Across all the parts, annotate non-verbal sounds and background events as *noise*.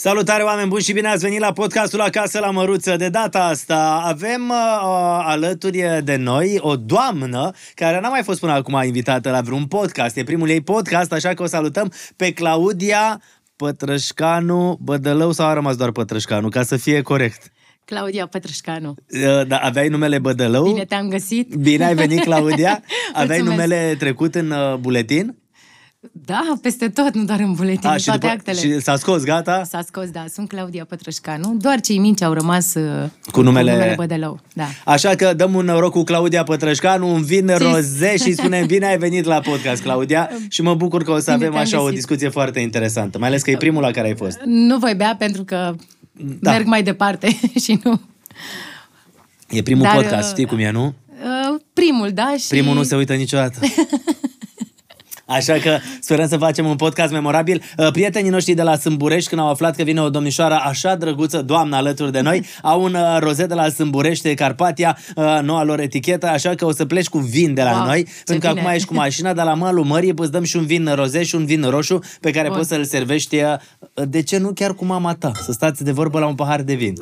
Salutare oameni buni și bine ați venit la podcastul Acasă la Măruță. De data asta avem uh, alături de noi o doamnă care n-a mai fost până acum invitată la vreun podcast. E primul ei podcast, așa că o salutăm pe Claudia Pătrășcanu Bădălău sau a rămas doar Pătrășcanu, ca să fie corect. Claudia Pătrășcanu. Uh, da, aveai numele Bădălău? Bine te-am găsit. Bine ai venit, Claudia. *laughs* Aveai Mulțumesc. numele trecut în uh, buletin? Da, peste tot, nu doar în buletin, A, în și, toate după, actele. și s-a scos, gata? S-a scos, da, sunt Claudia Pătrășcanu. Doar cei minci au rămas uh, Cu numele- cu numele Bădălău. Da. Așa că dăm un noroc cu Claudia Pătrășcanu, un vin roze și *laughs* spunem bine ai venit la podcast, Claudia. Și mă bucur că o să Bine avem te-am așa o găsit. discuție foarte interesantă, mai ales că e primul la care ai fost. Nu voi bea pentru că Da. da. merg mai departe *laughs* și nu... E primul Dar, podcast, uh, știi cum e, nu? Uh, primul, da? Și... Primul nu se uită niciodată. *laughs* Așa că sperăm să facem un podcast memorabil. Uh, Prietenii noștri de la Sâmburești, când au aflat că vine o domnișoară așa drăguță, doamnă, alături de noi, *laughs* au un uh, rozet de la Sâmburești, Carpatia, uh, noua lor etichetă, așa că o să pleci cu vin de la Wow, noi, ce pentru că bine. acum ești cu mașina, dar la malul mării îți dăm și un vin roze și un vin roșu pe care Bun. poți să-l servești, uh, de ce nu chiar cu mama ta, să stați de vorbă la un pahar de vin.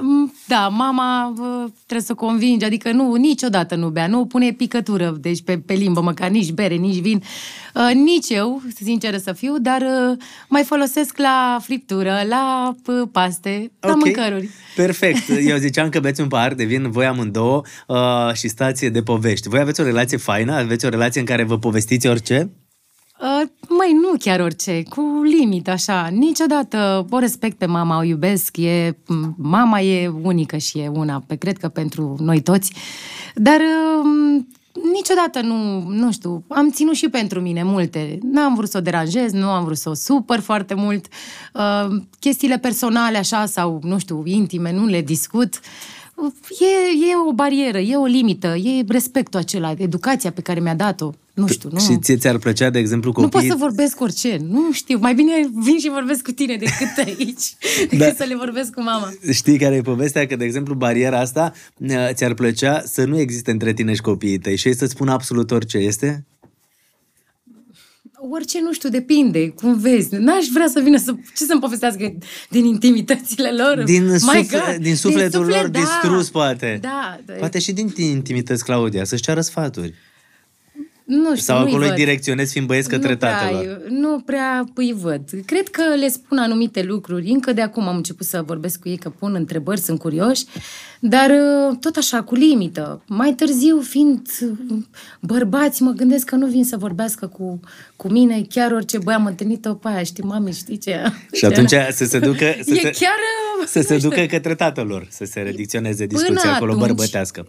Mm, Da, mama uh, trebuie să o convinge, adică nu, niciodată nu bea, nu pune picătură, deci pe, pe limbă, măcar nici bere, nici vin, uh, nici eu, sinceră să fiu, dar uh, mai folosesc la friptură, la uh, paste, la Ok. mâncăruri. Perfect. *laughs* Eu ziceam că beți un pahar de vin, voi amândouă, uh, și stați de povești. Voi aveți o relație faină? Aveți o relație în care vă povestiți orice? Uh, măi, nu chiar orice, cu limit, așa. Niciodată o respect pe mama, o iubesc, e, m, mama e unică și e una, pe cred că pentru noi toți. Dar uh, niciodată nu, nu știu, am ținut și pentru mine multe. N-am vrut să o deranjez, nu am vrut să o supăr foarte mult. Uh, chestiile personale, așa, sau, nu știu, intime, nu le discut. E, e o barieră, e o limită, e respectul acela, educația pe care mi-a dat-o. Nu știu, nu... Și ție ți-ar plăcea, de exemplu, Nu copiii... pot să vorbesc orice. Nu știu. Mai bine vin și vorbesc cu tine decât *laughs* aici. Decât Da. să le vorbesc cu mama. Știi care e povestea? Că, de exemplu, bariera asta uh, ți-ar plăcea să nu existe între tine și copiii tăi și ei să-ți spună absolut orice este? Orice, nu știu, depinde. Cum vezi. N-aș vrea să vină să... Ce să-mi povestească din intimitățile lor? Din, My sufle, God. din sufletul suflet, lor da. distrus, poate. Da. da. Poate și din intimități, Claudia, să-și ceară sfaturi. Nu știu, Sau nu-i acolo îi văd. direcționezi fiind băieți către nu prea, tatălor. Nu prea îi văd. Cred că le spun anumite lucruri. Încă de acum am început să vorbesc cu ei, că pun întrebări, sunt curioși, dar uh, tot așa, cu limită. Mai târziu, fiind uh, bărbați, mă gândesc că nu vin să vorbească cu, cu mine, chiar orice băi am întâlnit-o pe aia, știi, mami, știi ce? Și atunci să se ducă... *laughs* Să e se... chiar... uh, Să se nu știu. ducă către tatăl lor, să se redicționeze Până discuția acolo atunci- bărbătească.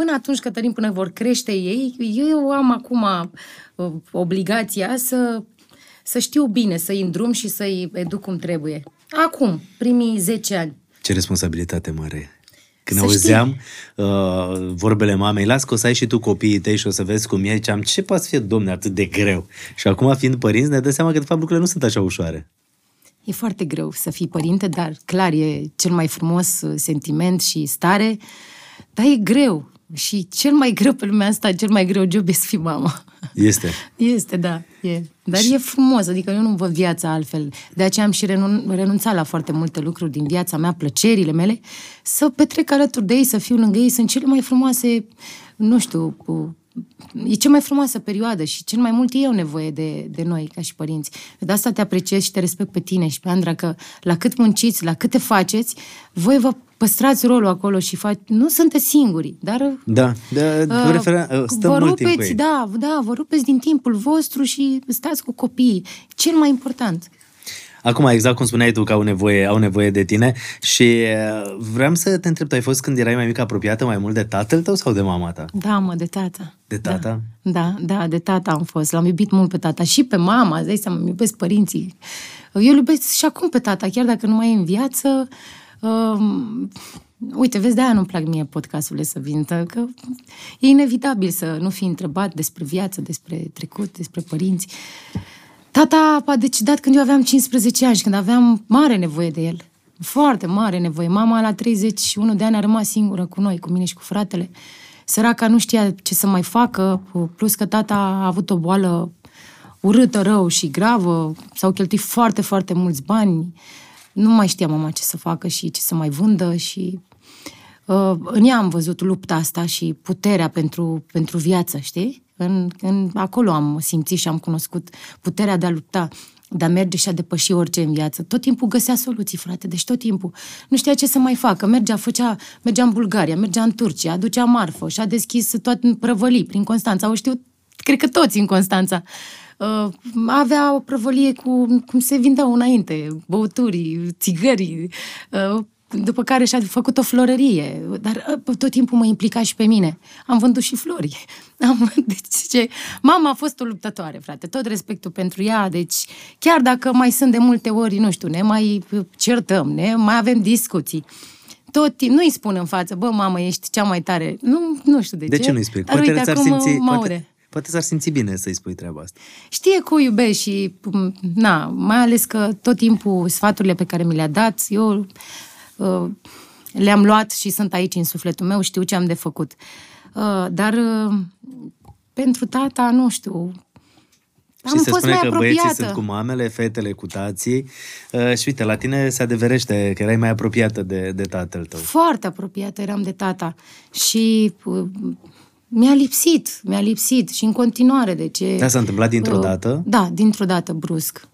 Până atunci, Cătălin, până vor crește ei, eu am acum uh, obligația să, să știu bine, să-i îndrum și să-i educ cum trebuie. Acum, primii 10 ani. Ce responsabilitate mare e. Când Să auzeam uh, vorbele mamei, las că o să ai și tu copiii tăi și o să vezi cum e, ziceam, ce poate să fie, domne, atât de greu? Și acum, fiind părinți, ne dăm seama că, de fapt, lucrurile nu sunt așa ușoare. E foarte greu să fii părinte, dar clar e cel mai frumos uh, sentiment și stare, dar e greu. Și cel mai greu pe lumea asta, cel mai greu job e să fii mama. Este. *laughs* Este, da, e. Dar e frumos, adică eu nu văd viața altfel. De aceea am și renun- renunțat la foarte multe lucruri din viața mea, plăcerile mele, să petrec alături de ei, să fiu lângă ei. Sunt cele mai frumoase, nu știu, cu- e cea mai frumoasă perioadă și cel mai mult ei au nevoie de, de noi, ca și părinți. De asta te apreciez și te respect pe tine și pe Andra, că la cât munciți, la câte faceți, voi vă păstrați rolul acolo și faci... Nu sunteți singuri, dar Da, de, de Uh, referă, uh, stăm vă mult timp cu rupeți, ei. da, da, vă rupeți din timpul vostru și stați cu copiii. Cel mai important. Acum, exact cum spuneai tu că au nevoie, au nevoie de tine și uh, vreau să te întreb, tu ai fost când erai mai mic apropiată mai mult de tatăl tău sau de mama ta? Da, mă, de tata. De tata? Da, da, de tata am fost. L-am iubit mult pe tata și pe mama, îți dai seama, îmi iubesc părinții. Eu îl iubesc și acum pe tata, chiar dacă nu mai e în viață. Um, uite, vezi, de-aia nu-mi plac mie podcasturile să vin, că e inevitabil să nu fii întrebat despre viață, despre trecut, despre părinți. Tata a decidat când eu aveam 15 ani și când aveam mare nevoie de el. Foarte mare nevoie. Mama la 31 de ani a rămas singură cu noi, cu mine și cu fratele. Săraca nu știa ce să mai facă, plus că tata a avut o boală urâtă, rău și gravă. S-au cheltuit foarte, foarte mulți bani. Nu mai știa mama ce să facă și ce să mai vândă și uh, în ea am văzut lupta asta și puterea pentru, pentru viață, știi? În, în, acolo am simțit și am cunoscut puterea de a lupta de a merge și a depăși orice în viață. Tot timpul găsea soluții, frate, deci tot timpul. Nu știa ce să mai facă. Mergea, făcea, mergea în Bulgaria, mergea în Turcia, aducea marfă și a deschis tot prăvălii prin Constanța. Au știut, cred că toți în Constanța. Uh, avea o prăvălie cu cum se vindeau înainte, băuturi, țigări, uh, după care și-a făcut o florărie, dar ă, tot timpul mă implica și pe mine. Am vândut și flori. *laughs* Am, deci, ce, mama a fost o luptătoare, frate, tot respectul pentru ea, deci chiar dacă mai sunt de multe ori, nu știu, ne mai certăm, ne mai avem discuții, tot timp, nu-i spun în față, bă, mamă, ești cea mai tare. Nu, nu știu de, de ce. De ce nu-i spui? Dar poate uite, acum simți, poate, poate s-ar simți bine să-i spui treaba asta. Știe că o iubești și, na, mai ales că tot timpul sfaturile pe care mi le-a dat, eu Uh, le-am luat și sunt aici în sufletul meu, știu ce am de făcut. Uh, dar uh, pentru tata, nu știu, am și se spune că apropiată. băieții sunt cu mamele, fetele cu tații uh, și uite, la tine se adeverește că erai mai apropiată de, de tatăl tău. Foarte apropiată eram de tata și uh, mi-a lipsit, mi-a lipsit și în continuare. De ce? Da, s-a întâmplat dintr-o uh, dată? Da, dintr-o dată, brusc.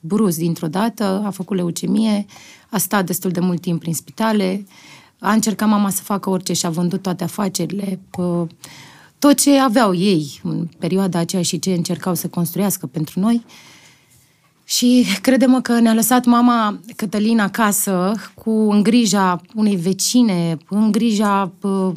Brusc, dintr-o dată, a făcut leucemie, a stat destul de mult timp prin spitale, a încercat mama să facă orice și a vândut toate afacerile, tot ce aveau ei în perioada aceea și ce încercau să construiască pentru noi. Și credem că ne-a lăsat mama Cătălina acasă cu în grija unei vecine, în grija uh,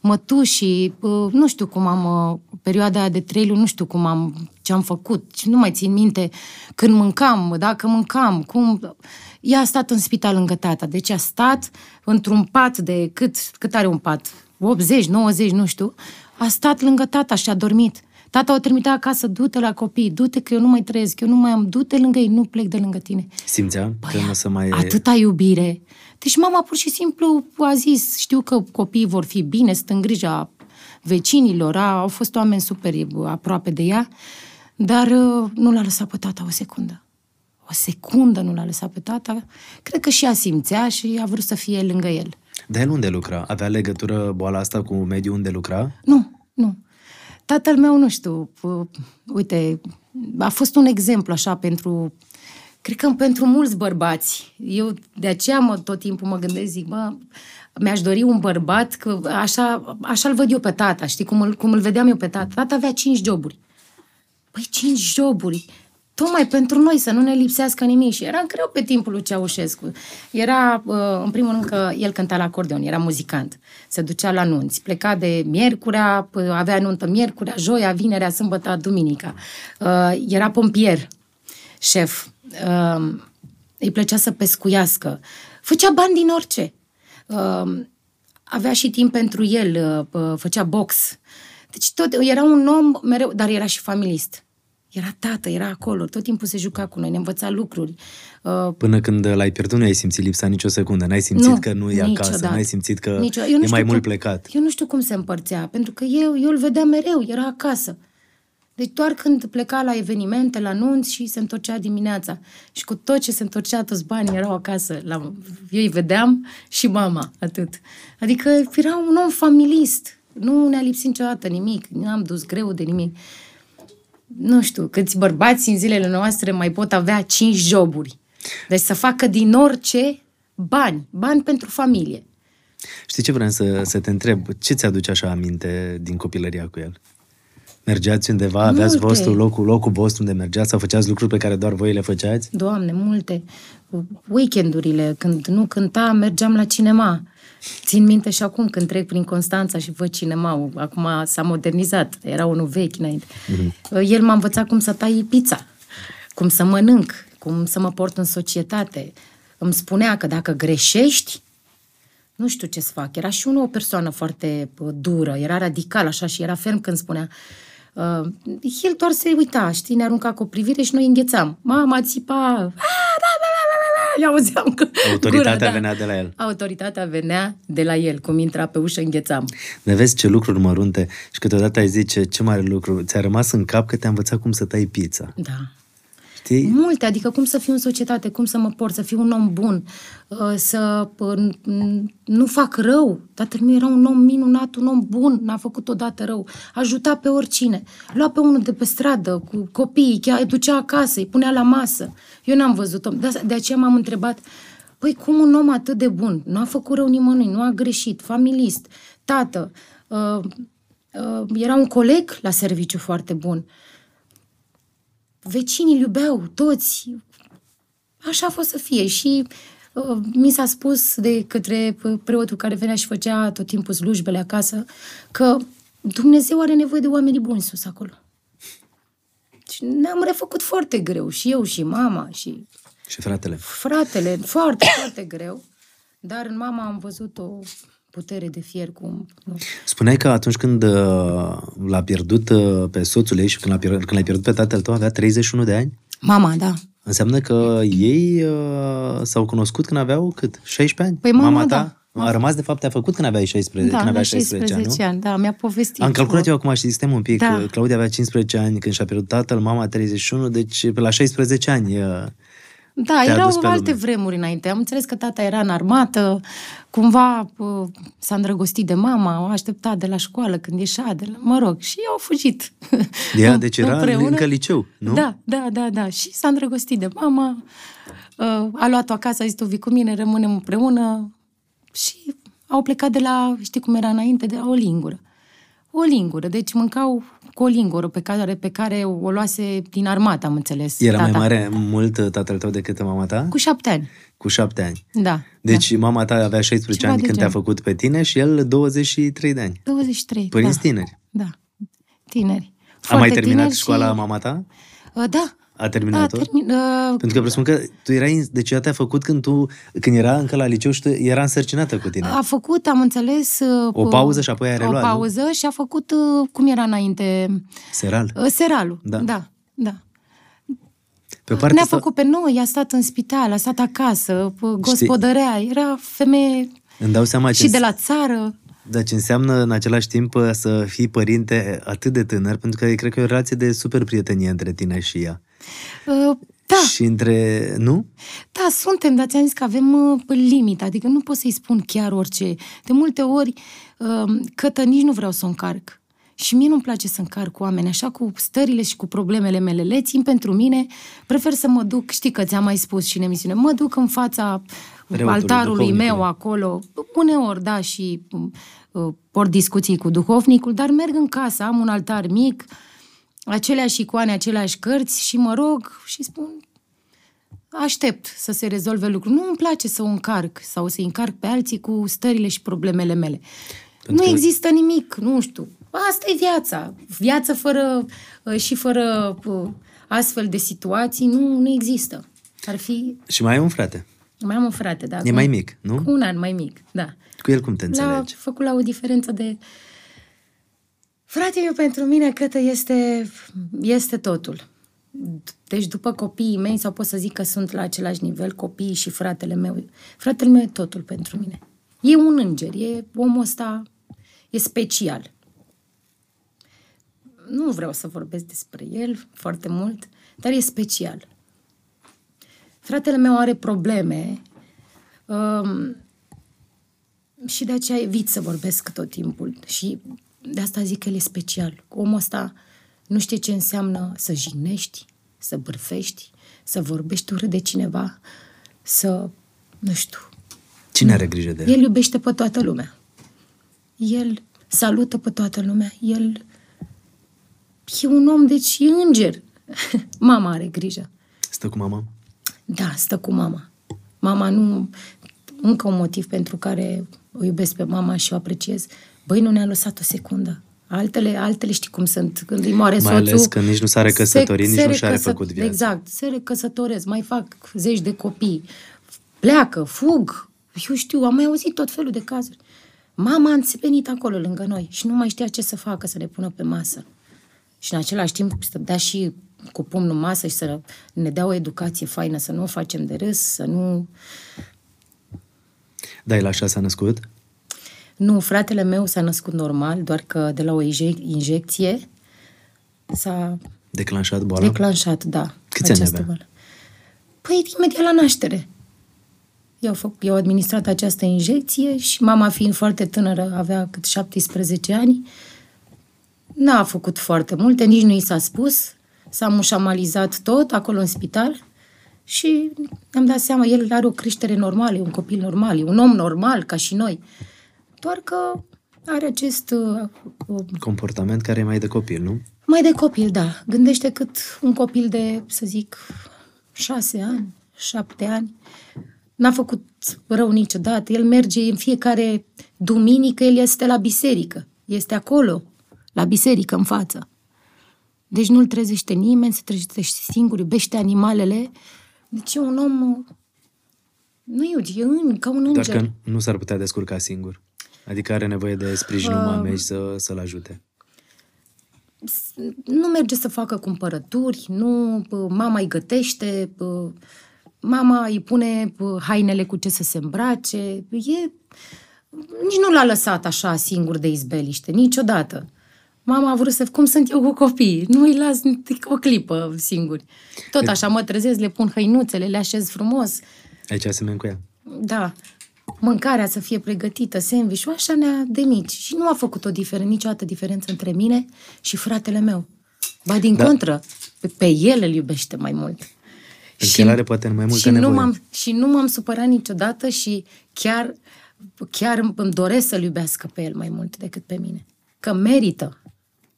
mătușii, uh, nu știu cum am, uh, perioada aia de trei luni, nu știu cum am, ce am făcut, nu mai țin minte când mâncam, dacă mâncam, cum... Ea a stat în spital lângă tata, deci a stat într-un pat de cât, cât are un pat? 80, 90, nu știu. A stat lângă tata și a dormit. Tata o trimitea acasă, du-te la copii, du-te că eu nu mai trăiesc, eu nu mai am, du-te lângă ei, nu plec de lângă tine. Simțea Băia, că nu să mai... Atâta iubire. Deci mama pur și simplu a zis, știu că copiii vor fi bine, sunt în grija vecinilor, a, au fost oameni super aproape de ea, dar uh, nu l-a lăsat pe tata o secundă o secundă nu l-a lăsat pe tata, cred că și a simțea și a vrut să fie lângă el. De el unde lucra? Avea legătură boala asta cu mediul unde lucra? Nu, nu. Tatăl meu, nu știu, uite, a fost un exemplu așa pentru, cred că pentru mulți bărbați. Eu de aceea mă, tot timpul mă gândesc, zic, bă, mi-aș dori un bărbat, că așa, așa îl văd eu pe tata, știi, cum îl, cum îl vedeam eu pe tata. Tata avea cinci joburi. Păi cinci joburi tocmai pentru noi, să nu ne lipsească nimic. Și era greu pe timpul lui Ceaușescu. Era, uh, în primul rând, că el cânta la acordeon, era muzicant. Se ducea la nunți, pleca de miercurea, avea nuntă miercurea, joia, vinerea, sâmbătă, duminica. Uh, era pompier, șef. Uh, îi plăcea să pescuiască. Făcea bani din orice. Avea și timp pentru el, făcea box. Deci tot, era un om mereu, dar era și familist era tată, era acolo, tot timpul se juca cu noi, ne învăța lucruri. Uh, Până când l-ai pierdut, nu ai simțit lipsa nicio secundă, n-ai simțit nu, că nu e niciodată. acasă, n-ai simțit că eu e mai mult cum, plecat. Eu nu știu cum se împărțea, pentru că eu, eu îl vedeam mereu, era acasă. Deci doar când pleca la evenimente, la nunți și se întorcea dimineața. Și cu tot ce se întorcea, toți banii erau acasă. La... Eu îi vedeam și mama, atât. Adică era un om familist. Nu ne-a lipsit niciodată nimic. Nu am dus greu de nimic nu știu, câți bărbați în zilele noastre mai pot avea cinci joburi. Deci să facă din orice bani, bani pentru familie. Știi ce vreau să, să te întreb? Ce ți-aduce așa aminte din copilăria cu el? Mergeați undeva, multe. aveați vostru locul, locul vostru unde mergeați sau făceați lucruri pe care doar voi le făceați? Doamne, multe. Weekendurile, când nu cânta, mergeam la cinema. Țin minte și acum când trec prin Constanța și văd cinema acum s-a modernizat, era unul vechi înainte. Mm-hmm. El m-a învățat cum să tai pizza, cum să mănânc, cum să mă port în societate. Îmi spunea că dacă greșești, nu știu ce să fac. Era și unul o persoană foarte dură, era radical așa și era ferm când spunea Uh, el doar se uita, știi, ne arunca cu o privire și noi înghețam. Mama țipa, ah, da, da, eu auzeam că... Autoritatea gura, da. venea de la el. Autoritatea venea de la el, cum intra pe ușă, înghețam. Ne vezi ce lucruri mărunte și câteodată ai zice ce mare lucru. Ți-a rămas în cap că te-a învățat cum să tai pizza. Da. Știi? Multe, adică cum să fiu în societate, cum să mă port, să fiu un om bun, uh, să uh, n- nu fac rău. Tatăl meu era un om minunat, un om bun, n-a făcut odată rău. Ajuta pe oricine. Lua pe unul de pe stradă, cu copiii, chiar îi ducea acasă, îi punea la masă. Eu n-am văzut om. De, de aceea m-am întrebat, păi cum un om atât de bun, nu a făcut rău nimănui, nu a greșit, familist, tată, uh, uh, era un coleg la serviciu foarte bun. Vecinii îl iubeau, toți. Așa a fost să fie și uh, mi s-a spus de către preotul care venea și făcea tot timpul slujbele acasă că Dumnezeu are nevoie de oameni buni sus acolo. Și ne-am refăcut foarte greu, și eu, și mama, și Și fratele. fratele, foarte, foarte greu. Dar în mama am văzut o putere de fier cum... Nu. Spuneai că atunci când uh, l-a pierdut uh, pe soțul ei și când, l-a pierdut, când l-ai pierdut pe tatăl tău, avea 31 de ani? Mama, da. Înseamnă că ei uh, s-au cunoscut când aveau cât? 16 ani? Păi mama, da. A rămas, de fapt, te-a făcut când aveai 16, Da, când la aveai 16, 16 ani, ani, da, mi-a povestit. nu? Am calculat eu acum și sistem un pic. Da. Da. Claudia avea 15 ani când și-a pierdut tatăl, mama 31, deci pe la 16 ani. Uh, Da, te-a erau dus pe alte lume. vremuri înainte. Am înțeles că tata era în armată, cumva uh, s-a îndrăgostit de mama, o aștepta de la școală când ieșea, de la, mă rog, și au fugit. Ea, *laughs* deci era Împreună. încă liceu, nu? Da, da, da, da. Și s-a îndrăgostit de mama, uh, a luat-o acasă, a zis, tu vii cu mine, rămânem împreună și au plecat de la, știi cum era înainte, de la o lingură. O lingură, deci mâncau cu o lingură pe care, pe care o luase din armată, am înțeles. Era mai tata. mare mult uh, tatăl tău decât mama ta? Cu șapte ani, Cu 7 ani. da. Deci da. mama ta avea 16 Ceva ani de când te-a genul. făcut pe tine și el 23 de ani. 23. Părinți da. tineri. Da, tineri. A mai Foarte terminat tineri școala și... mama ta? Uh, Da. A terminat-o? Da, termin, uh, Pentru că presupun că tu erai, deci ea te-a făcut când tu, când era încă la liceu și tu era însărcinată cu tine. a făcut, am înțeles... uh, O pauză și apoi a O reluat, nu? pauză și a făcut, uh, cum era înainte, Seral. uh, seralul. Da. Da, da. Pe partea Ne-a asta, făcut pe noi, a stat în spital, a stat acasă, p- gospodărea, era femeie îmi dau seama ce, și de la țară. da, ce înseamnă în același timp uh, să fii părinte atât de tânăr, pentru că cred că e o relație de super prietenie între tine și ea. Uh, Da, Și între, nu? Da, suntem, dar ți-am zis că avem uh, limita, adică nu pot să-i spun chiar orice. De multe ori, uh, cătă nici nu vreau să o încarc. Și mie nu-mi place să încarc oameni, așa cu stările și cu problemele mele. Le țin pentru mine, prefer să mă duc, știi că ți-am mai spus și în emisiune, mă duc în fața Preotului, altarului meu duhovnicului. acolo, uneori, da, și uh, port discuții cu duhovnicul, dar merg în casă, am un altar mic, aceleași icoane, aceleași cărți și mă rog și spun, aștept să se rezolve lucrul. Nu îmi place să o încarc sau să încarc pe alții cu stările și problemele mele. Pentru nu că- există nimic, nu știu. Asta e viața. Viață fără uh, și fără uh, astfel de situații nu, nu există. Ar fi... Și mai ai un frate. Mai am un frate, da. E cu- mai mic, nu? Cu un an mai mic, da. Cu el cum te La, înțelegi? făcut la o diferență de... Fratele meu pentru mine, cred că este, este totul. Deci după copiii mei, sau pot să zic că sunt la același nivel, copiii și fratele meu. Fratele meu e totul pentru mine. E un înger, e omul ăsta, e special. Nu vreau să vorbesc despre el foarte mult, dar e special. Fratele meu are probleme um, și de aceea evit să vorbesc tot timpul. Și de asta zic că el e special. Omul ăsta nu știe ce înseamnă să jignești, să bârfești, să vorbești urât de cineva, să, nu știu, Cine are grijă de el? el iubește pe toată lumea. El salută pe toată lumea. El e un om, deci e înger. *laughs* Mama are grijă. Stă cu mama? Da, stă cu mama. Mama nu... Încă un motiv pentru care o iubesc pe mama și o apreciez. Băi, nu ne-a lăsat o secundă. Altele, altele știi cum sunt. Când îi moare Mai soțul... ales că nici nu s-a recăsătorit, nici nu și-a recăsă- refăcut viața. Exact. Se recăsătoresc, mai fac zeci de copii. Pleacă, fug. Eu știu, am mai auzit tot felul de cazuri. Mama a înțepenit acolo lângă noi și nu mai știa ce să facă, să ne pună pe masă. Și în același timp să dea și cu pumnul în masă și să ne dea o educație faină, să nu o facem de râs, să nu... Da, el așa s-a născut? Nu, fratele meu s-a născut normal, doar că de la o injec- injecție s-a Declanșat boala? declanșat, da. Câți ani această avea? boală. Păi, imediat la naștere. I-au, făc, i-au administrat această injecție și mama fiind foarte tânără, avea cât 17 ani, n-a făcut foarte multe, nici nu i s-a spus, s-a mușamalizat tot acolo în spital și am dat seama, el are o creștere normală, e un copil normal, e un om normal, ca și noi. Doar că are acest uh, uh, Comportament care e mai de copil, nu? mai de copil, da. Gândește cât un copil de, să zic, șase ani, șapte ani. N-a făcut rău niciodată. El merge în fiecare duminică, el este la biserică. Este acolo, la biserică, în față. Deci nu-l trezește nimeni, se trezește singur, iubește animalele. Deci e un om... Nu e, e în, ca un Doar înger. că nu s-ar putea descurca singur. Adică are nevoie de sprijinul Uh. mamei să, să-l ajute. nu merge să facă cumpărături, nu pă, mama îi gătește, pă, mama îi pune pă, hainele cu ce să se îmbrace. E, nici nu l-a lăsat așa singur de izbeliște, niciodată. Mama a vrut să... Cum sunt eu cu copiii? Nu îi las o clipă singuri. Tot așa mă trezesc, le pun hăinuțele, le așez frumos. Aici asemeni cu ea. Da. Mâncarea să fie pregătită, sandwich așa ne-a de mici. Și nu a făcut o diferență, niciodată diferență între mine și fratele meu. Ba din Da. contră, pe, pe el îl iubește mai mult. Pentru că el are poate mai multă și nu nevoie. m-am, și nu m-am supărat niciodată și chiar, chiar îmi îmi doresc să-l iubească pe el mai mult decât pe mine. Că merită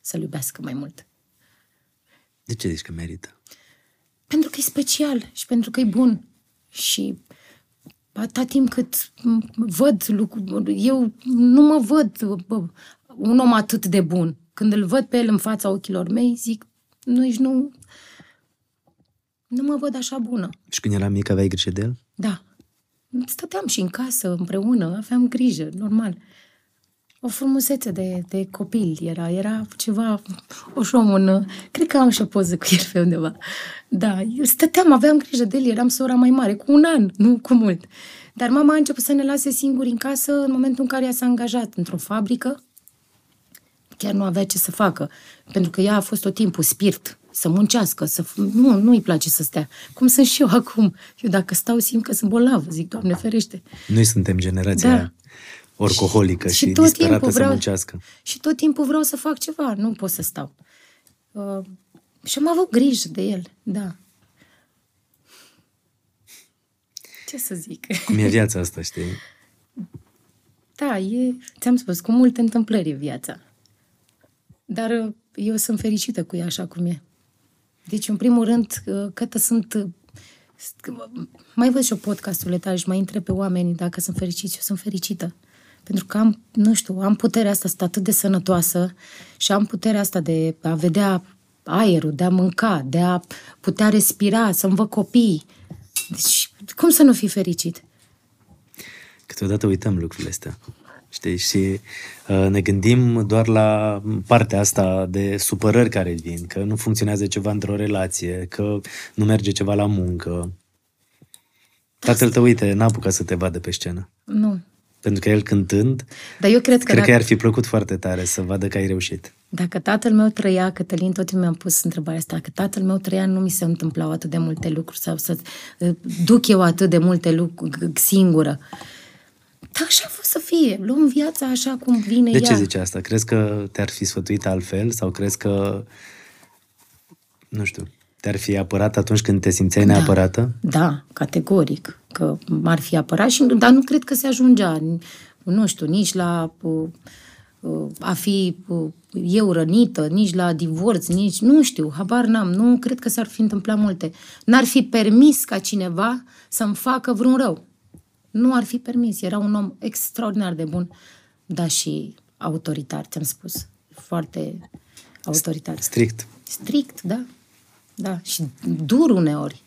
să-l iubească mai mult. De ce zici că merită? Pentru că e special și pentru că e bun. Și atâta timp cât m- văd lucruri, eu nu mă văd bă, un om atât de bun. Când îl văd pe el în fața ochilor mei, zic, nu, nici nu, nu mă văd așa bună. Și când era mic aveai grijă de el? Da. Stăteam și în casă împreună, aveam grijă, normal. O frumusețe de, de copil era, era ceva, oșom, un, cred că am și o poză cu el pe undeva. Da, eu stăteam, aveam grijă de el, eram sora mai mare, cu un an, nu cu mult. Dar mama a început să ne lase singuri în casă în momentul în care ea s-a angajat într-o fabrică. Chiar nu avea ce să facă, pentru că ea a fost tot timpul spirit, să muncească, să... f- Nu, nu-i place să stea. Cum sunt și eu acum. Eu dacă stau simt că sunt bolnavă, zic, Doamne ferește. Noi suntem generația Da. aia orcoholică și, Și tot disperată timpul să vreau- muncească. Și tot timpul vreau să fac ceva, nu pot să stau. Uh, și am avut grijă de el, da. Ce să zic? Cum e viața asta, știi? Da, e, ți-am spus, cu multe întâmplări e viața. Dar uh, eu sunt fericită cu ea așa cum e. Deci, în primul rând, uh, cătă sunt... uh, Mai văd și eu podcasturile tale și mai întreb pe oameni dacă sunt fericiți. Eu sunt fericită. Pentru că am, nu știu, am puterea asta, sunt atât de sănătoasă și am puterea asta de a vedea aerul, de a mânca, de a putea respira, să-mi văd copiii. Deci, cum să nu fii fericit? Câteodată uităm lucrurile astea. Știi? Și uh, ne gândim doar la partea asta de supărări care vin, că nu funcționează ceva într-o relație, că nu merge ceva la muncă. Tatăl tău, uite, n-a apucat să te vadă pe scenă. Nu. Pentru că el cântând, Dar eu cred că, cred dacă, că i-ar fi plăcut foarte tare să vadă că ai reușit. dacă tatăl meu trăia, Cătălin, tot timpul mi-am pus întrebarea asta, dacă tatăl meu trăia, nu mi se întâmplau atât de multe lucruri sau să uh, duc eu atât de multe lucruri singură. Dar așa a fost să fie. Luăm viața așa cum vine De ea. ce zici asta? Crezi că te-ar fi sfătuit altfel sau crezi că, nu știu, te-ar fi apărat atunci când te simțeai neapărată? Da, categoric. Că m-ar fi apărat, și, dar nu cred că se ajungea, nu știu, nici la uh, uh, a fi uh, eu rănită, nici la divorț, nici, nu știu, habar n-am, nu cred că s-ar fi întâmplat multe. N-ar fi permis ca cineva să-mi facă vreun rău. Nu ar fi permis. Era un om extraordinar de bun, dar și autoritar, ți-am spus. Foarte autoritar. Strict. Strict, da. Da. Și dur uneori.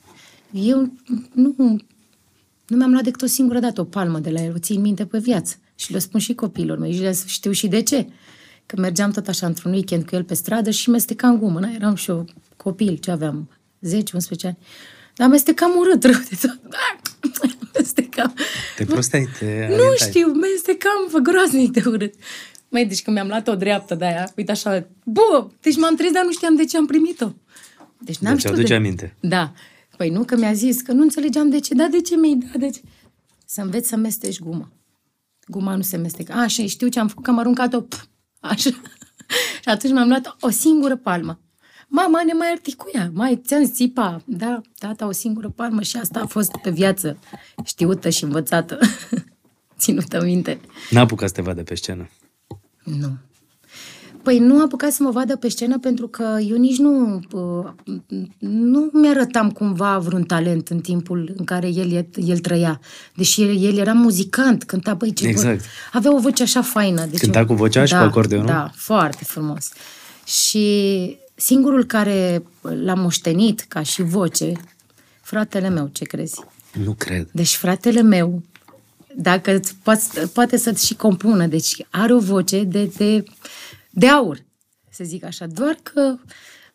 Eu nu, nu mi-am luat decât o singură dată o palmă de la el, o țin minte pe viață. Și le spun și copiilor mei și le știu și de ce. Că mergeam tot așa într-un weekend cu el pe stradă și mestecam gumă. Na? Eram și eu copil, ce aveam? 10-11 ani. Dar mestecam urât rău de tot. *laughs* mestecam. Te prosteai, te Nu alientai. știu, mestecam groaznic de urât. Mai deci când mi-am luat o dreaptă de aia, uite așa, bă, deci m-am trezit, dar nu știam de ce am primit-o. Deci n-am Deci știut aduce de... aminte. Da. Păi nu, că mi-a zis că nu înțelegeam de ce. Da, de ce mi-ai dat? De ce? Să înveți să mesteci guma. Guma nu se mestecă. A, și știu ce am făcut, că am aruncat-o. pf, Așa. *laughs* și atunci mi-am luat o singură palmă. Mama ne mai articuia, mai ți-am țipa. Da, tata, o singură palmă și asta a fost pe viață știută și învățată. *laughs* Ținută minte. N-a apucat să te vadă pe scenă. Nu. Păi nu a apucat să mă vadă pe scenă pentru că eu nici nu, uh, nu mi-arătam cumva vreun talent în timpul în care el, e- el trăia. Deși el, el era muzicant, cânta, băi, ce Exact. Vo- avea o voce așa faină. Deci Cânta cu vocea și da, cu acordeonul? Da, foarte frumos. Și singurul care l-a moștenit ca și voce, fratele meu, ce crezi? Nu cred. Deci fratele meu, dacă îți poate, poate să-ți și compună, deci are o voce de, de, de aur, să zic așa, doar că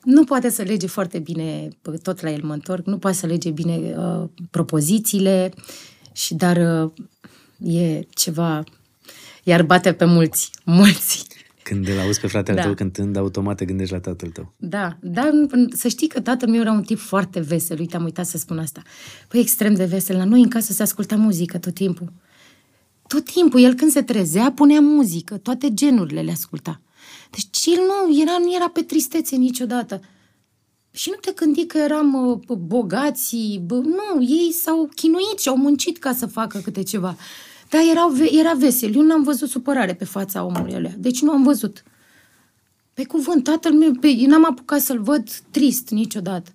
nu poate să lege foarte bine, tot la el mă întorc, nu poate să lege bine uh, propozițiile, și dar uh, e ceva, iar bate pe mulți, *laughs* mulți. Când îl auzi pe fratele Da. tău cântând, automat te gândești la tatăl tău. Da, dar să știi că tatăl meu era un tip foarte vesel, uite, am uitat să spun asta. Păi extrem de vesel, la noi în casă se asculta muzică tot timpul. Tot timpul, el când se trezea, punea muzică, toate genurile le asculta. Deci el nu era, nu era pe tristețe niciodată. Și nu te gândi că eram uh, bogați, bă, nu, ei s-au chinuit și au muncit ca să facă câte ceva. Dar erau, ve- era vesel. Eu n-am văzut supărare pe fața omului ăla. Deci nu am văzut. Pe cuvânt, tatăl meu, pe, n-am apucat să-l văd trist niciodată.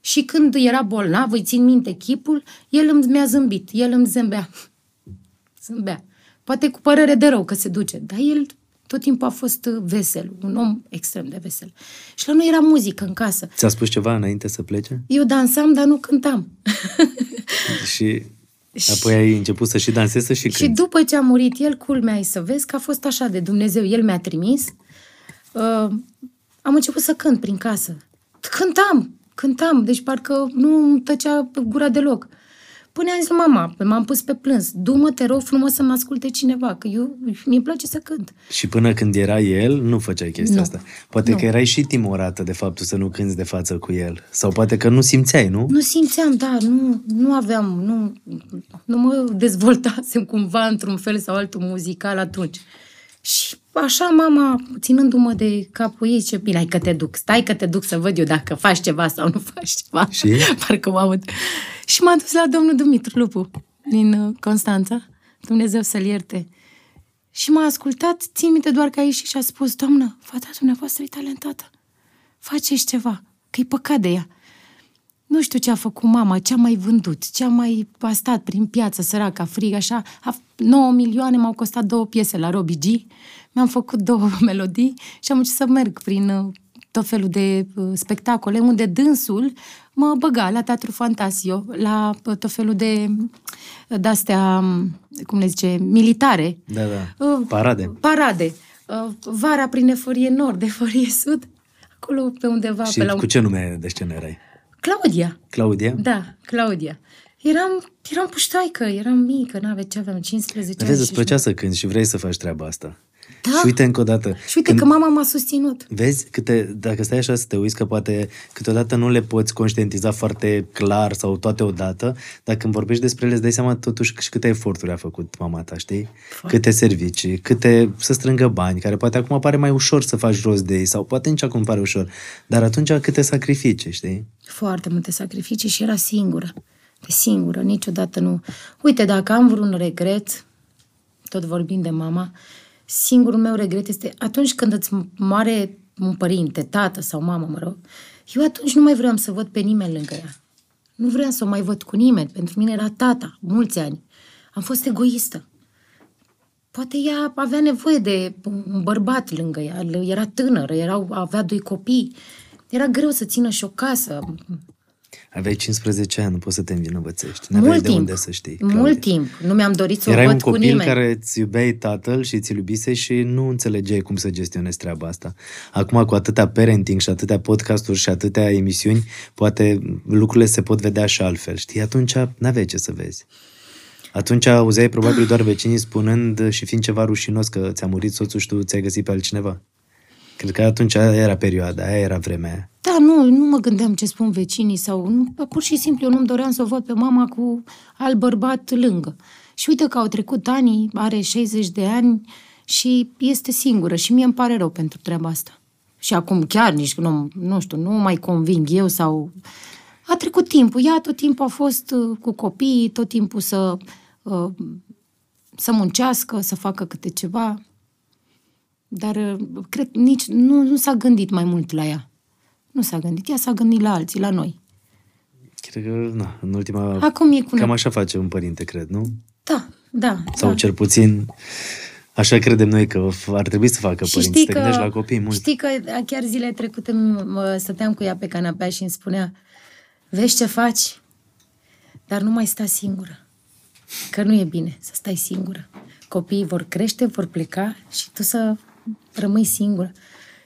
Și când era bolnav, îi țin minte chipul, el îmi mi-a zâmbit, el îmi zâmbea. Zâmbea. Poate cu părere de rău că se duce, dar el tot timpul a fost uh, vesel, un om extrem de vesel. Și la noi era muzică în casă. Ți-a spus ceva înainte să plece? Eu dansam, dar nu cântam. *laughs* Și apoi ai început să și dansezi, să și Și cânti. după ce a murit el, culmea e să vezi că a fost așa de Dumnezeu. El mi-a trimis. Uh, am început să cânt prin casă. Cântam, cântam, deci parcă nu îmi tăcea gura deloc. Până am zis lui mama, m-am pus pe plâns, du-mă, te rog frumos să mă asculte cineva, că eu, mi-e place să cânt. Și până când era el, nu făceai chestia Nu. asta. Poate Nu. că erai și timorată de faptul să nu cânți de față cu el. Sau poate că nu simțeai, nu? Nu simțeam, da, nu, nu aveam, nu, nu mă dezvoltasem cumva într-un fel sau altul muzical atunci. Și așa mama, ținându-mă de capul ei, ce bine, hai că te duc, stai că te duc să văd eu dacă faci ceva sau nu *laughs* faci ceva. Și? Parcă mă aud. Și m-a dus la domnul Dumitru Lupu din uh, Constanța, Dumnezeu să-l ierte. Și m-a ascultat, țin minte doar că a ieșit și a spus, doamnă, fata dumneavoastră e talentată, faceți ceva, că-i păcat de ea. Nu știu ce a făcut mama, ce a mai vândut, ce a mai a stat prin piață, săraca, frig, așa. A, 9 milioane m-au costat două piese la Robbie G. Mi-am făcut două *laughs* melodii și am început să merg prin uh, tot felul de uh, spectacole, unde dânsul mă băga la Teatru Fantasio, la uh, tot felul de uh, de-astea, um, cum le zice, militare. Da, da. Uh, Parade. Parade. Uh, Vara prin eforie nord, eforie sud. Acolo pe undeva, Și pe la un... cu ce nume de scenă erai? Claudia. Claudia? Da, Claudia. Eram, eram puștoaică, eram mică, n-aveam ce aveam, 15 Dar ani. vezi, îți plăcea să cânti și vrei să faci treaba asta. Da. Și uite încă o dată. Și uite că mama m-a susținut. Vezi, câte, dacă stai așa să te uiți, că poate câteodată nu le poți conștientiza foarte clar sau toate odată, dar când vorbești despre ele îți dai seama totuși și câte eforturi a făcut mama ta, știi? Foarte. Câte servicii, câte să strângă bani, care poate acum pare mai ușor să faci rost de ei sau poate nici acum pare ușor, dar atunci câte sacrificii, știi? Foarte multe sacrificii și era singură. Pe singură, niciodată nu. Uite, dacă am vreun regret, tot vorbind de mama, singurul meu regret este atunci când îți moare un părinte, tată sau mamă, mă rog, eu atunci nu mai vreau să văd pe nimeni lângă ea. Nu vreau să o mai văd cu nimeni. Pentru mine era tata, mulți ani. Am fost egoistă. Poate ea avea nevoie de un bărbat lângă ea, era tânără, era, avea doi copii. Era greu să țină și o casă. Aveai 15 ani, nu poți să te învinovățești. Nu aveai Mult de timp. unde să știi. Mult Claudia. timp. Nu mi-am dorit să Erai o un văd cu copil nimeni. care îți iubeai tatăl și ți-l iubise și nu înțelegeai cum să gestionezi treaba asta. Acum, cu atâtea parenting și atâtea podcasturi și atâtea emisiuni, poate lucrurile se pot vedea și altfel, știi? Atunci n-aveai ce să vezi. Atunci auzeai probabil doar vecinii spunând și fiind ceva rușinos că ți-a murit soțul și tu ți-ai găsit pe altcineva. Cred că atunci aia era perioada, aia era vremea. Da, nu, nu mă gândeam ce spun vecinii sau... Nu, pur și simplu, eu nu-mi doream să o văd pe mama cu alt bărbat lângă. Și uite că au trecut ani, are 60 de ani și este singură și mie îmi pare rău pentru treaba asta. Și acum chiar nici nu, nu știu, nu mai conving eu sau... A trecut timpul, ea tot timpul a fost uh, cu copiii, tot timpul să, uh, să muncească, să facă câte ceva. Dar uh, cred nici nu, nu s-a gândit mai mult la ea. Nu s-a gândit, ea s-a gândit la alții, la noi. Cred că, na, în ultima... Acum e cu Cam noi. așa face un părinte, cred, nu? Da, da. Sau da. cel puțin așa credem noi că ar trebui să facă Și părinți. știi Te că, gândești la copii mult. știi că chiar zilele trecute mă, stăteam cu ea pe canapea și îmi spunea Vezi ce faci? Dar nu mai sta singură. Că nu e bine să stai singură. Copiii vor crește, vor pleca și tu să rămâi singură.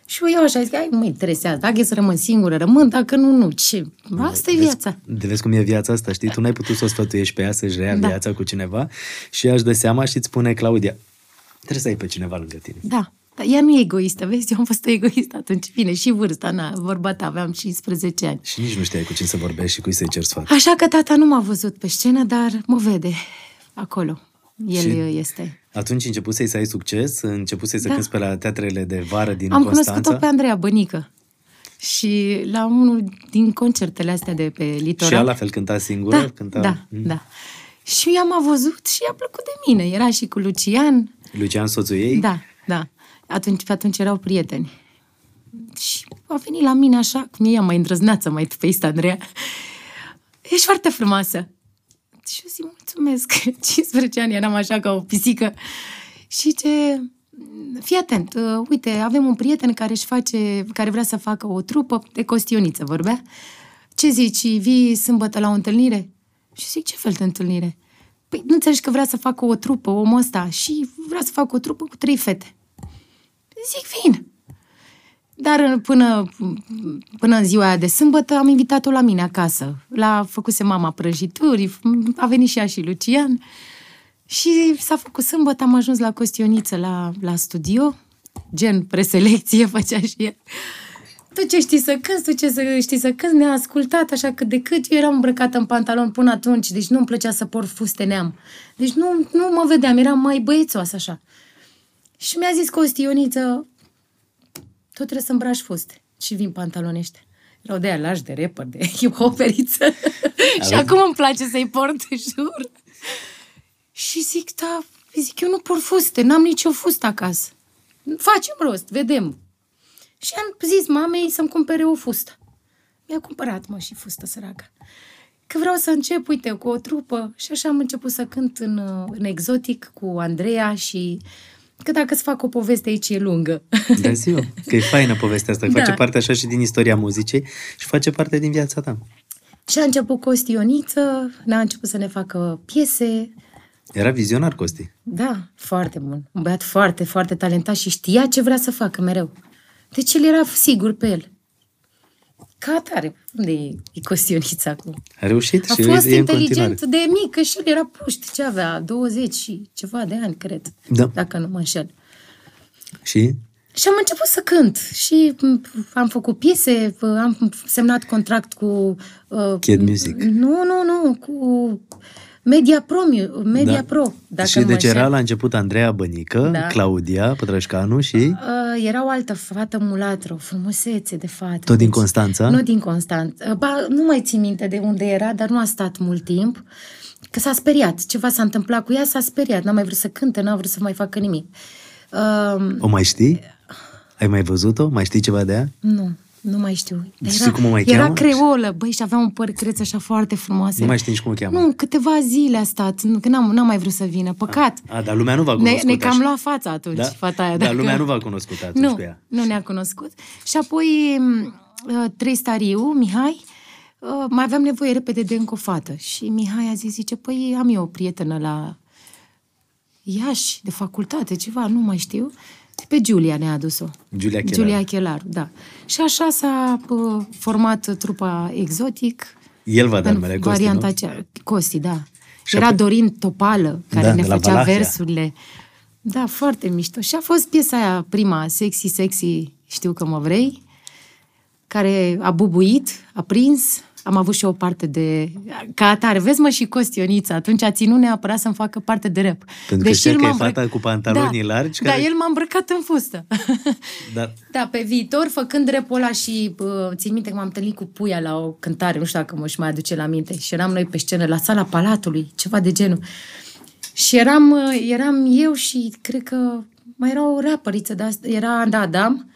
Și eu așa zic, ai, mă interesează, dacă e să rămân singură, rămân, dacă nu, nu. Ce? Asta e viața. De vezi cum e viața asta, știi? Tu n-ai putut să o sfătuiești pe ea să-și rea Da. viața cu cineva și ea își dă seama și îți spune, Claudia, trebuie să ai pe cineva lângă tine. Da. Dar ea nu e egoistă, vezi? Eu am fost egoistă atunci. Bine, și vârsta, na, vorba ta, aveam 15 ani. Și nici nu știai cu cine să vorbești și cui să-i ceri sfat. Așa că tata nu m-a văzut pe scenă, dar mă vede acolo. El Și- este. Atunci începusei să ai succes, începusei să Da. cânti pe la teatrele de vară din Am Constanța. cunoscut-o pe Andreea Bănică. Și la unul din concertele astea de pe Și litoral. ea la fel cânta singură? da, cânta... da, Mm. da. Și ea m-a văzut și i-a plăcut de mine. Era și cu Lucian. Lucian, soțul ei? Da, da. Atunci, pe atunci erau prieteni. Și a venit la mine așa, cum e ea mai îndrăzneață, mai tupeită, Andreea. Ești foarte frumoasă. Și eu zic, mulțumesc. *laughs* 15 ani eram așa ca o pisică. Și ce... Fii atent, uh, uite, avem un prieten care își face, care vrea să facă o trupă de costioniță, vorbea. Ce zici, vii sâmbătă la o întâlnire? Și zic, ce fel de întâlnire? Păi nu înțelegi că vrea să facă o trupă, omul ăsta, și vrea să facă o trupă cu trei fete. Zic, vin. Dar uh, până, până în ziua aia de sâmbătă am invitat-o la mine acasă. La făcuse mama prăjituri, a venit și ea și Lucian. Și s-a făcut sâmbătă, am ajuns la Costioniță, la, la studio, gen preselecție *laughs* făcea și el. Tu ce știi să cânti, tu ce să știi să cânti, ne-a ascultat așa cât de cât. Eu eram îmbrăcată în pantalon până atunci, deci nu-mi plăcea să port fuste neam. Deci nu, nu mă vedeam, eram mai băiețoasă așa. Și mi-a zis Costioniță, tu trebuie să îmbraci fuste. Și vin pantaloni ăștia. Erau de aia lași de rapper, de hip-hoperiță. *laughs* *laughs* și acum îmi place să-i port, jur. Și zic, da, zic, eu nu port fuste, n-am nicio fustă acasă. Facem rost, vedem. Și am zis mamei să-mi cumpere o fustă. Mi-a cumpărat, mă, și fustă săracă. Că vreau să încep, uite, cu o trupă. Și așa am început să cânt în, în exotic cu Andreea și că dacă îți fac o poveste aici e lungă. Da, zi eu, că e faină povestea asta, că Da. face parte așa și din istoria muzicii și face parte din viața ta. și a început cu o stioniță, n-a început să ne facă piese. Era vizionar, Costi. Da, foarte bun. Un băiat foarte, foarte talentat și știa ce vrea să facă mereu. Deci el era sigur pe el. Ca atare. Unde e, e costionița acum? A reușit A și fost e în inteligent continuare. de mică și el era puști. Ce avea? 20 și ceva de ani, cred. Da. Dacă nu mă înșel. Și? Și am început să cânt și m, am făcut piese, am semnat contract cu... Uh, Kid Music. Nu, nu, nu, cu Media Pro, Mu- Media Da. Pro, dacă și nu mă deci era înșel. la început Andreea Bănică, Da. Claudia Pătrășcanu și Uh, era o altă fată mulatră, o frumusețe de fată. tot din Deci, Constanța. Nu din Constanța. Ba, nu mai țin minte de unde era, dar nu a stat mult timp. Că s-a speriat. Ceva s-a întâmplat cu ea, s-a speriat. N-a mai vrut să cânte, n-a vrut să mai facă nimic. Uh, O mai știi? Ai mai văzut-o? Mai știi ceva de ea? nu, nu mai știu. Știi cum o mai era cheamă? creolă, băi, și avea un păr creț așa foarte frumoase. Nu mai știi nici cum o cheamă. Nu, câteva zile a stat, nu, că n-am, n-am mai vrut să vină. Păcat. A, dar lumea nu v-a ne, cunoscut ne cam așa. lua fața atunci, Da? fata aia. Dar dacă- lumea nu v-a cunoscut atunci nu, pe ea. nu ne-a cunoscut. Și apoi uh, Tristariu, Mihai, uh, mai aveam nevoie repede de încă o fată. Și Mihai a zis, zice, păi am eu o prietenă la Iași, de facultate, ceva, nu mai știu. Pe Giulia ne-a adus-o. Giulia Chelaru. Giulia Chelaru, da. Și așa s-a uh, format trupa Exotic. El va da în numele Costi, varianta nu? aceea. Costi, da. Și Era apoi- Dorin Topală, care Da, ne de la făcea Valahia. versurile. Da, foarte mișto. Și a fost piesa aia prima, Sexy, Sexy Știu că mă vrei, care a bubuit, a prins, am avut și o parte de... Ca atare, vezi mă și Costionița, atunci a ținut neapărat să-mi facă parte de rap. Pentru Deși că știa că e fata cu pantalonii da, largi? Da, care... Da, el m-a îmbrăcat în fustă. *laughs* Da. da, pe viitor, făcând rap ăla și uh, țin minte că m-am întâlnit cu Puia la o cântare, nu știu dacă mă și mai aduce la minte, și eram noi pe scenă la sala Palatului, ceva de genul. Și eram, uh, eram eu și cred că mai era o rapăriță de asta, era da, Adam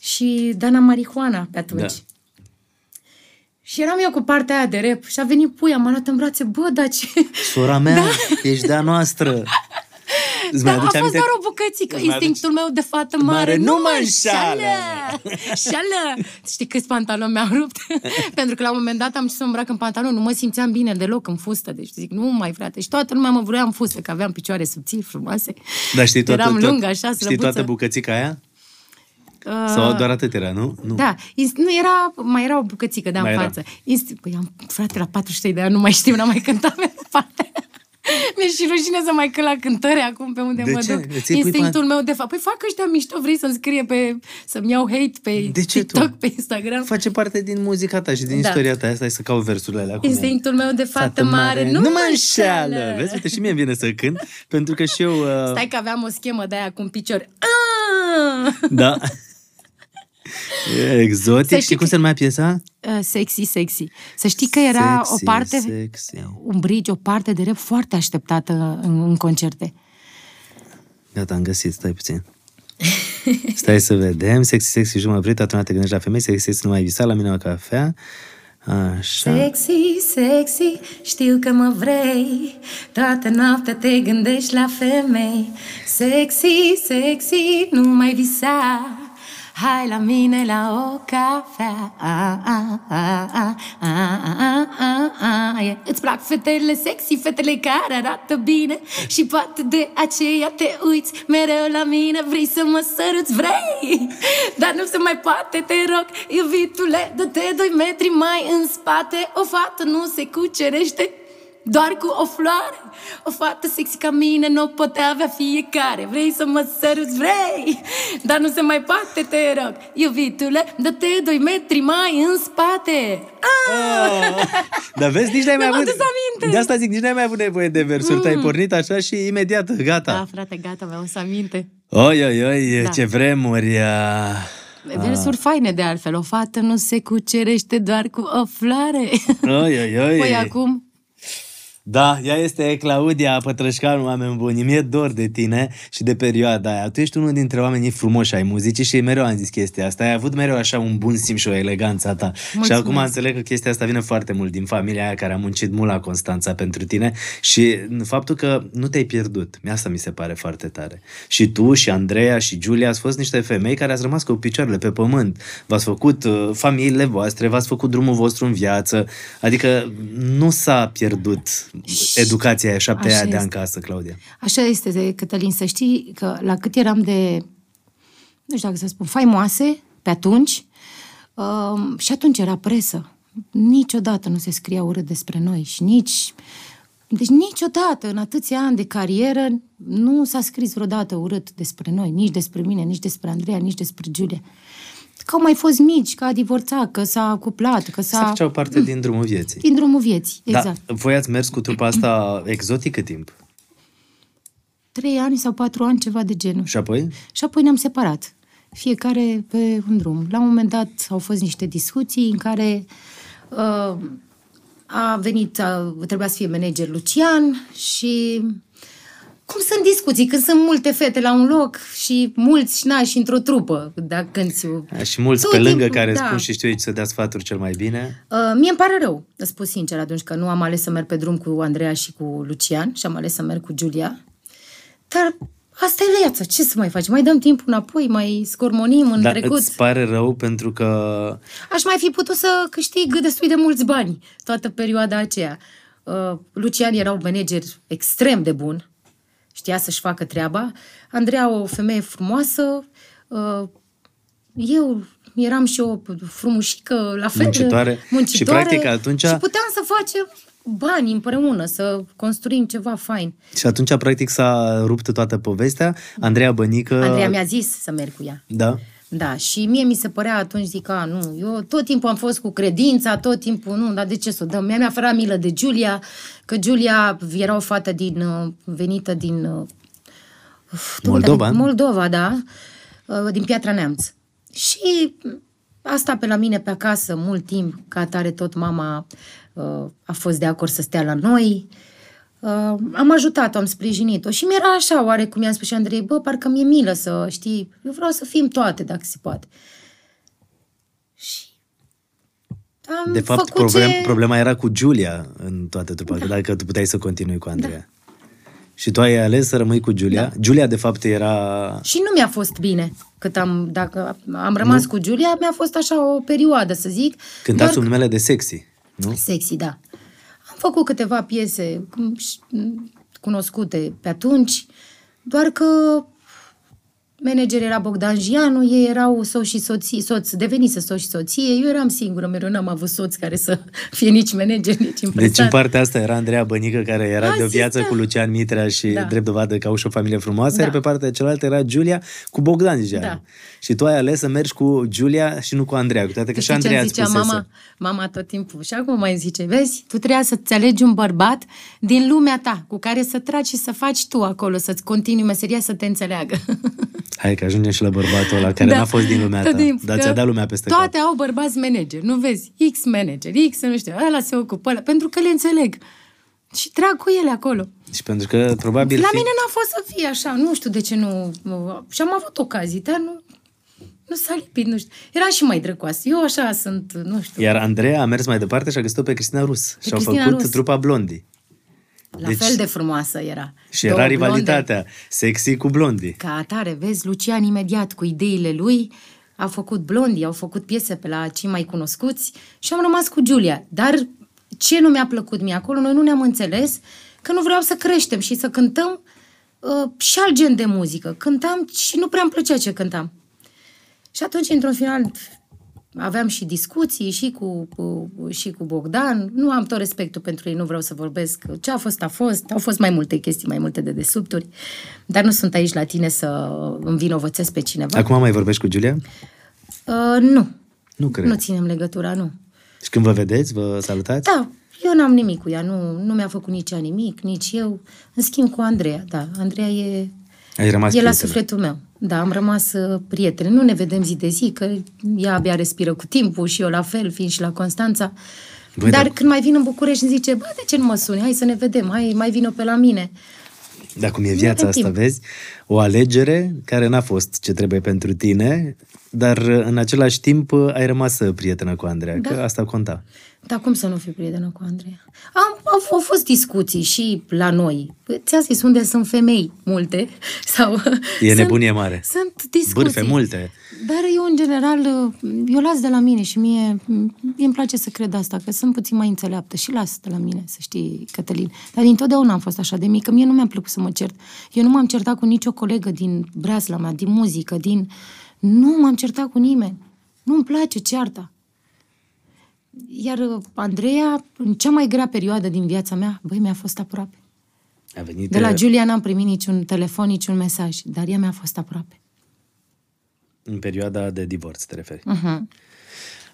și Dana Marihuana pe atunci. Da. Și eram eu cu partea aia de rap și a venit puia, m-a luat în brațe, bă, dar ce... Sora mea, da. ești de-a noastră. da, a fost aminte? doar o bucățică. Instinctul meu de fată mare, mare nu mă înșală. Șală. Știi câți pantaloni mi-au rupt? *laughs* Pentru că la un moment dat am să îmbrac în pantalon, nu mă simțeam bine deloc în fustă. Deci zic, nu mai frate. Și toată lumea mă vrea în fustă, că aveam picioare subțiri, frumoase. Dar știi toată, Eram tot, lungă, așa, slăbuță. Știi toată bucățica aia? Uh, Sau doar atât era, nu? nu? Da, nu era, mai era o bucățică de în față. Inst- păi am, frate, la 43 de ani nu mai știu, n-am mai cântat pe parte. *laughs* Mi-e și rușine să mai cânt la cântări acum pe unde de mă ce? duc. De Instinctul meu de fapt. Păi fac ăștia mișto, vrei să-mi scrie pe... să-mi iau hate pe de ce TikTok, tu? pe Instagram. Face parte din muzica ta și din Da. istoria ta. Asta e să caut versurile alea. acum. Instinctul meu de fată mare nu mă înșeală. Vezi, uite, și mie îmi vine să cânt, pentru că și eu... Uh... Stai că aveam o schemă de aia cu un picior. Ah! Da. *laughs* E exotic. Să Știi știi cum că- se numea piesa? Uh, sexy, sexy. Să știi că era Sexy, o parte, sexy. un bridge, o parte de rap foarte așteptată în, în concerte. Gata, am găsit, stai puțin. Stai să vedem. Sexy, sexy, și mă oprit, atunci te gândești la femei, sexy, sexy, nu mai visa la mine o cafea. Așa. Sexy, sexy, știu că mă vrei Toată noaptea te gândești la femei Sexy, sexy, nu mai visa Hai la mine la o cafea. A, a, a. Îți plac fetele sexy, fetele care arată bine. Și poate de aceea te uiți mereu la mine. Vrei să mă săruți, vrei? Dar nu se mai poate, te rog, iubitule Dă-te doi metri mai în spate. O fată nu se cucerește doar cu o floare O fată sexy ca mine nu o poate avea fiecare Vrei să mă săruți, vrei Dar nu se mai poate, te rog Iubitule, dă-te doi metri mai în spate ah! *laughs* Dar vezi, nici n-ai mai Mi-am avut... adus aminte. De asta zic, nici n-ai mai avut nevoie de versuri. Mm. Te-ai pornit așa și imediat, gata. Da, frate, gata, mi-am să aminte Oi, oi, oi, Da. ce vremuri. ah. Versuri faine de altfel O fată nu se cucerește doar cu o floare Oi, oi, oi. Păi acum Da, ea este Claudia Pătrășcanu, oameni buni. Mi-e dor de tine și de perioada aia. Tu ești unul dintre oamenii frumoși ai muzicii și mereu am zis chestia asta. Ai avut mereu așa un bun simț și o eleganță a ta. Mulțumesc. Și acum înțeleg că chestia asta vine foarte mult din familia aia care a muncit mult la Constanța pentru tine și faptul că nu te-ai pierdut. Asta mi se pare foarte tare. Și tu și Andreea și Giulia ați fost niște femei care ați rămas cu picioarele pe pământ. V-ați făcut uh, familiile voastre, v-ați făcut drumul vostru în viață. Adică nu s-a pierdut educația așa pe Așa aia de este. în casă, Claudia. Așa este, de Cătălin, să știi că la cât eram de, nu știu dacă să spun, faimoase pe atunci, um, și atunci era presă. Niciodată nu se scria urât despre noi și nici... Deci niciodată, în atâția ani de carieră, nu s-a scris vreodată urât despre noi, nici despre mine, nici despre Andreea, nici despre Giulia. Că au mai fost mici, că a divorțat, că s-a cuplat, că Să s-a... făceau parte din drumul vieții. Din drumul vieții, exact. Da, voi ați mers cu trupa asta exotic cât timp? Trei ani sau patru ani, ceva de genul. Și apoi? Și apoi ne-am separat. Fiecare pe un drum. La un moment dat au fost niște discuții în care uh, a venit, a, trebuia să fie manager Lucian și cum sunt discuții, când sunt multe fete la un loc și mulți șnași într-o trupă, dacă cânti A, și mulți Tot pe lângă timpul, care da. spun și știu ei să dea sfaturi cel mai bine. Uh, mie îmi pare rău, îți spun sincer, atunci că nu am ales să merg pe drum cu Andreea și cu Lucian și am ales să merg cu Giulia. Dar asta e viața, ce să mai faci? Mai dăm timpul înapoi, mai scormonim în Dar trecut. îți pare rău pentru că... Aș mai fi putut să câștig destul de mulți bani toată perioada aceea. Uh, Lucian era un manager extrem de bun, știa să-și facă treaba. Andreea, o femeie frumoasă, uh, eu eram și o frumușică, la fel. Muncitoare. muncitoare Și, practic, atunci- Și puteam să facem bani împreună, să construim ceva fain. Și atunci, practic, s-a rupt toată povestea. Andreea Bănică... Andreea mi-a zis să merg cu ea. Da. Da, și mie mi se părea atunci, zic, a, nu, eu tot timpul am fost cu credința, tot timpul, nu, dar de ce să o dăm? Mi-a fărat milă de Giulia, că Giulia era o fată din, uh, venită din... uh, uf, Moldova? Din Moldova, da, uh, din Piatra Neamț. Și asta pe la mine pe acasă mult timp, ca atare tot mama uh, a fost de acord să stea la noi. Uh, am ajutat-o, am sprijinit-o și mi-era așa, oare cum i-am spus și Andrei, bă, parcă mi-e milă să știi, eu vreau să fim toate, dacă se poate. Și am De fapt, făcut problem, ce... problema era cu Giulia în toată trupa, da. dacă tu puteai să continui cu Andreea. Da. Și tu ai ales să rămâi cu Giulia? Da. Giulia, de fapt, era... Și nu mi-a fost bine cât am, dacă am rămas nu? cu Giulia, mi-a fost așa o perioadă, să zic. Cântați doar sub numele de sexy, nu? Sexy, da. Am făcut câteva piese cum, ș- cunoscute pe atunci, doar că manager era Bogdan Gianu, ei erau soț și soție, soț, devenise soț și soție, eu eram singură, mereu n-am avut soț care să *laughs* fie nici manager, nici impresar. Deci în partea asta era Andreea Bănică, care era de o Asistent. viață cu Lucian Mitrea și Da. drept dovadă că au și o familie frumoasă, Da. iar pe partea cealaltă era Giulia cu Bogdan Gianu. Da. Și tu ai ales să mergi cu Giulia și nu cu Andreea, cu toate că și Știi ce Andreea îmi îți zicea spusese. mama, mama tot timpul? Și acum mai zice, vezi, tu trebuia să-ți alegi un bărbat din lumea ta, cu care să tragi și să faci tu acolo, să-ți continui meseria să te înțeleagă. *laughs* Hai că ajungem și la bărbatul ăla care n-a fost din lumea tot ta, timpul, dar că ți-a dat lumea peste Toate cap. au bărbați manager, nu vezi? X manager, X nu știu, ăla se ocupă, ăla, pentru că le înțeleg. Și trag cu ele acolo. Și pentru că probabil La fi... mine n-a fost să fie așa, nu știu de ce nu... Și am avut ocazii, dar nu, nu s-a lipit, nu știu. Era și mai drăcoasă. Eu așa sunt, nu știu. Iar Andreea a mers mai departe și a găsit-o pe Cristina Rus. și au Cristina făcut Rus. trupa Blondii. La Deci- fel de frumoasă era. Și Două era blonde. rivalitatea. Sexy cu Blondii. Ca atare, vezi, Lucian imediat cu ideile lui a făcut blondii, au făcut piese pe la cei mai cunoscuți și am rămas cu Giulia. Dar ce nu mi-a plăcut mie acolo, noi nu ne-am înțeles că nu vreau să creștem și să cântăm uh, și alt gen de muzică. Cântam și nu prea îmi plăcea ce cântam. Și atunci, într-un final, aveam și discuții și cu, cu, și cu Bogdan. Nu am tot respectul pentru ei, nu vreau să vorbesc. Ce a fost, a fost. Au fost mai multe chestii, mai multe de desubturi. Dar nu sunt aici la tine să învinovățesc pe cineva. Acum mai vorbești cu Giulia? Uh, nu. Nu cred. Nu ținem legătura, nu. Și când vă vedeți, vă salutați? Da, eu n-am nimic cu ea. Nu, nu mi-a făcut nici ea nimic, nici eu. În schimb cu Andreea, da. Andreea e, Ai rămas e la prietenă. sufletul meu. Da, am rămas uh, prietene. Nu ne vedem zi de zi, că ea abia respiră cu timpul și eu la fel, fiind și la Constanța. Băi, Dar dar- când mai vin în București îmi zice, bă, de ce nu mă suni? Hai să ne vedem, hai, mai vină pe la mine. Dar cum e viața avem asta, timp. vezi? O alegere care n-a fost ce trebuie pentru tine, dar în același timp ai rămas prietenă cu Andreea, Da. că asta conta. Dar cum să nu fiu prietenă cu Andreea? Am, au, au fost discuții și la noi. Ți-a zis unde sunt femei multe. *laughs* Sau, E sunt, nebunie mare. Sunt discuții. Bârfe multe. Dar eu, în general, eu las de la mine și mie, mie îmi place să cred asta, că sunt puțin mai înțeleaptă și las de la mine, să știi, Cătălin. Dar dintotdeauna am fost așa de mică, mie nu mi-a plăcut să mă cert. Eu nu m-am certat cu nicio colegă din breasla mea, din muzică, din... Nu m-am certat cu nimeni. Nu-mi place cearta. Iar uh, Andreea, în cea mai grea perioadă din viața mea, băi, mi-a fost aproape. A venit De la Giulia n-am primit niciun telefon, niciun mesaj, dar ea mi-a fost aproape. în perioada de divorț, te referi. Uh-huh.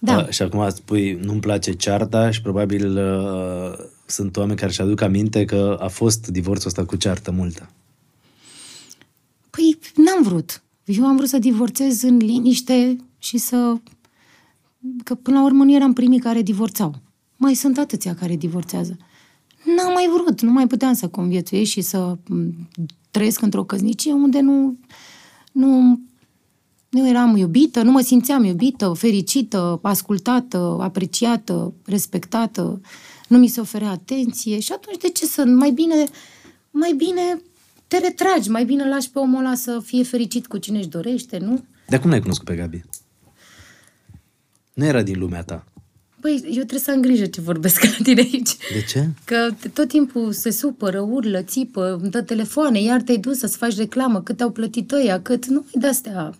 Da. Uh, și acum spui, nu-mi place cearta și probabil uh, sunt oameni care își aduc aminte că a fost divorțul ăsta cu ceartă multă. Păi, n-am vrut. Eu am vrut să divorțez în liniște și să... Că până la urmă nu eram primii care divorțau. Mai sunt atâția care divorțează. N-am mai vrut, nu mai puteam să conviețuiesc și să m, trăiesc într-o căsnicie unde nu, nu, nu eram iubită, nu mă simțeam iubită, fericită, ascultată, apreciată, respectată, nu mi se oferea atenție și atunci de ce să... Mai bine, mai bine te retragi, mai bine lași pe omul ăla să fie fericit cu cine își dorește, nu? Dar cum n-ai cunoscut pe Gabi? Nu era din lumea ta. Păi, eu trebuie să am grijă ce vorbesc la tine aici. De ce? Că tot timpul se supără, urlă, țipă, îmi dă telefoane, iar te-ai dus să-ți faci reclamă, cât au plătit ăia, cât... Nu de astea.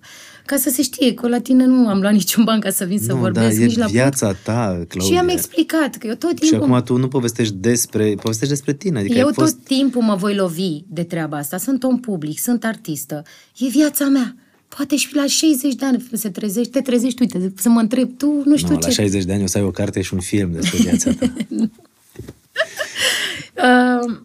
Ca să se știe că la tine nu am luat niciun ban ca să vin să nu, vorbesc da, nici e la viața ta, punct. Claudia. Și i-am explicat că eu tot Și timpul... acum tu nu povestești despre, povestești despre tine. Adică eu ai fost... tot timpul mă voi lovi de treaba asta. Sunt om public, sunt artistă. E viața mea. Poate și la 60 de ani se trezești, te trezești, uite, să mă întreb tu, nu știu Nu, ce. la 60 de ani o să ai o carte și un film despre viața ta. Uh,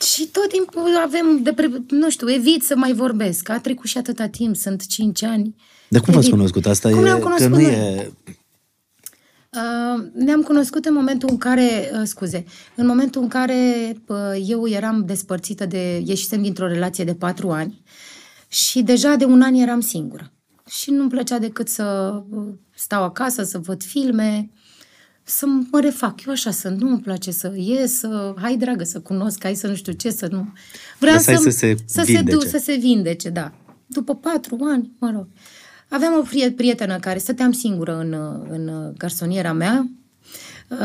*laughs* și tot timpul avem, de pre... nu știu, evit să mai vorbesc. A trecut și atâta timp, sunt 5 ani. Dar cum v-ați Evit. cunoscut? Asta Cum e, ne-am că cunoscut nu noi? e... Uh, ne-am cunoscut în momentul în care, uh, scuze, în momentul în care uh, eu eram despărțită de, ieșisem dintr-o relație de patru ani și deja de un an eram singură. Și nu-mi plăcea decât să uh, stau acasă, să văd filme, să mă refac. Eu așa sunt, nu-mi place să ies, să, hai dragă, să cunosc, hai să nu știu ce, să nu... Vreau Lăsai să, să se să se, vindece. du, să se vindece, da. După patru ani, mă rog. Aveam o prie- prietenă care stăteam singură în, uh, în uh, garsoniera mea, uh,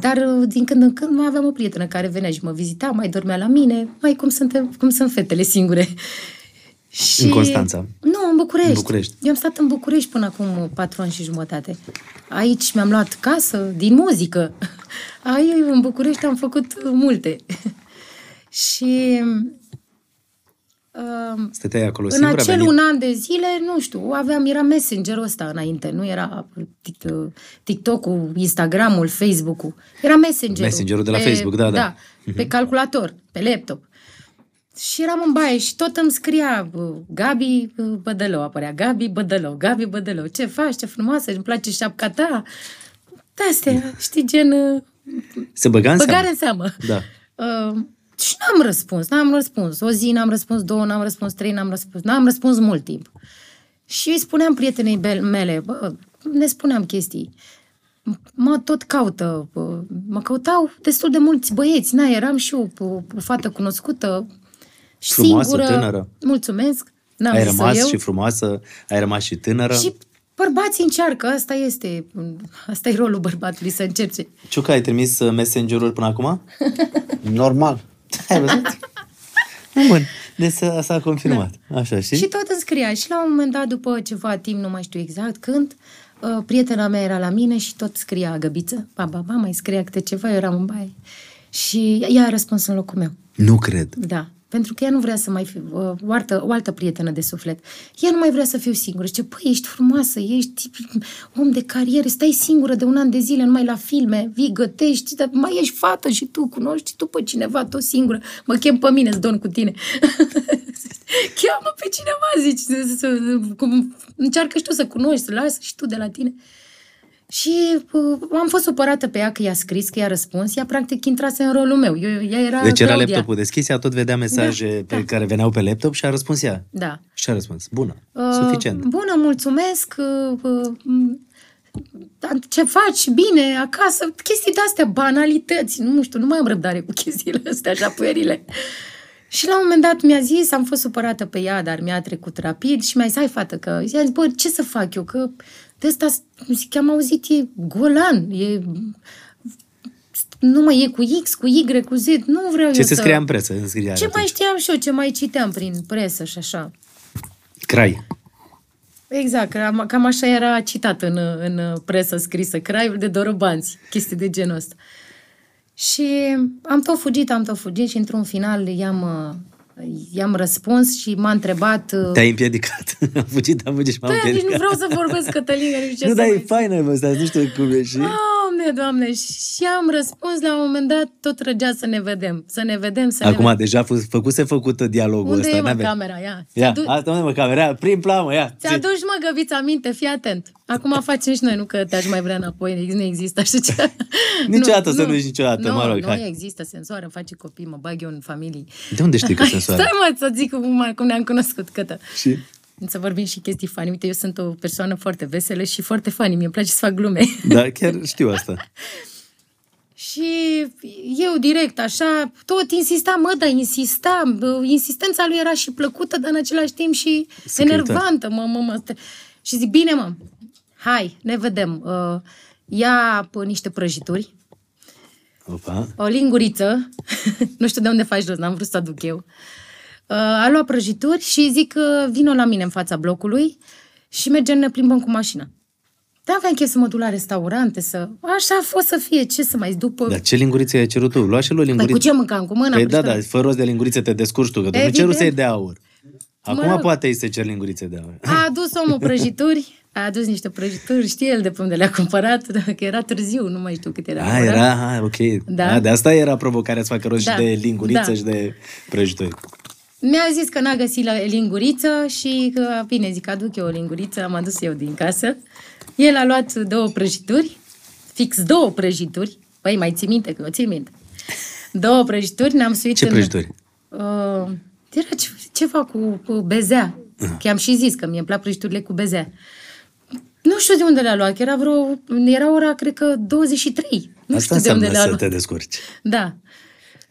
dar uh, din când în când mai aveam o prietenă care venea și mă vizita, mai dormea la mine, mai cum, suntem, cum sunt fetele singure. Și... În Constanța? Nu, în București. În București. Eu am stat în București până acum patru ani și jumătate. Aici mi-am luat casă din muzică. *laughs* Aici, în București, am făcut multe. *laughs* și uh, Stăteai acolo în singură? acel venit- un an de zile, nu știu, aveam, era Messenger-ul ăsta înainte, nu era Tik- TikTok-ul, Instagram-ul, Facebook-ul. Era Messenger-ul. Messenger-ul de la Facebook, da, da. Da, pe calculator, pe laptop. Și eram în baie și tot îmi scria bă, Gabi bă, Bădălău, apărea Gabi Bădălău, Gabi Bădălău, ce faci, ce frumoasă, îmi place șapca ta. De-astea, știi, gen uh, Se băga în băgare seamă? în seamă. Da. Uh, și n-am răspuns, n-am răspuns. O zi n-am răspuns, două n-am răspuns, trei n-am răspuns, n-am răspuns mult timp. Și îi spuneam prietenei bel- mele, bă, ne spuneam chestii. Mă tot caută, bă, mă căutau destul de mulți băieți, na, eram și eu o, o fată cunoscută, Frumoasă, singură. tânără. Mulțumesc. N-am Ai zis-o rămas eu. și frumoasă, ai rămas și tânără. Și bărbații încearcă, asta este, asta e rolul bărbatului, să încerce. Ciuca, ai trimis uh, messenger-ul până acum? *laughs* Normal. Ai văzut? *laughs* Bun, deci s-a, s-a confirmat. Așa, și? Și tot îmi scria. Și la un moment dat, după ceva timp, nu mai știu exact când, uh, prietena mea era la mine și tot scria găbiță. Ba, ba, ba, mai scria câte ceva, eu eram în baie. Și ea a răspuns în locul meu. Nu cred. Da. Pentru că ea nu vrea să mai fiu uh, o altă, o altă prietenă de suflet. Ea nu mai vrea să fiu singură. Zice, păi, ești frumoasă, ești om de carieră, stai singură de un an de zile numai la filme, vii, gătești, dar mai ești fată și tu, cunoști tu pe cineva tot singură. Mă chem pe mine, îți don cu tine. *laughs* Cheamă pe cineva, zici, să, să, cum, încearcă și tu să cunoști, să lasă și tu de la tine. Și uh, am fost supărată pe ea că i-a scris, că i-a răspuns. Ea practic intrase în rolul meu. Eu, ea era Deci era Claudia. laptopul deschis, ea tot vedea mesaje Da, pe care veneau pe laptop și a răspuns ea. Da. Și a răspuns. Bună. Uh, Suficient. Bună, mulțumesc. Uh, uh, m- dar ce faci? Bine, acasă. Chestii de-astea, banalități. Nu știu, nu mai am răbdare cu chestiile astea, așa puerile. Și la un moment dat mi-a zis, am fost supărată pe ea, dar mi-a trecut rapid și mi-a zis, hai fată, că i-a zis, bă, ce să fac eu? Că de asta, zic, am auzit, e golan, e... Nu mai e cu X, cu Y, cu Z, nu vreau Ce eu se să... scria în presă? În scriare Ce mai atunci? știam și eu, ce mai citeam prin presă și așa. Crai. Exact, cam, cam așa era citat în, în presă scrisă, craiul de dorobanți, chestii de genul ăsta. Și am tot fugit, am tot fugit și într-un final i-am, uh, i-am răspuns și m-a întrebat... uh, Te-ai împiedicat. *laughs* am fugit, am fugit și m-am Da, nici nu împiedicat. vreau să vorbesc, Cătălin, că nu știu ce nu, să dar e mai... faină, bă, stați, nu știu cum e și... Doamne, doamne, și am răspuns la un moment dat, tot răgea să ne vedem, să ne vedem, să ne Acum, vedem. deja fă- făcuse făcută dialogul Unde ăsta. e, mă, n-avea- camera? Ia, Ia, Ți-adu- asta unde mă camera? Ia, prim plan, mă, ia. zi. Ți-aduci, mă, găbița aminte, fii atent. Acum facem și noi, nu că te-aș mai vrea înapoi, nu există așa ceva. *laughs* Niciodată să nu zici niciodată, nu, mă rog, Nu, hai. nu există sensoară, face copii, mă bag eu în familie. De unde știi că *laughs* sunt soare? Stai mă, să zic cum, cum ne-am cunoscut, cătă. Și Să vorbim și chestii funny. Uite, eu sunt o persoană foarte veselă și foarte funny. Mi-e place să fac glume. *laughs* da, chiar știu asta. *laughs* Și eu direct, așa, tot insistam, mă, dar insistam. Bă, Insistența lui era și plăcută, dar în același timp și Secretar. enervantă, mă, mă, mă. Și zic, bine, mă, hai, ne vedem. Uh, ia pă, niște prăjituri, Opa. o linguriță, *laughs* nu știu de unde faci rost, n-am vrut să aduc eu. Uh, a luat prăjituri și zic, uh, vino la mine în fața blocului și mergem, ne plimbăm cu mașina. Da, aveam chef să mă duc la restaurante, să... Așa a fost să fie, ce să mai după... Dar ce lingurițe ai cerut tu? Lua și lui Păi lingurițe. cu ce mâncam? Cu mâna? Păi cu da, șterg? da, fă rost de lingurițe, te descurci tu, că tu nu Evident. cerusei de aur. Acum Mă rog. poate îi se cer lingurițe de aur. A adus omul prăjituri, a adus niște prăjituri, știe el de pe unde le-a cumpărat, dar că era târziu, nu mai știu cât era. A, ora. era, a, ok. Da. A, de asta era provocarea să facă rost Da. și de linguriță Da. și de prăjituri. Mi-a zis că n-a găsit la linguriță și că, bine, zic, aduc eu o linguriță, am adus eu din casă. El a luat două prăjituri, fix două prăjituri, păi mai ții minte, că eu țin minte. Două prăjituri, ne-am suit Ce în... prăjituri? Uh, era ce, ceva cu, cu bezea. Că i-am și zis că mie îmi plac prăjiturile cu bezea. Nu știu de unde le-a luat, că era vreo... Era ora, cred că, 23. Nu Asta știu de unde înseamnă le-a să luat. te descurci. Da.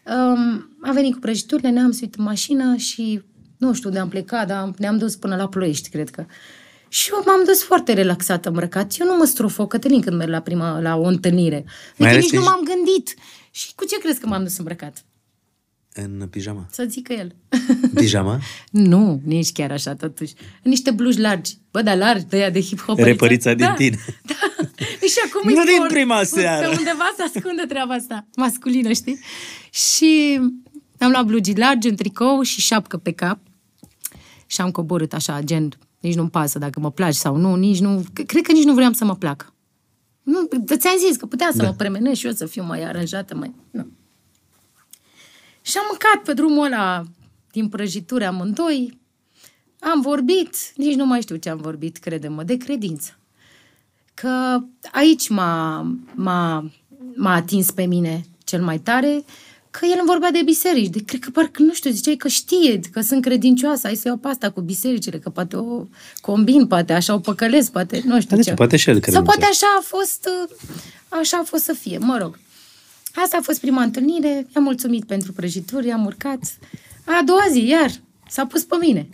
Um, a venit cu prăjiturile, ne-am suit în mașină și nu știu de am plecat, dar ne-am dus până la Ploiești, cred că. Și eu m-am dus foarte relaxată îmbrăcat. Eu nu mă strofoc, Cătălin, când merg la prima, la o întâlnire. Mai Adică ales nici că nu ești- m-am gândit. Și cu ce crezi că m-am dus îmbrăcat? În pijama. Să zică el. Pijama? *laughs* nu, nici chiar așa, totuși. Niște bluși largi. Bă, dar largi, de aia de hip-hop. Repărița din da, tine. Da. *laughs* Și acum Nu e din sport. prima seară. Pe undeva se ascunde treaba asta, masculină, știi? Și am luat blugi largi, un tricou și șapcă pe cap. Și am coborât așa, gen, nici nu-mi pasă dacă mă placi sau nu, nici nu... Cred că nici nu vreau să mă plac. Nu, ți-am zis că puteam să Da. mă premenez și eu să fiu mai aranjată, mai... Nu. Și am mâncat pe drumul ăla din prăjituri amândoi. Am vorbit, nici nu mai știu ce am vorbit, crede-mă, de credință. Că aici m-a, m-a, m-a atins pe mine cel mai tare, că el îmi vorbea de biserici. De, cred că parcă, nu știu, ziceai că știe, că sunt credincioasă, hai să iau pe asta cu bisericile, că poate o combin, poate așa o păcălesc, poate nu știu Da, ce. ce, poate și el Sau credincios. poate așa a fost, uh, așa a fost să fie, mă rog. Asta a fost prima întâlnire, i-am mulțumit pentru prăjituri, am urcat. A doua zi, iar, s-a pus pe mine.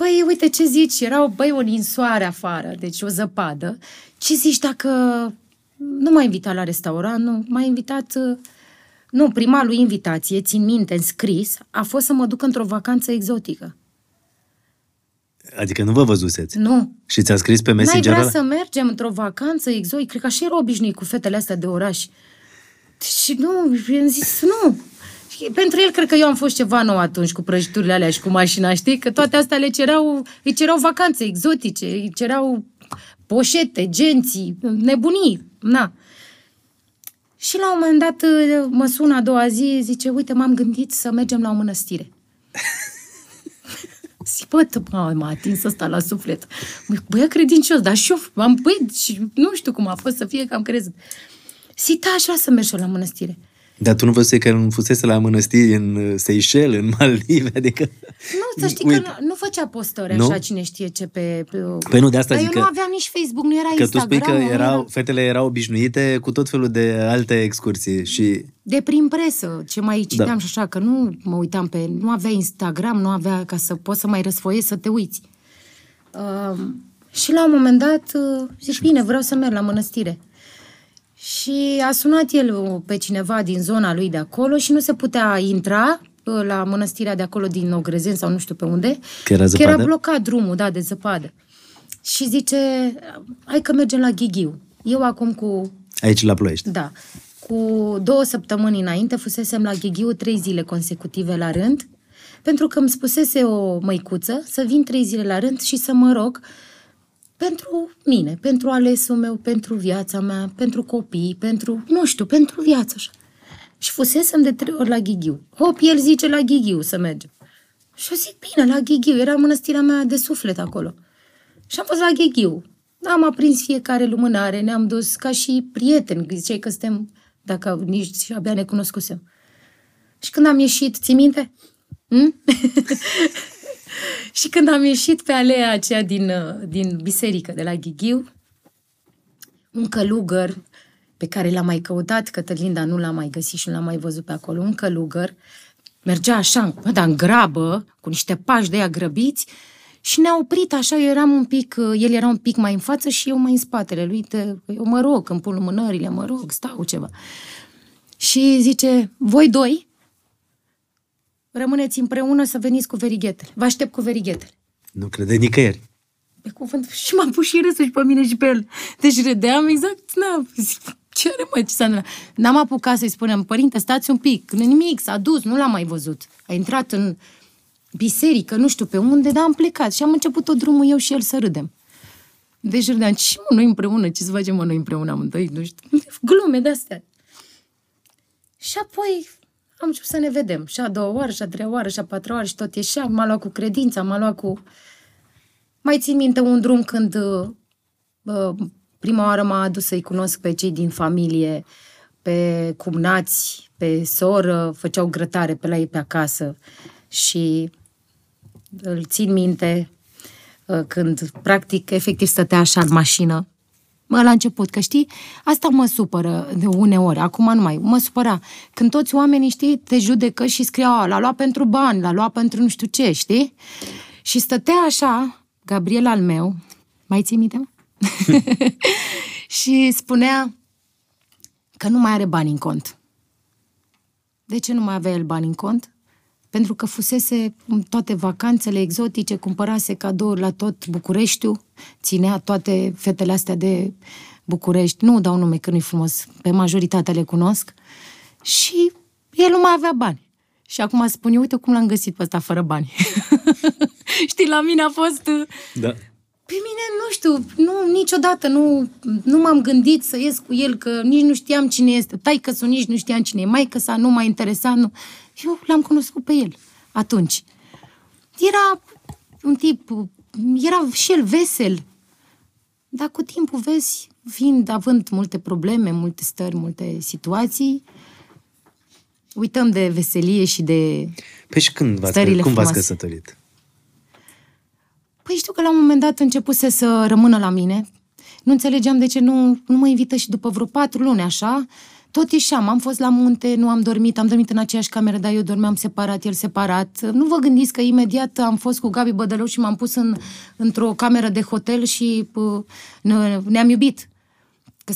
Păi, uite ce zici, era o, băi, o ninsoare afară, deci o zăpadă. Ce zici dacă nu m-a invitat la restaurant, nu, m-a invitat... uh, Nu, prima lui invitație, țin minte, în scris, a fost să mă duc într-o vacanță exotică. Adică nu vă văzuseți. Nu, Și ți-a scris pe N-ai Messenger vrea ăla? să mergem într-o vacanță exotic? Cred că așa era obișnuit cu fetele astea de oraș. Și nu, i-am zis nu. Și pentru el cred că eu am fost ceva nou atunci cu prăjiturile alea și cu mașina, știi? Că toate astea le cereau, îi cereau vacanțe exotice, îi cereau poșete, genții, nebunii, na. Și la un moment dat mă sună a doua zi, zice, uite, m-am gândit să mergem la o mănăstire. *laughs* Zic, bă, tă- m-a, m-a atins ăsta la suflet. Băia credincios, dar și eu am băi, și nu știu cum a fost să fie că am crezut. Zic, da, aș vrea să merg și eu la mănăstire. Dar tu nu văzusei că nu fusese la mănăstiri în uh, Seychelles, în Maldive, *laughs* adică... Nu, să știi Uite. că nu, nu făcea postări Nu? așa cine știe ce pe... pe Păi nu, de asta Dar zic eu că- nu aveam nici Facebook, nu era Că tu Instagram. spui că nu erau, era- fetele erau obișnuite cu tot felul de alte excursii și... De prin presă, ce mai citeam Da. și așa, că nu mă uitam pe... Nu avea Instagram, nu avea ca să poți să mai răsfoiezi, să te uiți. Uh, și la un moment dat uh, zic, bine, vreau să merg la mănăstire. Și a sunat el uh, pe cineva din zona lui de acolo și nu se putea intra uh, la mănăstirea de acolo din Ogrezen sau nu știu pe unde. Că era Că era zăpadă? blocat drumul, da, de zăpadă. Și zice, hai că mergem la Ghigiu. Eu acum cu Aici la Ploiești. da. Cu două săptămâni înainte fusesem la Gheghiu trei zile consecutive la rând, pentru că îmi spusese o măicuță să vin trei zile la rând și să mă rog pentru mine, pentru alesul meu, pentru viața mea, pentru copii, pentru, nu știu, pentru viață așa. Și fusesem de trei ori la Ghighiu. Hop, el zice la Ghighiu să mergem. Și eu zic, bine, la Ghighiu, era mănăstirea mea de suflet acolo. Și am fost la Gheghiu. Am aprins fiecare lumânare, ne-am dus ca și prieteni, ziceai că suntem, dacă nici și abia ne cunoscusem. Și când am ieșit, ții minte? Hm? *laughs* *laughs* și când am ieșit pe alea aceea din, uh, din biserică de la Ghighiu, un călugăr pe care l-am mai căutat, Cătălin, dar nu l-am mai găsit și nu l-am mai văzut pe acolo, un călugăr, mergea așa, bă, dar în grabă, cu niște pași de aia grăbiți, și ne-a oprit așa, eu eram un pic, el era un pic mai în față și eu mai în spatele lui, te, eu mă rog, îmi pun lumânările, mă rog, stau ceva. Și zice, voi doi rămâneți împreună să veniți cu verighetele. Vă aștept cu verighetele. Nu crede nicăieri. Pe cuvânt. Și m-am pus și râsul și pe mine și pe el. Deci râdeam exact, na, zic, ce are mă, ce s-a întâmplat? N-am apucat să-i spunem, părinte, stați un pic, nu nimic, s-a dus, nu l-am mai văzut. A intrat în, biserică, nu știu pe unde, dar am plecat și am început tot drumul eu și el să râdem. Deci râdeam, ce mă, noi împreună, ce să facem mă, noi împreună amândoi, nu știu, glume de-astea. Și apoi am început să ne vedem. Și a doua oară, și a treia oară, și a patra oară, și tot ieșea. M-a luat cu credința, m-a luat cu... Mai țin minte un drum când uh, prima oară m-a adus să-i cunosc pe cei din familie, pe cumnați, pe soră, făceau grătare pe la ei pe acasă și îl țin minte uh, când practic efectiv stătea așa în mașină Mă, la început, că știi, asta mă supără de uneori, acum nu mai, mă supăra. Când toți oamenii, știi, te judecă și scriau, l-a luat pentru bani, l-a luat pentru nu știu ce, știi? Și stătea așa, Gabriel al meu, mai ții minte, *laughs* și spunea că nu mai are bani în cont. De ce nu mai avea el bani în cont? Pentru că fusese în toate vacanțele exotice, cumpărase cadouri la tot Bucureștiul, ținea toate fetele astea de București, nu dau nume că nu-i frumos, pe majoritatea le cunosc, și el nu mai avea bani. Și acum spune, uite cum l-am găsit pe ăsta fără bani. *laughs* Știi, la mine a fost... Da. Pe mine, nu știu, nu, niciodată nu, nu m-am gândit să ies cu el, că nici nu știam cine este. Tai că nici nu știam cine e. Mai că s-a nu m-a interesat. Nu. Eu l-am cunoscut pe el atunci. Era un tip, era și el vesel. Dar cu timpul vezi, fiind, având multe probleme, multe stări, multe situații, uităm de veselie și de Păi și când v-ați, stările cum v-ați frumoase. căsătorit? Păi știu că la un moment dat începuse să rămână la mine. Nu înțelegeam de ce nu, nu mă invită și după vreo patru luni, așa. Tot ieșeam, am fost la munte, nu am dormit, am dormit în aceeași cameră, dar eu dormeam separat, el separat. Nu vă gândiți că imediat am fost cu Gabi Bădălău și m-am pus în, într-o cameră de hotel și pă, ne- ne-am iubit. Că,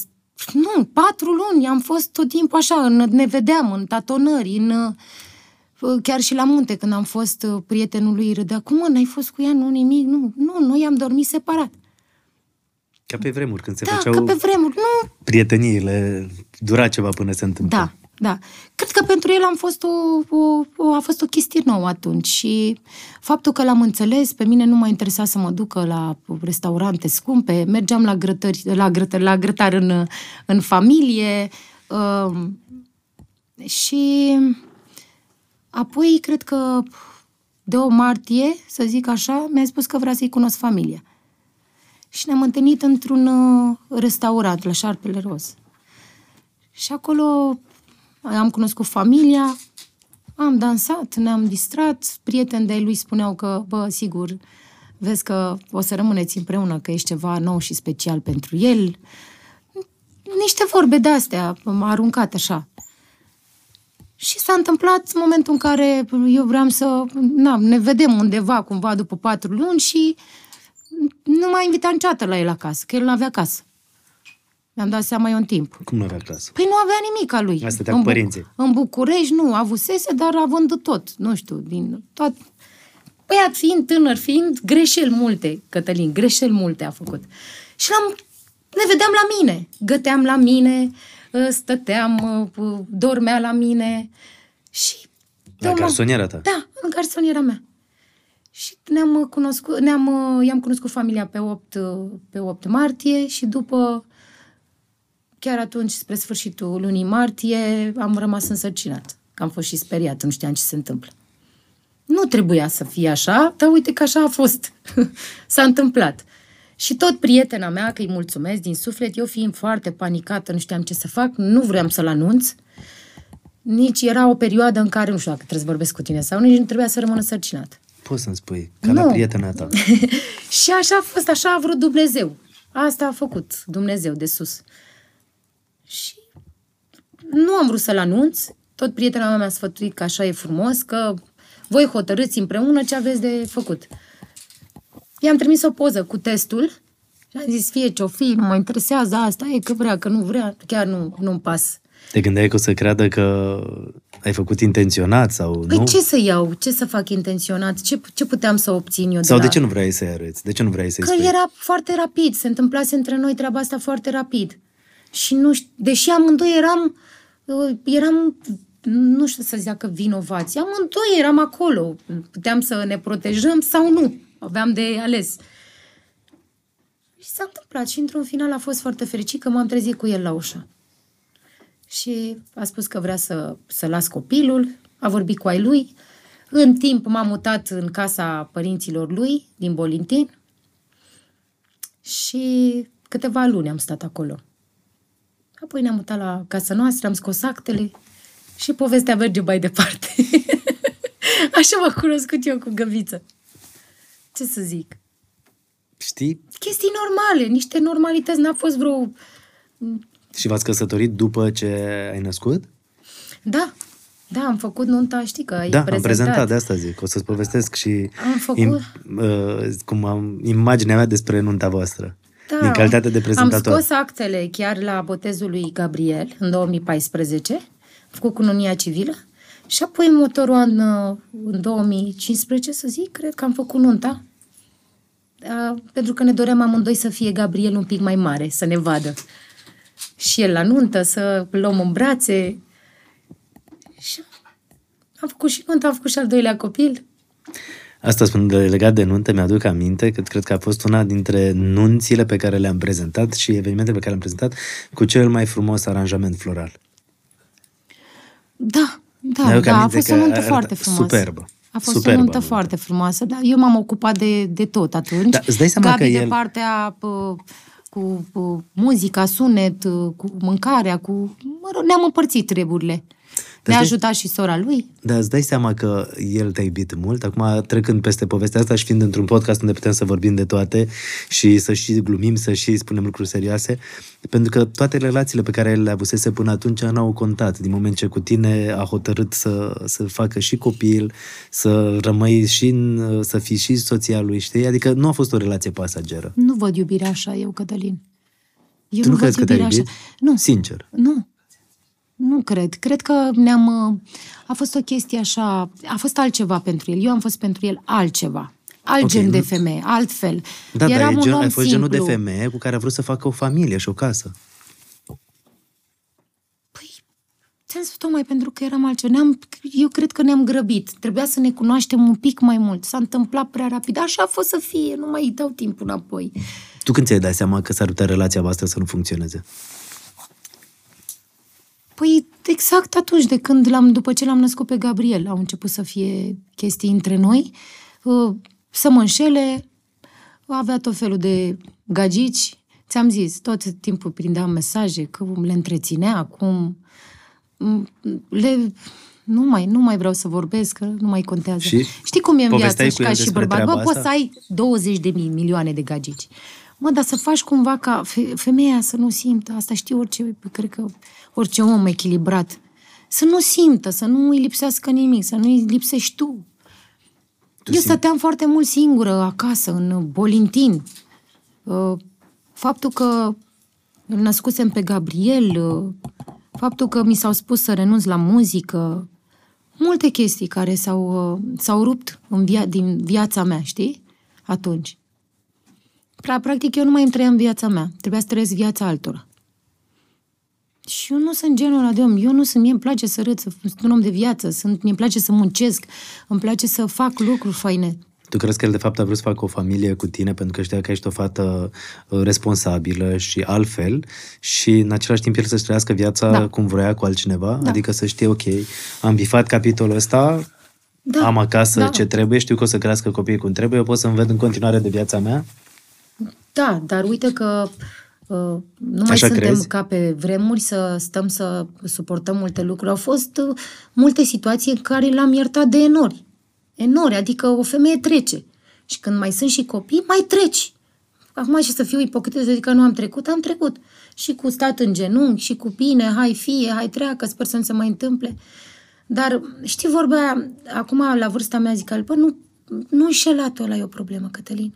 nu, patru luni am fost tot timpul așa, în, ne vedeam în tatonări, în... uh, Chiar și la munte, când am fost uh, prietenul lui, râdea, cum mă, n-ai fost cu ea, nu, nimic, nu, nu, noi am dormit separat. Ca pe vremuri, când se Da, făceau că pe vremuri, nu, prieteniile, dura ceva până se întâmplă. Da, da. Cred că pentru el am fost o, o, o, a fost o chestie nouă atunci și faptul că l-am înțeles, pe mine nu m-a interesat să mă ducă la restaurante scumpe, mergeam la grătări, la grătări, la grătar în, în familie uh, și apoi cred că de o martie, să zic așa, mi-a spus că vrea să-i cunosc familia. Și ne-am întâlnit într-un uh, restaurant la Șarpele Roz. Și acolo am cunoscut familia, am dansat, ne-am distrat, prieteni de lui spuneau că, bă, sigur, vezi că o să rămâneți împreună, că ești ceva nou și special pentru el. Niște vorbe de-astea, m-a aruncat așa. Și s-a întâmplat momentul în care eu vreau să na, ne vedem undeva cumva după patru luni și nu m-a invitat niciodată la el acasă, că el nu avea casă. Mi-am dat seama eu în timp. Cum nu avea casă? Păi nu avea nimic a lui. Asta stătea cu În Bu- părinții. În București nu, avusese, dar având tot, nu știu, din tot. Băiat fiind tânăr, fiind greșeli multe, Cătălin, greșeli multe a făcut. Și l-am, ne vedeam la mine, găteam la mine, ă, stăteam, ă, dormea la mine și... La de o- garsoniera ta? Da, în garsoniera mea. Și ne-am uh, cunoscut, ne-am, uh, i-am cunoscut familia pe 8, uh, pe 8 martie și după, chiar atunci, spre sfârșitul lunii martie, am rămas însărcinat. Că am fost și speriat, nu știam ce se întâmplă. Nu trebuia să fie așa, dar uite că așa a fost. *laughs* S-a întâmplat. Și tot prietena mea, că îi mulțumesc din suflet, eu fiind foarte panicată, nu știam ce să fac, nu vreau să-l anunț, nici era o perioadă în care, nu știu dacă trebuie să vorbesc cu tine sau nici nu trebuia să rămână sărcinat. Poți să-mi spui, ca la Nu. prietena ta. *laughs* și așa a fost, așa a vrut Dumnezeu. Asta a făcut Dumnezeu de sus. Și nu am vrut să-l anunț. Tot prietena mea mi-a sfătuit că așa e frumos, că voi hotărâți împreună ce aveți de făcut. I-am trimis o poză cu testul și am zis, fie ce-o fi, nu mă interesează asta, e că vrea, că nu vrea, chiar nu, nu-mi pas. Te gândeai că o să creadă că ai făcut intenționat sau Păi nu? ce să iau? Ce să fac intenționat? Ce, ce puteam să obțin eu Sau de de la... ce nu vrei să-i arăți? De ce nu vrei să-i Că spui? era foarte rapid, se întâmplase între noi treaba asta foarte rapid. Și nu știu, deși amândoi eram, uh, eram nu știu să zic că vinovați. Amândoi eram acolo. Puteam să ne protejăm sau nu. Aveam de ales. Și s-a întâmplat și într-un final a fost foarte fericit că m-am trezit cu el la ușă. Și a spus că vrea să, să las copilul, a vorbit cu ai lui. În timp m-am mutat în casa părinților lui, din Bolintin. Și câteva luni am stat acolo. Apoi ne-am mutat la casa noastră, am scos actele și povestea merge mai departe. *laughs* Așa m-am cunoscut eu cu Găviță. Ce să zic? Știi? Chestii normale, niște normalități. N-a fost vreo... Și v-ați căsătorit după ce ai născut? Da, da, am făcut nunta, știi că ai Da, prezentat. am prezentat, de asta zic. O să-ți povestesc și Am făcut. uh, cum am, imaginea mea despre nunta voastră. Da, din calitate de prezentator. Am scos actele chiar la botezul lui Gabriel în 2014, am făcut cununia civilă și apoi în motorul an, uh, în 2015, să zic, cred că am făcut nunta. Uh, pentru că ne doream amândoi să fie Gabriel un pic mai mare, să ne vadă. Și el la nuntă, să îl luăm în brațe. Și am făcut și nunta, am făcut și al doilea copil. Asta spun de legat de nuntă, mi-aduc aminte că cred că a fost una dintre nunțile pe care le-am prezentat și evenimentele pe care le-am prezentat cu cel mai frumos aranjament floral. Da, da, Mi-aduc da, a aminte fost că o nuntă arăta foarte frumoasă. superbă. A fost Superbă o nuntă nuntă. foarte frumoasă, dar eu m-am ocupat de, de tot atunci. Da, îți dai seama Gabi că de el- partea pă, cu, cu muzica, sunet, cu mâncarea, cu... Mă rog, ne-am împărțit treburile. Ne-a îți dai- ajutat și sora lui. Dar îți dai seama că el te-a iubit mult? Acum, trecând peste povestea asta și fiind într-un podcast unde putem să vorbim de toate și să și glumim, să și spunem lucruri serioase, pentru că toate relațiile pe care el le avusese până atunci n-au contat. Din moment ce cu tine a hotărât să, să facă și copil, să rămâi și în, să fii și soția lui, știi? Adică nu a fost o relație pasageră. Nu văd iubirea așa, eu, Cătălin. Eu Tu nu văd crezi că te-a iubirea iubit? Așa. Nu, Sincer. Nu. Nu cred. Cred că ne-am... uh, A fost o chestie așa... A fost altceva pentru el. Eu am fost pentru el altceva. Alt Ok, gen de nu- femeie, altfel. Da, dar Eram e un gen, om ai fost simplu. genul de femeie cu care a vrut să facă o familie și o casă. Păi, ți-am spus tocmai pentru că eram altceva. Ne-am, eu cred că ne-am grăbit. Trebuia să ne cunoaștem un pic mai mult. S-a întâmplat prea rapid. Așa a fost să fie. Nu mai dau timpul înapoi. Tu când ți-ai dat seama că s-ar putea relația voastră să nu funcționeze? Păi exact atunci de când l-am, după ce l-am născut pe Gabriel, au început să fie chestii între noi, uh, să mă înșele, avea tot felul de gagici, ți-am zis, tot timpul prindeam mesaje, cum le întreținea, cum m, le... Nu mai, nu mai vreau să vorbesc, că nu mai contează. Și Știi cum e în viață povesteai și cu ca el și despre bărbat? treaba Bă, poți asta? să ai 20 de mii, milioane de gagici. Mă, dar să faci cumva ca fe- femeia să nu simtă, asta știu orice, cred că orice om echilibrat, să nu simtă, să nu îi lipsească nimic, să nu îi lipsești tu. Tu Eu simți- stăteam foarte mult singură acasă, în Bolintin. Uh, Faptul că îl născusem pe Gabriel, uh, faptul că mi s-au spus să renunț la muzică, multe chestii care s-au, uh, s-au rupt în via- din viața mea, știi? Atunci. Pra- Practic, eu nu mai îmi trăiam viața mea. Trebuia să trăiesc viața altora. Și eu nu sunt genul ăla de om. Eu nu sunt, mie îmi place să râd, să sunt un om de viață, sunt, mie îmi place să muncesc, îmi place să fac lucruri faine. Tu crezi că el de fapt a vrut să facă o familie cu tine pentru că știa că ești o fată uh, responsabilă și altfel și în același timp el să-și trăiască viața Da. cum vrea cu altcineva? Adică să știe, ok, am bifat capitolul ăsta, Da, am acasă da. ce trebuie, știu că o să crească copiii cum trebuie, eu pot să-mi ved în continuare de viața mea? Da, dar uite că uh, nu mai Așa suntem crezi? ca pe vremuri să stăm să suportăm multe lucruri. Au fost uh, multe situații în care l-am iertat de enori. Enori, adică o femeie trece. Și când mai sunt și copii, mai treci. Acum și să fiu ipocrită, să zic că nu am trecut, am trecut. Și cu stat în genunchi, și cu bine, hai fie, hai treacă, sper să nu se mai întâmple. Dar știi vorba aia, acum la vârsta mea zic, bă, nu, nu înșelatul ăla e o problemă, Cătălin.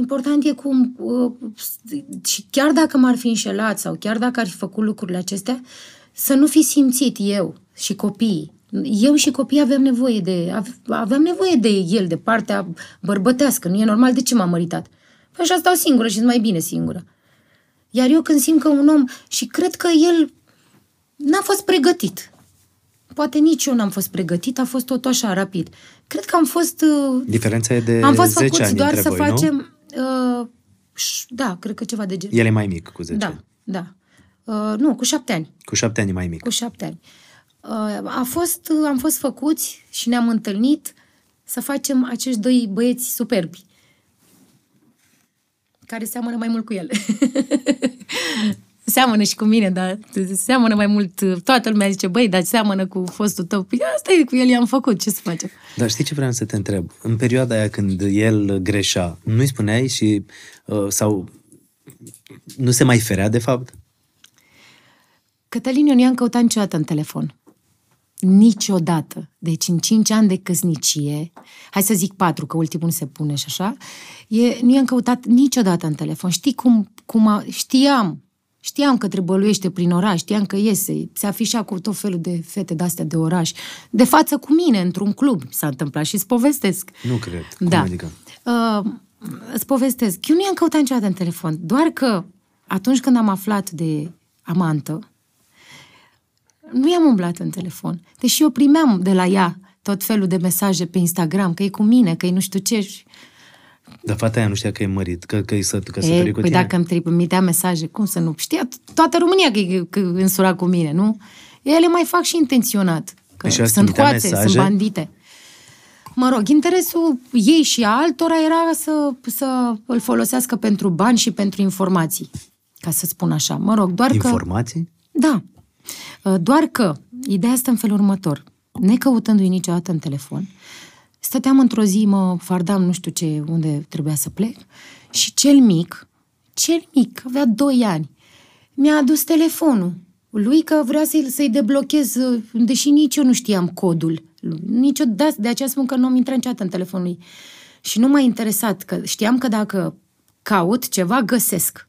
Important e cum, uh, și chiar dacă m-ar fi înșelat sau chiar dacă ar fi făcut lucrurile acestea, să nu fi simțit eu și copiii. Eu și copiii avem nevoie de, ave- aveam nevoie de el, de partea bărbătească. Nu e normal de ce m-am măritat. Păi așa stau singură și sunt mai bine singură. Iar eu când simt că un om, și cred că el n-a fost pregătit. Poate nici eu n-am fost pregătit, a fost tot așa rapid. Cred că am fost... Uh, Diferența e de am fost 10 făcuți ani doar între să voi, facem... Uh, ș- da, cred că ceva de genul. nu? El e mai mic cu 10 Da, ani. da. Uh, nu, cu șapte ani. Cu 7 ani e mai mic. Cu șapte ani. Uh, a fost, uh, am fost făcuți și ne-am întâlnit să facem acești doi băieți superbi. Care seamănă mai mult cu el. *laughs* seamănă și cu mine, dar seamănă mai mult. Toată lumea zice, băi, dar seamănă cu fostul tău. Păi asta e, cu el i-am făcut, ce să facem? Dar știi ce vreau să te întreb? În perioada aia când el greșea, nu-i spuneai și... Uh, sau nu se mai ferea, de fapt? Cătălin, eu nu i-am căutat niciodată în telefon. Niciodată. Deci în cinci ani de căsnicie, hai să zic patru, că ultimul nu se pune și așa, e, nu i-am căutat niciodată în telefon. Știi cum, cum a, știam, știam că trebăluiește prin oraș, știam că iese, se afișa cu tot felul de fete de-astea de oraș, de față cu mine, într-un club s-a întâmplat și îți povestesc. Nu cred. Cum Da. adică? Uh, îți povestesc. Eu nu i-am căutat niciodată în telefon. Doar că atunci când am aflat de amantă, nu i-am umblat în telefon. Deși eu primeam de la ea tot felul de mesaje pe Instagram, că e cu mine, că e nu știu ce. Și- Dar fata aia nu știa că e mărit, că, că e să, căsătorit E, cu păi tine. dacă îmi trimitea mesaje, cum să nu? Știa to- toată România că e că e însurat cu mine, nu? Ele mai fac și intenționat. Că Deci ea îți sunt trimitea hoațe, mesaje? sunt bandite. Mă rog, interesul ei și a altora era să, să îl folosească pentru bani și pentru informații, ca să spun așa. Mă rog, doar că... Informații? Da. Uh, Doar că ideea asta în felul următor. Necăutându-i niciodată în telefon, stăteam într-o zi, mă fardam nu știu ce, unde trebuia să plec, și cel mic, cel mic, avea 2 ani, mi-a adus telefonul lui că vrea să-i, să-i deblochez, uh, deși nici eu nu știam codul. Nici eu, de, de aceea spun că nu am intrat niciodată în telefonul lui. Și nu m-a interesat, că știam că dacă caut ceva, găsesc.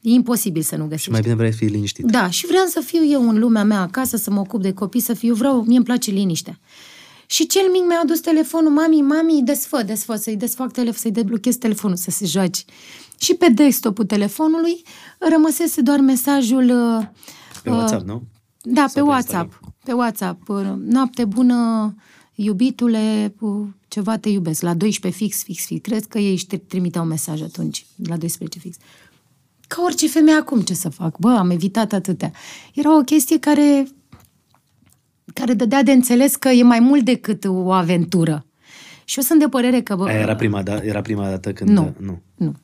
E imposibil să nu Și găsești. mai bine vrei să fii liniștit. Da, și vreau să fiu eu în lumea mea acasă, să mă ocup de copii, să fiu, vreau, mie îmi place liniștea. Și cel mic mi-a adus telefonul, mami, mami, desfă, desfă, să-i desfac telefon, să-i deblochez telefonul, să se joace. Și pe desktopul telefonului rămăsese doar mesajul... uh, Pe uh, WhatsApp, nu? Da, Sau pe pe WhatsApp. Pe WhatsApp. uh, Noapte bună, iubitule, uh, ceva te iubesc. La 12 fix, fix, fix. Cred că ei își tri- trimiteau mesaj atunci, la 12 fix. Ca orice femeie acum, ce să fac? Bă, am evitat atâtea. Era o chestie care, care dădea de înțeles că e mai mult decât o aventură. Și eu sunt de părere că... Bă, Aia era prima, da, era prima dată când... nu. nu. nu.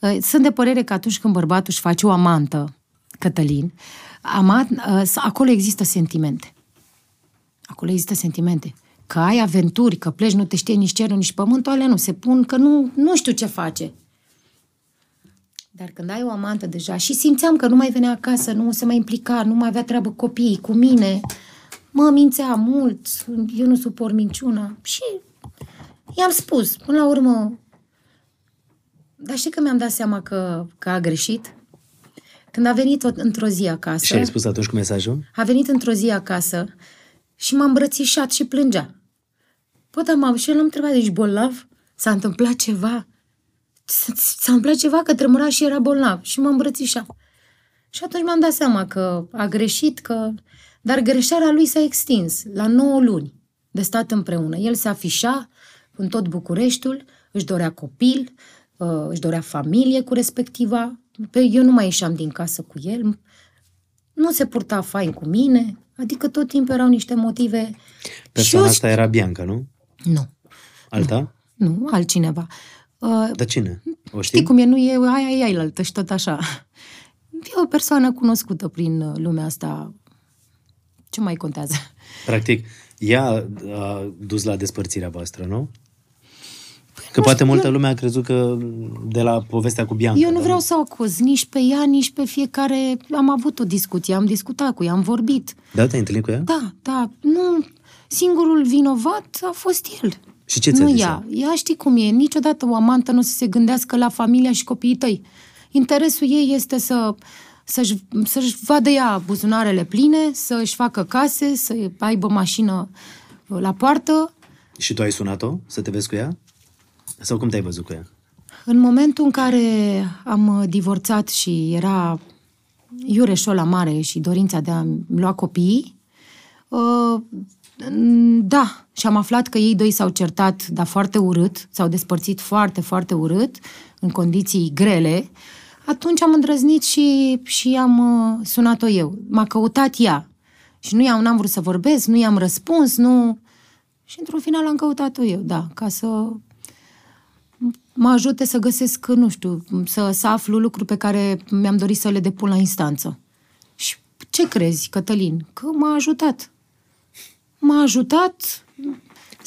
Uh, Sunt de părere că atunci când bărbatul își face o amantă, Cătălin, amat, uh, s- acolo există sentimente. Acolo există sentimente. Că ai aventuri, că pleci, nu te știe nici cerul, nici pământul, alea nu se pun, că nu, nu știu ce face. Dar când ai o amantă deja și simțeam că nu mai venea acasă, nu se mai implica, nu mai avea treabă copiii cu mine, mă mințea mult, eu nu suport minciuna și i-am spus, până la urmă, dar știi că mi-am dat seama că, că a greșit? Când a venit o- într-o zi acasă, Și ai spus atunci cu mesajul? a venit într-o zi acasă și m-a îmbrățișat și plângea. Bă, dar m-am, și eu l-am întrebat, ești bolnav? S-a întâmplat ceva? S- S-a întâmplat ceva că tremura și era bolnav și mă îmbrățișa. Și atunci mi-am dat seama că a greșit, că... dar greșeala lui s-a extins la 9 luni de stat împreună. El se afișa în tot Bucureștiul, își dorea copil, uh, își dorea familie cu respectiva. Pe eu nu mai ieșeam din casă cu el, nu se purta fain cu mine, adică tot timpul erau niște motive. Persoana și eu, asta era Bianca, nu? Nu, Alta? nu, altcineva. Uh, Dar cine? O știi? Știi cum e, nu e aia, aia, aia, altă și tot așa. E o persoană cunoscută prin uh, lumea asta. Ce mai contează? Practic, ea a dus la despărțirea voastră, nu? Că nu poate știu, multă eu- lume a crezut că de la povestea cu Bianca. Eu nu dar vreau să o acuz nici pe ea, nici pe fiecare. Am avut o discuție, am discutat cu ea, am vorbit. Da, te-ai întâlnit cu ea? Da, da, nu... Singurul vinovat a fost el. Și ce ți-a Nu zis ea. Ea știi cum e. Niciodată o amantă nu o să se gândească la familia și copiii tăi. Interesul ei este să, să-și, să-și vadă ea buzunarele pline, să-și facă case, să aibă mașină uh, la poartă. Și tu ai sunat-o să te vezi cu ea? Sau cum te-ai văzut cu ea? În momentul în care am uh, divorțat și era iureșul la mare și dorința de a lua copiii, Uh, da, și am aflat că ei doi s-au certat, dar foarte urât, s-au despărțit foarte, foarte urât, în condiții grele. Atunci am îndrăznit și, și am uh, sunat-o eu. M-a căutat ea. Și nu i-am, n-am vrut să vorbesc, nu i-am răspuns, nu... Și într-un final am căutat-o eu, da, ca să mă ajute să găsesc, nu știu, să, să aflu lucruri pe care mi-am dorit să le depun la instanță. Și ce crezi, Cătălin? Că m-a ajutat. M-a ajutat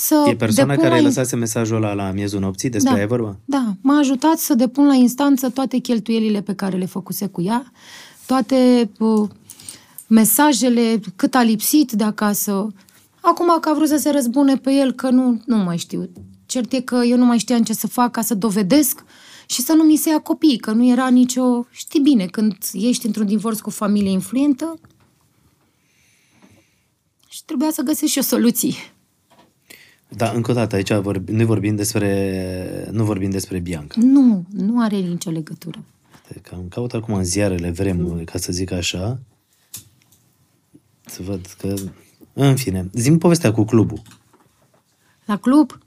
să E persoana depun care la... lăsase mesajul ăla la miezul nopții? Despre da, aia e vorba? Da, m-a ajutat să depun la instanță toate cheltuielile pe care le făcuse cu ea, toate uh, mesajele, cât a lipsit de acasă. Acum că a vrut să se răzbune pe el, că nu, nu mai știu. Cert e că eu nu mai știam ce să fac ca să dovedesc și să nu mi se ia copii, că nu era nicio... Știi bine, când ești într-un divorț cu o familie influentă și trebuia să găsești și o soluție. Da, încă o dată, aici vorbi, nu vorbim despre, nu vorbim despre Bianca. Nu, nu are nicio legătură. Că am caut acum în ziarele vrem, ca să zic așa, să văd că... În fine, zi povestea cu clubul. La club?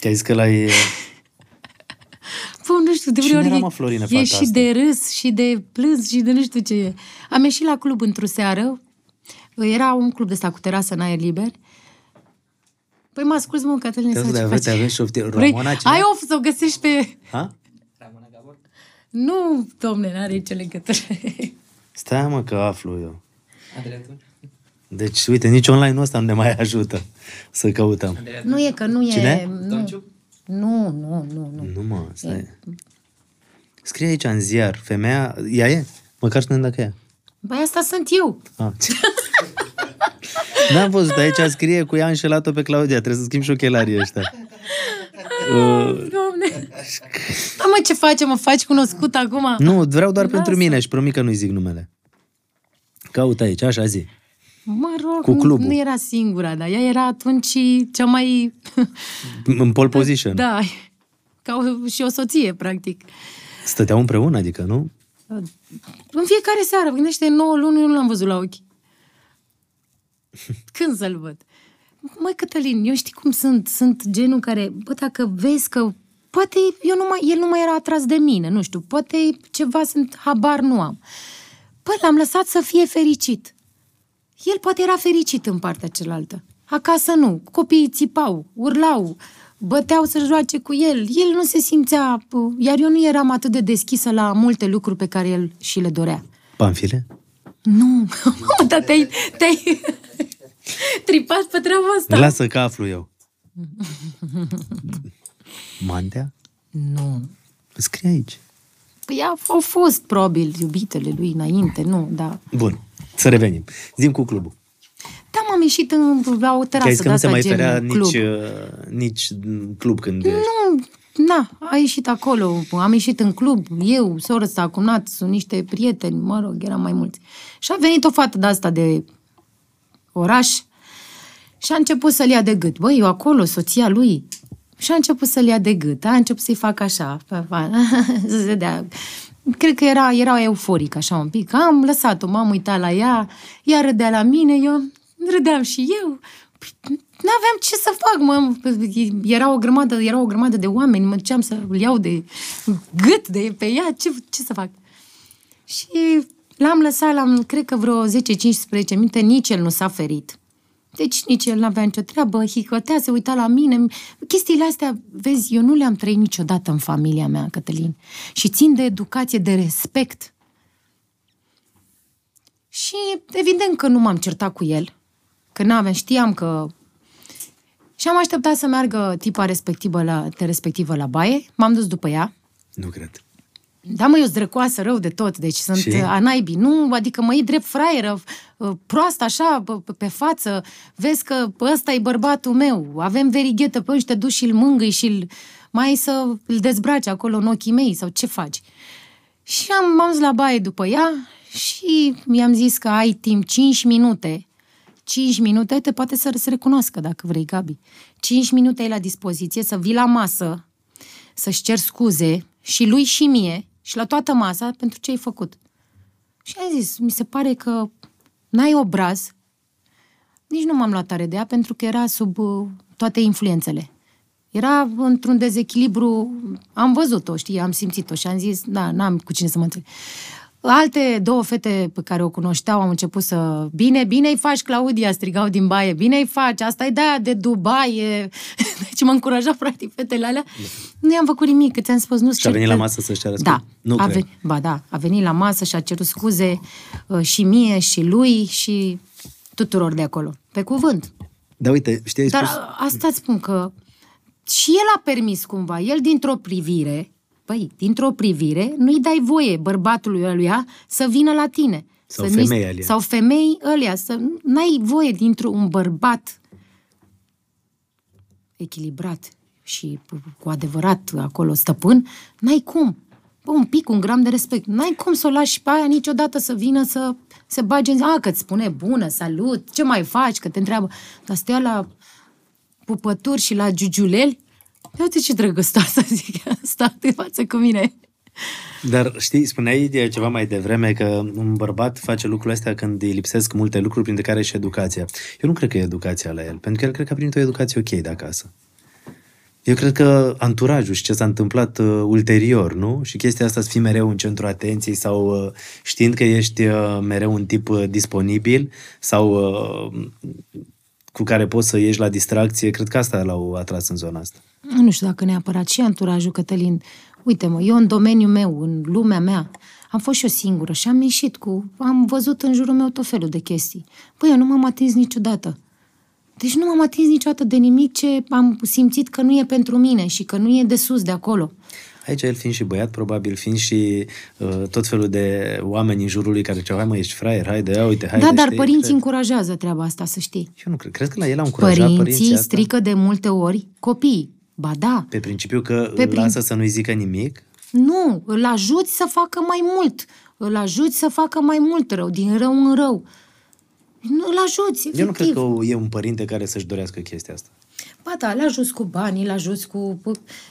Că ai zis că l-ai... Bă, nu știu, de Cine vreo era, ori mă, e- Florine, e fata și asta? de râs și de plâns și de nu știu ce. Am ieșit la club într-o seară. Era un club de ăsta cu terasă în aer liber. Păi mă asculți, mă, Cătăline, Te să de ce aveți, faci? aveți șoftier. Vrei? Ramona cine? Ai of să o găsești pe... Ha? Nu, domne, n-are nicio legătură. Stai mă că aflu eu. Deci, uite, nici online-ul ăsta nu ne mai ajută să căutăm. nu e că nu e... Cine? Nu, nu, nu, nu. nu. Nu mă, stai. Scrie aici în ziar, femeia, ea e? Măcar spune dacă e. ea. Băi, asta sunt eu. Ah. *laughs* N-am văzut, aici scrie cu ea înșelat-o pe Claudia, trebuie să schimb și ochelarii ăștia. Uh, Doamne. Da, mă, ce faci? Mă faci cunoscut acum? nu, vreau doar Lasă. pentru mine și promit că nu-i zic numele. Caut aici, așa zi. Mă rog, Cu clubul. Nu, nu era singura, dar ea era atunci cea mai... *laughs* În pole position. Da, ca o, și o soție, practic. Stăteau împreună, adică, nu? În fiecare seară, gândește, 9 luni eu nu l-am văzut la ochi. *laughs* Când să-l văd? Măi, Cătălin, eu știi cum sunt? Sunt genul care, bă, dacă vezi că poate eu nu mai, el nu mai era atras de mine, nu știu, poate ceva sunt, habar nu am. Bă, l-am lăsat să fie fericit. El poate era fericit în partea cealaltă. Acasă nu. Copiii țipau, urlau, băteau să joace cu el. El nu se simțea... Iar eu nu eram atât de deschisă la multe lucruri pe care el și le dorea. Panfile? Nu, mă, *laughs* dar te-ai, te-ai *laughs* tripat pe treaba asta. Lasă că aflu eu. Mantea? Nu. Scrie aici. Păi au, au fost, probabil, iubitele lui înainte, nu, da. Bun, să revenim. Zim cu clubul. Da, m-am ieșit în, la o Că ai zis terasă că de nu se asta, mai gen ferea club. nici, uh, nici club când ești. Nu, na, a ieșit acolo, am ieșit în club, eu, soră sa, cunat, sunt niște prieteni, mă rog, eram mai mulți. Și a venit o fată de asta de oraș și a început să-l ia de gât. Băi, eu acolo, soția lui. Și a început să-l ia de gât, a început să-i facă așa, pa, pa, *laughs* să se dea. Cred că era, era euforic așa un pic. Am lăsat-o, m-am uitat la ea, ea râdea la mine, eu râdeam și eu. N-aveam ce să fac, mă. Era o grămadă, era o grămadă de oameni, mă duceam să-l iau de gât de pe ea, ce, ce să fac? Și l-am lăsat, l-am, cred că vreo 10-15 minute, nici el nu s-a ferit. Deci nici el n-avea nicio treabă, hicotea, se uita la mine. Chestiile astea, vezi, eu nu le-am trăit niciodată în familia mea, Cătălin. Și țin de educație, de respect. Și evident că nu m-am certat cu el, că n-aveam, știam că... Și am așteptat să meargă tipa respectivă la, de respectivă la baie, m-am dus după ea, Nu cred. da, mă, eu zdrăcoasă rău de tot, deci sunt Și? a naibii. Nu, adică mă iei drept fraieră, uh, proastă așa, pe, pe față, vezi că ăsta e bărbatul meu, avem verighetă pe și te duci și îl mângâi și îl mai să îl dezbraci acolo în ochii mei sau ce faci. Și am, m-am dus la baie după ea și mi-am zis că ai timp 5 minute 5 minute, te poate să se recunoască dacă vrei, Gabi. 5 minute ai la dispoziție să vii la masă, să-și cer scuze și lui și mie și la toată masa pentru ce ai făcut. Și ai zis, mi se pare că n-ai obraz, nici nu m-am luat tare de ea pentru că era sub uh, toate influențele. Era într-un dezechilibru, am văzut-o, știi, am simțit-o și am zis, da, n-am cu cine să mă înțeleg. Alte două fete pe care o cunoșteau au început să... Bine, bine-i faci, Claudia, strigau din baie. Bine-i faci, asta e de de Dubai. E... *laughs* Deci mă încuraja practic fetele alea. Nu i-am făcut nimic, că ți-am spus, nu Și a venit la masă să-și ceară Da, Nu a cred. venit, ba da, a venit la masă și a cerut scuze uh, și mie și lui și tuturor de acolo. Pe cuvânt. Da, uite, știi, ai Dar spus... a- asta îți spun că și el a permis cumva, el dintr-o privire, păi, dintr-o privire, nu-i dai voie bărbatului ăluia să vină la tine. Sau să nu-i- femei alea. Sau femei ălea, să n-ai voie dintr-un bărbat echilibrat și cu adevărat acolo stăpân, n-ai cum. Bă, un pic, un gram de respect. N-ai cum să o lași pe aia niciodată să vină să se bage în zi. A, că-ți spune bună, salut, ce mai faci, că te întreabă. Dar stea la pupături și la giugiuleli. Ia uite ce drăgăstoasă, *laughs* zic, sta de față cu mine. Dar știi, spuneai de ceva mai devreme că un bărbat face lucrurile astea când îi lipsesc multe lucruri, printre care și educația. Eu nu cred că e educația la el, pentru că el cred că a primit o educație ok de acasă. Eu cred că anturajul și ce s-a întâmplat uh, ulterior, nu? Și chestia asta să fii mereu în centru atenției sau uh, știind că ești uh, mereu un tip uh, disponibil sau uh, cu care poți să ieși la distracție, cred că asta l-au atras în zona asta. Nu știu dacă neapărat și anturajul, Cătălin. Uite mă, eu în domeniul meu, în lumea mea, am fost și eu singură și am ieșit cu... Am văzut în jurul meu tot felul de chestii. Păi eu nu m-am atins niciodată. Deci nu m-am atins niciodată de nimic ce am simțit că nu e pentru mine și că nu e de sus, de acolo. Aici el fiind și băiat, probabil fiind și uh, tot felul de oameni în jurul lui care ziceau, hai mă, ești fraier, haide, ia uite, haide, da, dar știi? părinții Cred- încurajează treaba asta, să știi. Eu nu cred. Cred că la el au încurajat părinții, Părinții asta strică de multe ori copiii. Ba da, pe principiu că Pe îl prin- lasă să nu-i zică nimic. Nu, îl ajuți să facă mai mult. Îl ajuți să facă mai mult rău, din rău în rău. Nu, îl ajuți, efectiv. Eu nu cred că e un părinte care să-și dorească chestia asta. Ba da, îl ajuți cu banii, îl ajuți cu...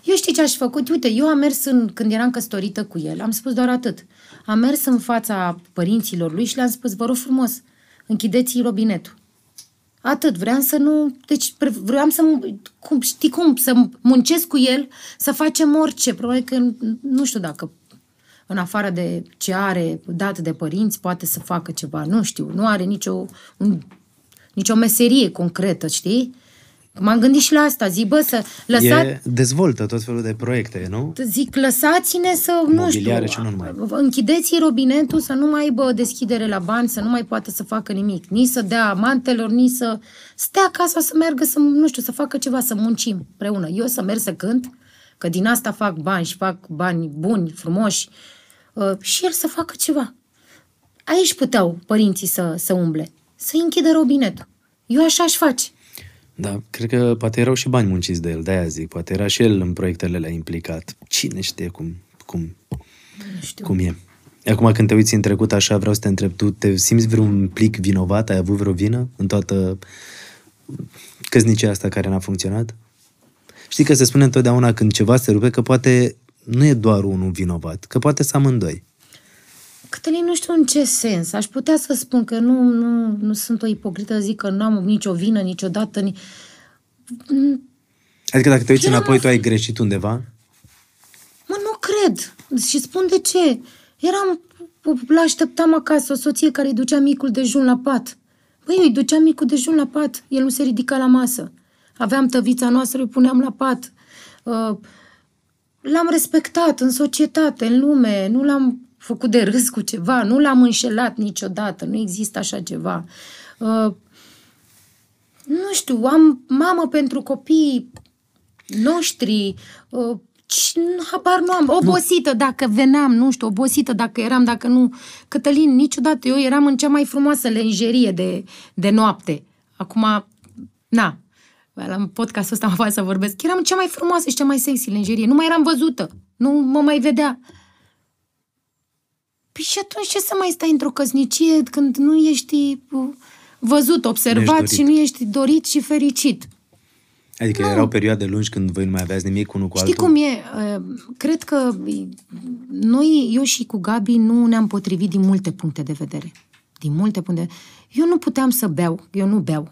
Eu știi ce aș fi făcut? Uite, eu am mers în, când eram căsătorită cu el, am spus doar atât. Am mers în fața părinților lui și le-am spus, vă rog frumos, închideți robinetul. Atât, vreau să nu... Deci pre- vreau să... Cum, știi cum? Să muncesc cu el, să facem orice. Probabil că nu știu dacă în afară de ce are dat de părinți, poate să facă ceva. Nu știu, nu are nicio, un, nicio meserie concretă, știi? M-am gândit și la asta, zic, bă, să lăsați... E, dezvoltă tot felul de proiecte, nu? Zic, lăsați-ne să, nu Mobiliare știu, și nu numai. închideți robinetul să nu mai aibă deschidere la bani, să nu mai poată să facă nimic. Nici să dea amantelor, nici să stea acasă, să meargă să, nu știu, să facă ceva, să muncim împreună. Eu să merg să cânt, că din asta fac bani și fac bani buni, frumoși, uh, și el să facă ceva. Aici puteau părinții să, să umble, să închidă robinetul. Eu așa aș face. Da, cred că poate erau și bani munciți de el, de-aia zic. Poate era și el în proiectele alea implicat. Cine știe cum, cum, Nu știu. cum e. Acum când te uiți în trecut așa, vreau să te întreb, tu te simți vreun plic vinovat? Ai avut vreo vină în toată căsnicia asta care n-a funcționat? Știi că se spune întotdeauna când ceva se rupe că poate nu e doar unul vinovat, că poate să amândoi. Cătălin, nu știu în ce sens. Aș putea să spun că nu, nu, nu sunt o ipocrită, zic că nu am nicio vină niciodată. Ni... Adică dacă te uiți Eram înapoi, o- tu ai greșit undeva? Mă, nu cred. Și spun de ce. Eram, l-așteptam acasă, o soție care îi ducea micul dejun la pat. Băi, eu îi duceam micul dejun la pat. El nu se ridica la masă. Aveam tăvița noastră, îi puneam la pat. Uh, l-am respectat în societate, în lume, nu l-am făcut de râs cu ceva, nu l-am înșelat niciodată, nu există așa ceva. Uh, nu știu, am mamă pentru copii noștri, uh, și habar nu am, obosită dacă veneam, nu știu, obosită dacă eram, dacă nu. Cătălin, niciodată, eu eram în cea mai frumoasă lenjerie de, de noapte. Acum, na, la podcastul ăsta mă fac să vorbesc. Eram cea mai frumoasă și cea mai sexy lenjerie. Nu mai eram văzută. Nu mă mai vedea. Păi și atunci ce să mai stai într-o căsnicie când nu ești uh, văzut, observat dorit. și nu ești dorit și fericit? Adică erau perioade lungi când voi nu mai aveați nimic unul cu Știi altul? cum e? Uh, Cred că noi, eu și cu Gabi, nu ne-am potrivit din multe puncte de vedere. Din multe puncte. Eu nu puteam să beau, eu nu beau.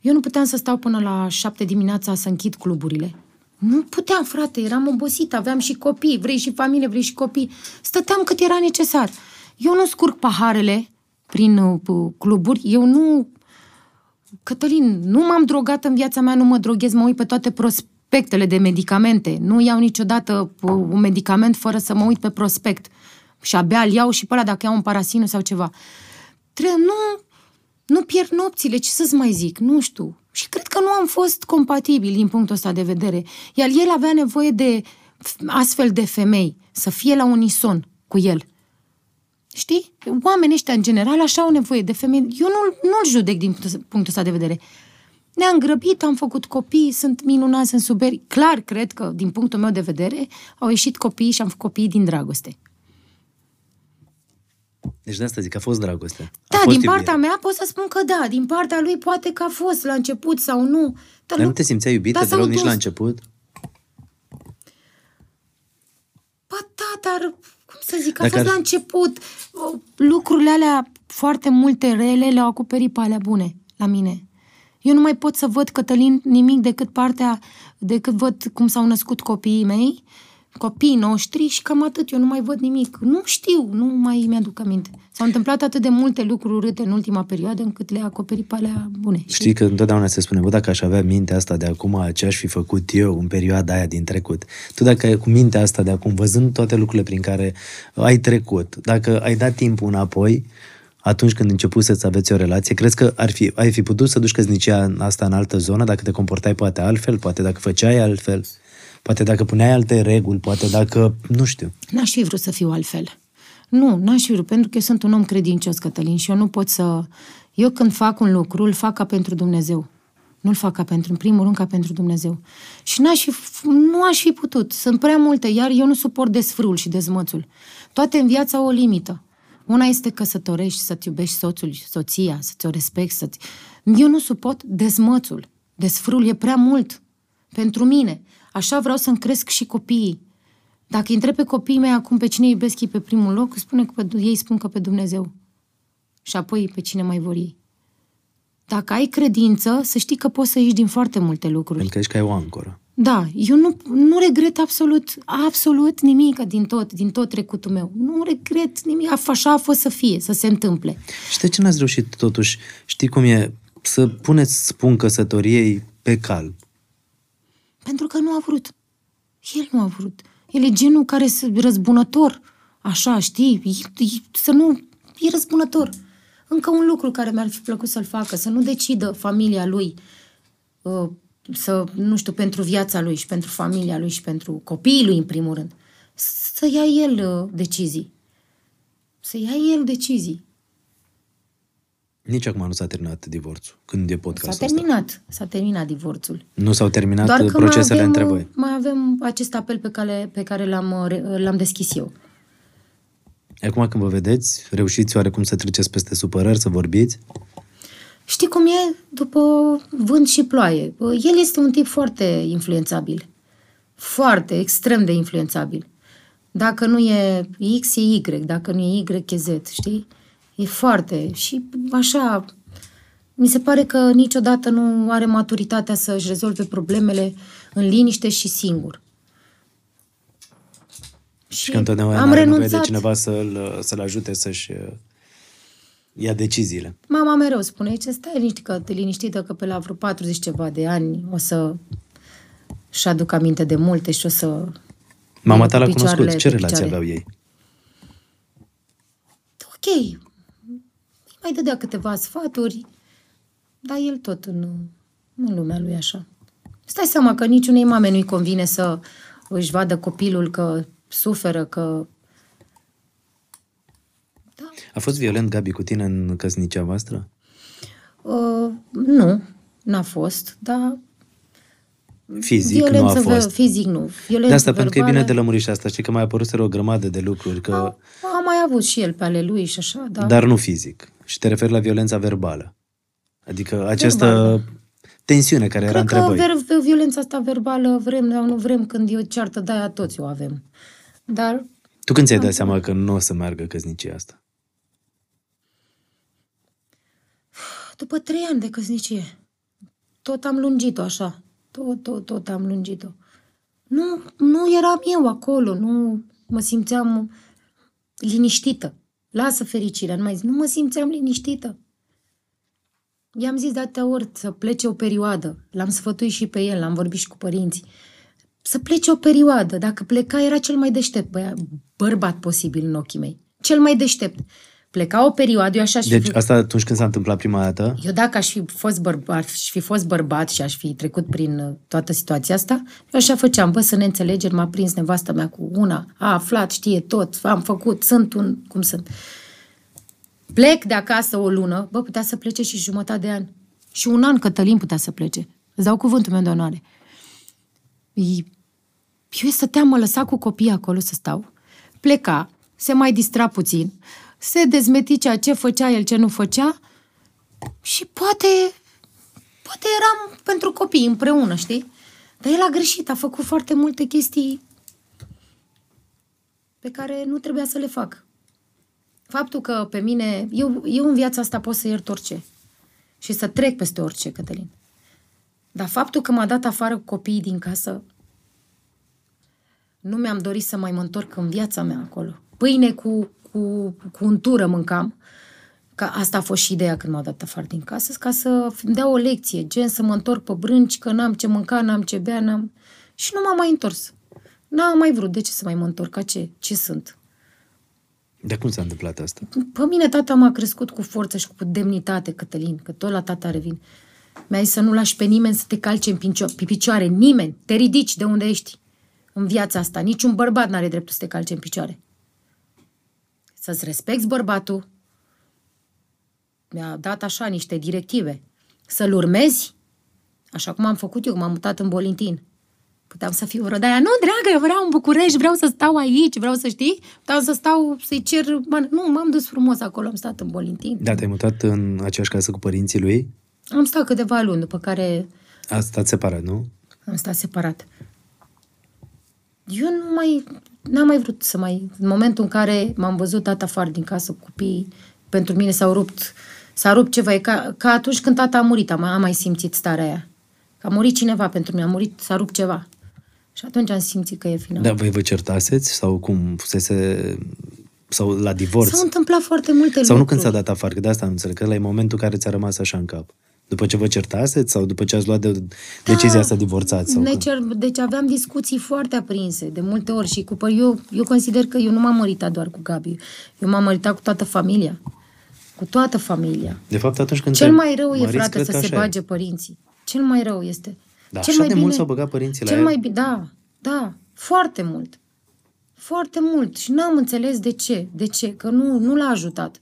Eu nu puteam să stau până la șapte dimineața să închid cluburile. Nu puteam, frate, eram obosit, aveam și copii, vrei și familie, vrei și copii. Stăteam cât era necesar. Eu nu scurg paharele prin uh, cluburi, eu nu... Cătălin, nu m-am drogat în viața mea, nu mă droghez, mă uit pe toate prospectele de medicamente. Nu iau niciodată uh, un medicament fără să mă uit pe prospect. Și abia îl iau și pe ăla dacă iau un parasinul sau ceva. Trebuie, nu, nu pierd nopțile, ce să-ți mai zic, nu știu. Și cred că nu am fost compatibili din punctul ăsta de vedere. Iar el avea nevoie de astfel de femei, să fie la unison cu el. Știi? Oamenii ăștia, în general, așa au nevoie de femei. Eu nu, nu-l judec din punctul ăsta de vedere. Ne-am grăbit, am făcut copii, sunt minunați, sunt suberi. Clar, cred că, din punctul meu de vedere, au ieșit copii și am făcut copii din dragoste. Deci de asta zic, a fost dragoste. Da, fost din partea mea pot să spun că da, din partea lui poate că a fost la început sau nu. Dar, nu, nu te simțeai iubită da, deloc nici la început? Ba da, dar cum să zic, a Dacă fost ar... la început. Lucrurile alea foarte multe rele le-au acoperit pe alea bune la mine. Eu nu mai pot să văd, Cătălin, nimic decât partea, decât văd cum s-au născut copiii mei copiii noștri și cam atât, eu nu mai văd nimic. Nu știu, nu mai mi-aduc aminte. S-au întâmplat atât de multe lucruri urâte în ultima perioadă încât le-a acoperit pe alea bune. Știi, știi că întotdeauna se spune, bă, dacă aș avea mintea asta de acum, ce aș fi făcut eu în perioada aia din trecut. Tu dacă ai cu mintea asta de acum, văzând toate lucrurile prin care ai trecut, dacă ai dat timpul înapoi, atunci când început să-ți aveți o relație, crezi că ar fi, ai fi putut să duci căsnicia asta în altă zonă dacă te comportai poate altfel, poate dacă făceai altfel? Poate dacă puneai alte reguli, poate dacă, nu știu. N-aș fi vrut să fiu altfel. Nu, n-aș fi vrut, pentru că eu sunt un om credincios, Cătălin, și eu nu pot să... Eu când fac un lucru, îl fac ca pentru Dumnezeu. Nu-l fac ca pentru, în primul rând, ca pentru Dumnezeu. Și n-aș fi, nu aș fi putut. Sunt prea multe, iar eu nu suport desfrul și dezmățul. Toate în viața au o limită. Una este căsătorești, să-ți iubești soțul, soția, să-ți o respecti, să Eu nu suport dezmățul. Desfrul e prea mult pentru mine. Așa vreau să-mi cresc și copiii. Dacă îi întreb pe copiii mei acum pe cine iubesc ei pe primul loc, spune că pe, ei spun că pe Dumnezeu. Și apoi pe cine mai vor ei. Dacă ai credință, să știi că poți să ieși din foarte multe lucruri. Pentru că ești ca o ancoră. Da, eu nu, nu regret absolut, absolut nimic din tot, din tot trecutul meu. Nu regret nimic, așa a fost să fie, să se întâmple. Și de ce n-ați reușit totuși, știi cum e, să puneți spun căsătoriei pe cal? Pentru că nu a vrut. El nu a vrut. El e genul care să răzbunător. Așa, știi? E, e, să nu... E răzbunător. Încă un lucru care mi-ar fi plăcut să-l facă, să nu decidă familia lui uh, să, nu știu, pentru viața lui și pentru familia lui și pentru copiii lui, în primul rând. Să ia el uh, decizii. Să ia el decizii. Nici acum nu s-a terminat divorțul, când e podcastul S-a terminat, asta. s-a terminat divorțul. Nu s-au terminat Doar procesele avem, între voi. Mai avem acest apel pe care, pe care l-am, l-am deschis eu. Acum când vă vedeți, reușiți oarecum să treceți peste supărări, să vorbiți? Știi cum e? După vânt și ploaie. El este un tip foarte influențabil. Foarte, extrem de influențabil. Dacă nu e X, e Y. Dacă nu e Y, e Z, știi? E foarte... Și așa, mi se pare că niciodată nu are maturitatea să-și rezolve problemele în liniște și singur. Și, și că întotdeauna am are renunțat. nevoie de cineva să-l, să-l ajute să-și uh, ia deciziile. Mama mereu spune, ce stai liniștită, te liniștită că pe la vreo 40 ceva de ani o să și aduc aminte de multe și o să... Mama ta l-a cunoscut. Ce relație aveau ei? Ok, mai dădea câteva sfaturi, dar el tot în, în lumea lui așa. Stai seama că niciunei mame nu-i convine să își vadă copilul că suferă, că... Da. A fost violent Gabi cu tine în căsnicia voastră? Uh, nu, n-a fost, dar Fizic Violență nu a fost. Fizic nu. Violență de asta, verbală... pentru că e bine de lămurit și asta. Știi că mai apărut o grămadă de lucruri. Că... A, a mai avut și el pe ale lui și așa, da. Dar nu fizic. Și te referi la violența verbală. Adică această verbală. tensiune care Cred era între voi. Cred că violența asta verbală vrem sau nu vrem, când e o ceartă, de-aia toți o avem. Dar... Tu când ți-ai dat seama că nu o să meargă căsnicia asta? După trei ani de căsnicie. tot am lungit-o așa. Tot, tot, tot am lungit-o. Nu, nu eram eu acolo, nu mă simțeam liniștită. Lasă fericirea, nu mai zic, nu mă simțeam liniștită. I-am zis de atâtea ori să plece o perioadă. L-am sfătuit și pe el, am vorbit și cu părinții. Să plece o perioadă. Dacă pleca, era cel mai deștept băia, bărbat posibil în ochii mei. Cel mai deștept. Pleca o perioadă, eu așa aș Deci fi... asta atunci când s-a întâmplat prima dată? Eu dacă aș fi fost bărbat, aș fi fost bărbat și aș fi trecut prin uh, toată situația asta, eu așa făceam, bă, să ne înțelegem, m-a prins nevasta mea cu una, a aflat, știe tot, am făcut, sunt un, cum sunt. Plec de acasă o lună, bă, putea să plece și jumătate de an. Și un an Cătălin putea să plece. Îți dau cuvântul meu de onoare. E- Eu stăteam, mă lăsa cu copiii acolo să stau. Pleca, se mai distra puțin, se dezmeticea ce făcea el, ce nu făcea și poate, poate eram pentru copii împreună, știi? Dar el a greșit, a făcut foarte multe chestii pe care nu trebuia să le fac. Faptul că pe mine, eu, eu în viața asta pot să iert orice și să trec peste orice, Cătălin. Dar faptul că m-a dat afară cu copiii din casă, nu mi-am dorit să mai mă întorc în viața mea acolo. Pâine cu, cu, cu untură mâncam. Că asta a fost și ideea când m-au dat afară din casă, ca să îmi dea o lecție, gen să mă întorc pe brânci, că n-am ce mânca, n-am ce bea, n-am... Și nu m-am mai întors. N-am mai vrut. De ce să mai mă întorc? Ca ce? Ce sunt? De cum s-a întâmplat asta? Pe mine tata m-a crescut cu forță și cu demnitate, Cătălin, că tot la tata revin. Mi-a zis să nu lași pe nimeni să te calce în pincio- pe picioare. Nimeni. Te ridici de unde ești în viața asta. Niciun bărbat n-are dreptul să te calce în picioare. Să-ți respecti bărbatul. Mi-a dat așa niște directive. Să-l urmezi, așa cum am făcut eu, că m-am mutat în Bolintin. Puteam să fiu vreo de-aia, nu, dragă, eu vreau în București, vreau să stau aici, vreau să știi, vreau să stau, să-i cer bani. Nu, m-am dus frumos acolo, am stat în Bolintin. Da, te-ai mutat în aceeași casă cu părinții lui? Am stat câteva luni, după care A stat separat, nu? am stat separat. Eu nu mai, n-am mai vrut să mai... În momentul în care m-am văzut tata afară din casă cu copiii, pentru mine s-au rupt, s-a rupt ceva. E ca, ca atunci când tata a murit, am, am mai simțit starea aia. Că a murit cineva pentru mine, a murit, s-a rupt ceva. Și atunci am simțit că e final. Da, voi vă certaseți? Sau cum fusese... Sau la divorț? S-au întâmplat foarte multe Sau lucruri. nu când s-a dat afară, că de asta nu înțeleg, că ăla e momentul care ți-a rămas așa în cap. După ce vă certaseți sau după ce ați luat de decizia să divorțați? Sau Ne cum? cer, deci aveam discuții foarte aprinse, de multe ori și cu păr- eu, eu consider că eu nu m-am măritat doar cu Gabi. Eu m-am măritat cu toată familia. Cu toată familia. De fapt, atunci când Cel te mai rău e, măriți, frate, cred să că se așa e. bage părinții. Cel mai rău este. Da, cel așa mai de mult s-au băgat părinții la cel el? mai bine, da, da, foarte mult. Foarte mult. Și n-am înțeles de ce. De ce? Că nu, nu l-a ajutat.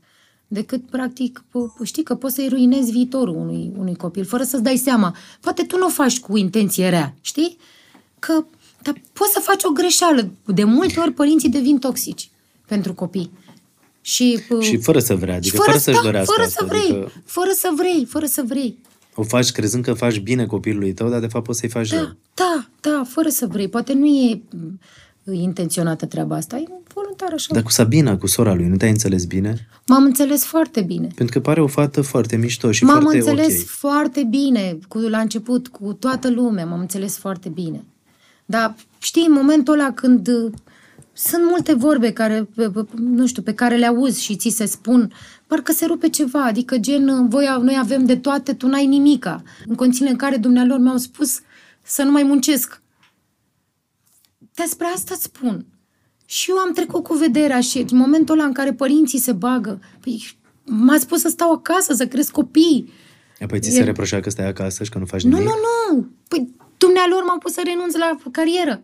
Decât, practic, p- știi că poți să-i ruinezi viitorul unui, unui copil, fără să-ți dai seama. Poate tu nu o faci cu intenție rea, știi? Că dar poți să faci o greșeală. De multe ori părinții devin toxici pentru copii. Și, p- Și fără să vrea, adică și fără, să-și da, dorească fără asta. să vrei, Adică fără să vrei, fără să vrei. o faci crezând că faci bine copilului tău, dar de fapt poți să-i faci rău. Da, da, da, fără să vrei. Poate nu e m, intenționată treaba asta, e voluntar așa. Dar cu Sabina, cu sora lui, nu te-ai înțeles bine? M-am înțeles foarte bine. Pentru că pare o fată foarte mișto și M-am foarte înțeles ok. foarte bine cu, la început cu toată lumea, m-am înțeles foarte bine. Dar știi, în momentul ăla când uh, sunt multe vorbe care, pe- pe- nu știu, pe care le auzi și ți se spun, parcă se rupe ceva, adică gen, uh, voi, noi avem de toate, tu n-ai nimica. În condițiile în care dumnealor mi-au spus să nu mai muncesc. Despre asta îți spun. Și eu am trecut cu vederea și în momentul ăla în care părinții se bagă, păi, m-a spus să stau acasă, să cresc copii. Apoi ți E- se reproșea că stai acasă și că nu faci Nu, nimic? nu, nu! Păi dumnealor m-au pus să renunț la carieră.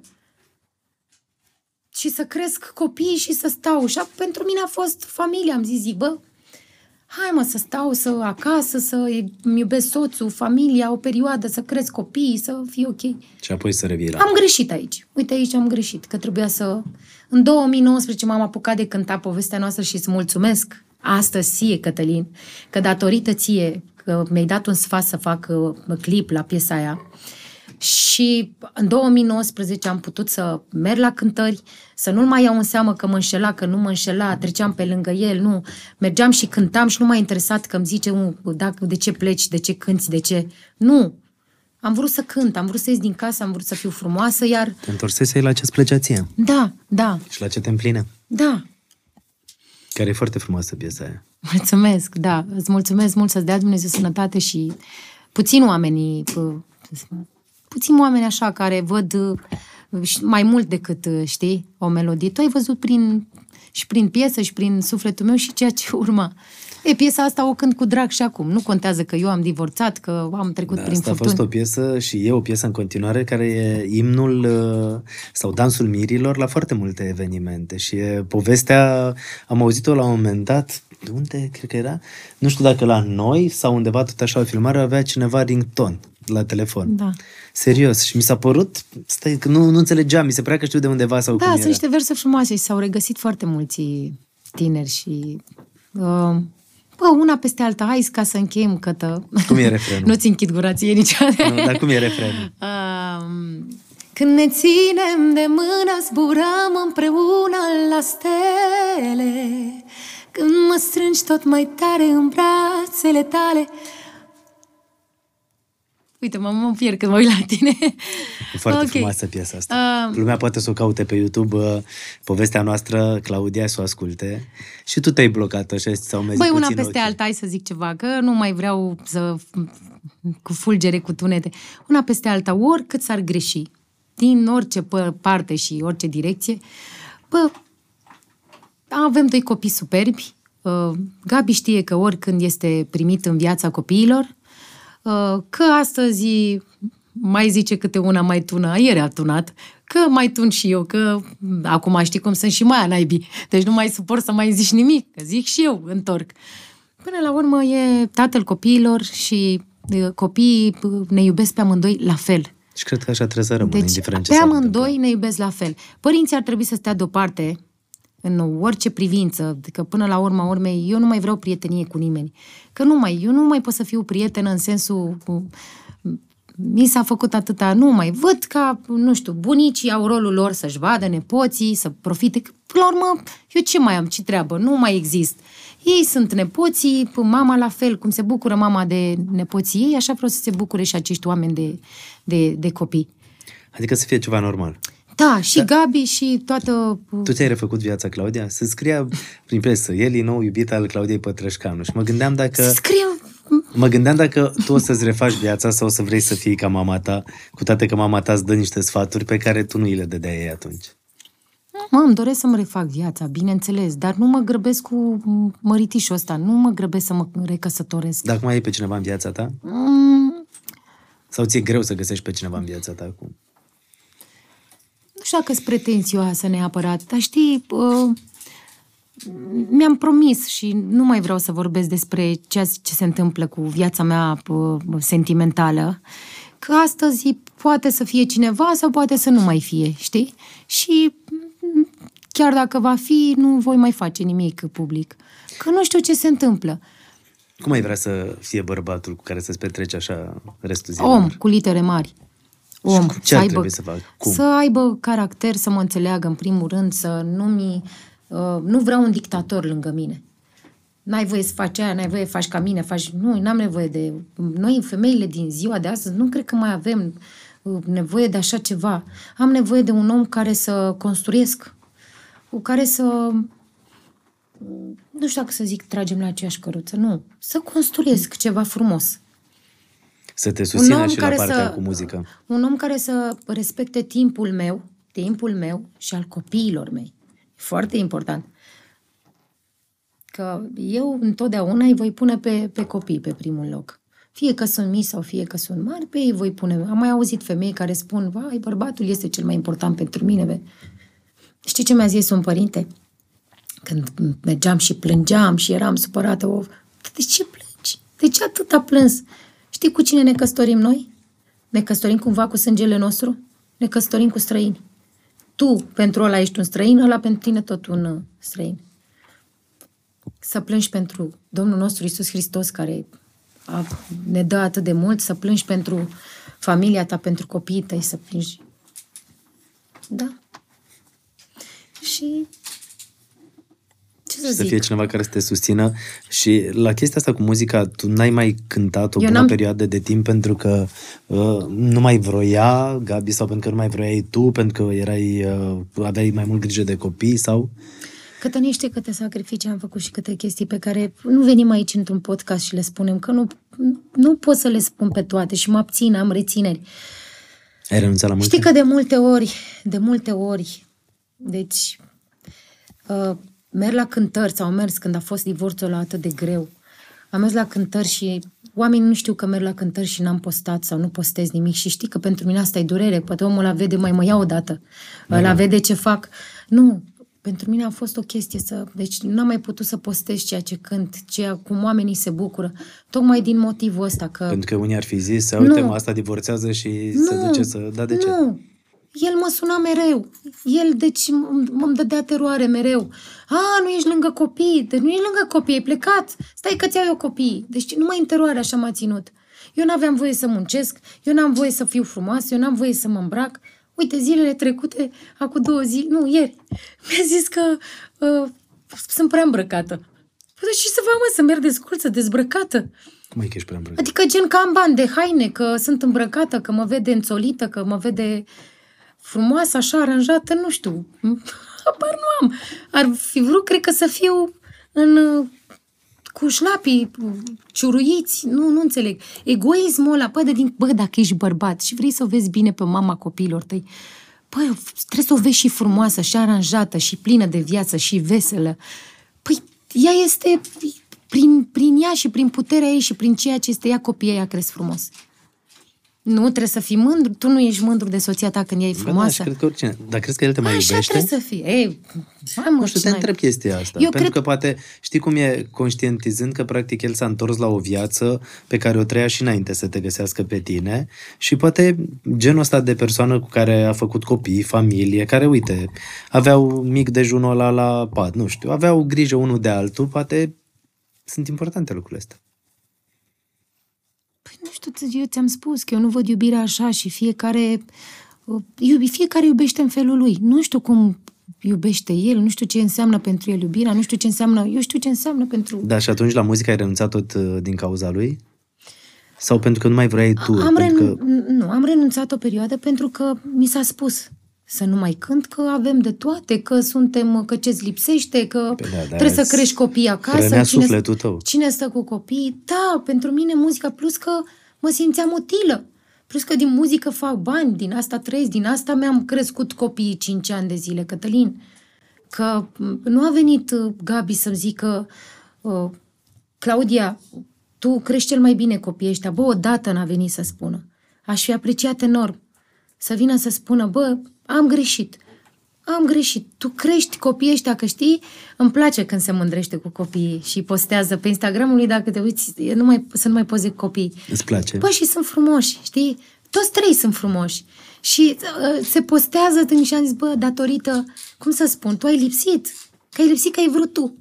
Și să cresc copii și să stau. Și a- pentru mine a fost familia. Am zis, zic, bă, hai mă să stau să acasă, să îmi iubesc soțul, familia, o perioadă, să cresc copii, să fie ok. Și apoi să revii la... Am greșit aici. Uite, aici am greșit, că trebuia să... În 2019 m-am apucat de cânta povestea noastră și îți mulțumesc astăzi ție, Cătălin, că datorită ție, că mi-ai dat un sfat să fac uh, clip la piesa aia, și în 2019 am putut să merg la cântări, să nu-l mai iau în seamă că mă înșela, că nu mă înșela, treceam pe lângă el, nu. Mergeam și cântam și nu m-a interesat că îmi zice "U, dacă, de ce pleci, de ce cânti, de ce... Nu. Am vrut să cânt, am vrut să ies din casă, am vrut să fiu frumoasă, iar... Te întorsesei la ce-ți plăcea ție Da, da, și la ce te împline. da, Care e foarte frumoasă piesa aia. Mulțumesc, da. Îți mulțumesc mult să-ți dea Dumnezeu sănătate și puțin oamenii, pu- puțin oameni așa care văd uh, și mai mult decât, uh, știi, o melodie. Tu ai văzut prin, și prin piesă și prin sufletul meu și ceea ce *laughs* urma. E, piesa asta o cânt cu drag și acum. Nu contează că eu am divorțat, că am trecut Da, prin asta a furtuni. fost o piesă și e o piesă în continuare care e imnul uh, sau dansul mirilor la foarte multe evenimente și e povestea, am auzit-o la un moment dat, de unde cred că era? Nu știu dacă la noi sau undeva tot așa o filmare avea cineva rington la telefon. Da. Serios. Și mi s-a părut, stai, că nu, nu înțelegeam, mi se părea că știu de undeva sau Da, cum sunt era. niște versuri frumoase și s-au regăsit foarte mulți tineri și... Uh, bă, una peste alta, hai ca să încheiem cătă. Cum e refrenul? *laughs* Nu-ți închid gura ție niciodată. Nu, dar cum e refrenul? *laughs* Um, când ne ținem de mână, zburăm împreună la stele. Când mă strângi tot mai tare în brațele tale. Uite, mă, mă pierd când mă uit la tine. E foarte Ok. frumoasă piesa asta. Um, Lumea poate să o caute pe YouTube, uh, povestea noastră, Claudia, să o asculte. Și tu te-ai blocat așa sau mi Băi, una peste alta, hai să zic ceva, că nu mai vreau să cu fulgere, cu tunete. Una peste alta, oricât s-ar greși, din orice pă- parte și orice direcție, bă, avem doi copii superbi. Uh, Gabi știe că oricând este primit în viața copiilor, uh, că astăzi mai zice câte una mai tună, ieri a tunat, că mai tun și eu, că acum știi cum sunt și mai naibii, deci nu mai suport să mai zici nimic, că zic și eu, întorc. Până la urmă e tatăl copiilor și uh, copiii uh, ne iubesc pe amândoi la fel. Și cred că așa trebuie să rămână, Deci, indiferent ce pe s-ar amândoi întâmpla. ne iubesc la fel. Părinții ar trebui să stea deoparte în orice privință, că până la urma urmei eu nu mai vreau prietenie cu nimeni. Că nu mai, eu nu mai pot să fiu prietenă în sensul mi s-a făcut atâta, nu mai văd ca, nu știu, bunicii au rolul lor să-și vadă nepoții, să profite. Că, Până la urmă, eu ce mai am, ce treabă? Nu mai exist. Ei sunt nepoții, mama la fel, cum se bucură mama de nepoții ei, așa vreau să se bucure și acești oameni de, de, de copii. Adică să fie ceva normal. Da, și Gabi și toată... Tu ți-ai refăcut viața, Claudia? Se scria prin presă, el e nou iubit al Claudiei Pătrășcanu. Și mă gândeam dacă, Să scriu... mă gândeam dacă tu o să-ți refaci viața sau o să vrei să fii ca mama ta, cu toate că mama ta îți dă niște sfaturi pe care tu nu îi le dădeai ei atunci. Mă, îmi doresc să-mi refac viața, bineînțeles, dar nu mă grăbesc cu măritișul ăsta, nu mă grăbesc să mă recăsătoresc. Dar acum ai pe cineva în viața ta? Mm, Sau ți-e greu să găsești pe cineva în viața ta acum? Nu știu dacă sunt pretențioasă neapărat, dar știi, uh, mi-am promis și nu mai vreau să vorbesc despre ceea ce se întâmplă cu viața mea uh, sentimentală, că astăzi poate să fie cineva sau poate să nu mai fie, știi? Și mm, chiar dacă va fi, nu voi mai face nimic public. Că nu știu ce se întâmplă. Cum ai vrea să fie bărbatul cu care să-ți petreci așa restul zilelor? Om, cu litere mari. Om, cu ce ar trebui să facă? Cum? Să aibă caracter, să mă înțeleagă în primul rând, să nu mi... Uh, nu vreau un dictator lângă mine. N-ai voie să faci aia, n-ai voie să faci ca mine, faci... Nu, n-am nevoie de... Noi, femeile din ziua de astăzi, nu cred că mai avem uh, nevoie de așa ceva. Am nevoie de un om care să construiesc, cu care să... Nu știu dacă să zic tragem la aceeași căruță, nu. Să construiesc ceva frumos. Să te susțină om și la care partea să- cu muzică. Un om care să respecte timpul meu, timpul meu și al copiilor mei. E foarte important. Că eu întotdeauna îi voi pune pe, pe copii pe primul loc. Fie că sunt mici sau fie că sunt mari, pe ei voi pune. Am mai auzit femei care spun, vai, bărbatul este cel mai important pentru mine. Be. Știi ce mi-a zis un părinte? Când mergeam și plângeam și eram supărată, o, de ce plângi? De ce atâta plâns? Știi cu cine ne căsătorim noi? Ne căsătorim cumva cu sângele nostru? Ne căsătorim cu străini. Tu pentru ăla ești un străin, ăla pentru tine tot un uh, străin. Să plângi pentru Domnul nostru Isus Hristos care a, ne dă atât de mult, să plângi pentru familia ta, pentru copiii tăi, să plângi. Da. Și ce ce să și să zic? fie cineva care să te susțină. Și la chestia asta cu muzica, tu n-ai mai cântat o Eu bună n-am- perioadă de timp pentru că uh, nu mai vroia Gabi sau pentru că nu mai vroiai tu, pentru că erai, uh, aveai mai mult grijă de copii sau... Câte niște câte sacrificii am făcut și câte chestii pe care nu venim aici într-un podcast și le spunem, că nu, nu pot să le spun pe toate și mă abțin, am rețineri. Ai renunțat la multe? Știi că de multe ori, de multe ori, deci uh, merg la cântări sau am mers când a fost divorțul ăla atât de greu. Am mers la cântări și oamenii nu știu că merg la cântări și n-am postat sau nu postez nimic și știi că pentru mine asta e durere. Poate omul ăla vede, mai mă ia odată. Da. Ăla vede ce fac. Nu, pentru mine a fost o chestie să... Deci n-am mai putut să postez ceea ce cânt, ceea cum oamenii se bucură. Tocmai din motivul ăsta că... Pentru că unii ar fi zis, uite, Nu. mă, asta divorțează și se duce să... Da, de ce? Nu. El mă suna mereu. El, deci, m- m-mi dădea teroare mereu. A, nu ești lângă copii. Deci nu ești lângă copii, ai plecat. Stai că ți-au eu copii. Deci numai în teroare așa m-a ținut. Eu n-aveam voie să muncesc, eu n-am voie să fiu frumoasă, eu n-am voie să mă îmbrac. Uite, zilele trecute, acum două zile, nu, ieri, mi-a zis că uh, sunt prea îmbrăcată. Păi, dar și să fac, mă, să merg desculță, dezbrăcată. Cum e că ești prea îmbrăcat? Adică gen ca am bani de haine, că sunt îmbrăcată, că mă vede înțolită, că mă vede frumoasă, așa, aranjată, nu știu. Apar nu am. Ar fi vrut, cred că să fiu în uh, cu șlapii ciuruiți, nu, nu înțeleg. Egoismul ăla, bă, de din, bă, dacă ești bărbat și vrei să o vezi bine pe mama copiilor tăi, bă, trebuie să o vezi și frumoasă, și aranjată, și plină de viață, și veselă. Păi, ea este, prin, prin ea și prin puterea ei și prin ceea ce este ea, copiii ea cresc frumos. Nu, trebuie să fii mândru. Tu nu ești mândru de soția ta când ea e Bă, da, frumoasă. și cred că oricine. Dar crezi că el te mai Așa iubește? trebuie să fie. Ei, hai mă, Nu știu, te ce mai- întreb chestia asta. Eu pentru cred- că poate, știi cum e conștientizând că practic el s-a întors la o viață pe care o trăia și înainte să te găsească pe tine și poate genul ăsta de persoană cu care a făcut copii, familie, care, uite, aveau mic dejunul ăla la pat, nu știu, aveau grijă unul de altul, poate sunt importante lucrurile astea. Păi nu știu, eu ți-am spus că eu nu văd iubirea așa și fiecare, uh, iubi, fiecare iubește în felul lui. Nu știu cum iubește el, nu știu ce înseamnă pentru el iubirea, nu știu ce înseamnă, eu știu ce înseamnă pentru... Da, și atunci la muzică ai renunțat tot uh, din cauza lui? Sau pentru că nu mai vrei tu? am, pentru ren... că... nu, am renunțat o perioadă pentru că mi s-a spus să nu mai cânt, că avem de toate, că suntem, că ce-ți lipsește, că Păi da, dar trebuie să îți crești copii acasă. hrănea cine, sufletul tău. Cine stă cu copii? Da, pentru mine muzica, plus că mă simțeam utilă. Plus că din muzică fac bani, din asta trăiesc, din asta mi-am crescut copiii 5 ani de zile, Cătălin. Că m, nu a venit uh, Gabi să-mi zică uh, Claudia, tu crești cel mai bine copiii ăștia. Bă, odată n-a venit să spună. Aș fi apreciat enorm. Să vină să spună, bă, am greșit. Am greșit. Tu crești copiii ăștia, că știi, îmi place când se mândrește cu copiii și postează pe Instagramul lui, dacă te uiți, e nu mai, să nu mai poze cu copiii. Îți place? Bă, și sunt frumoși, știi? Toți trei sunt frumoși. Și uh, se postează din și am zis, bă, datorită, cum să spun, tu ai lipsit. Că ai lipsit că ai vrut tu.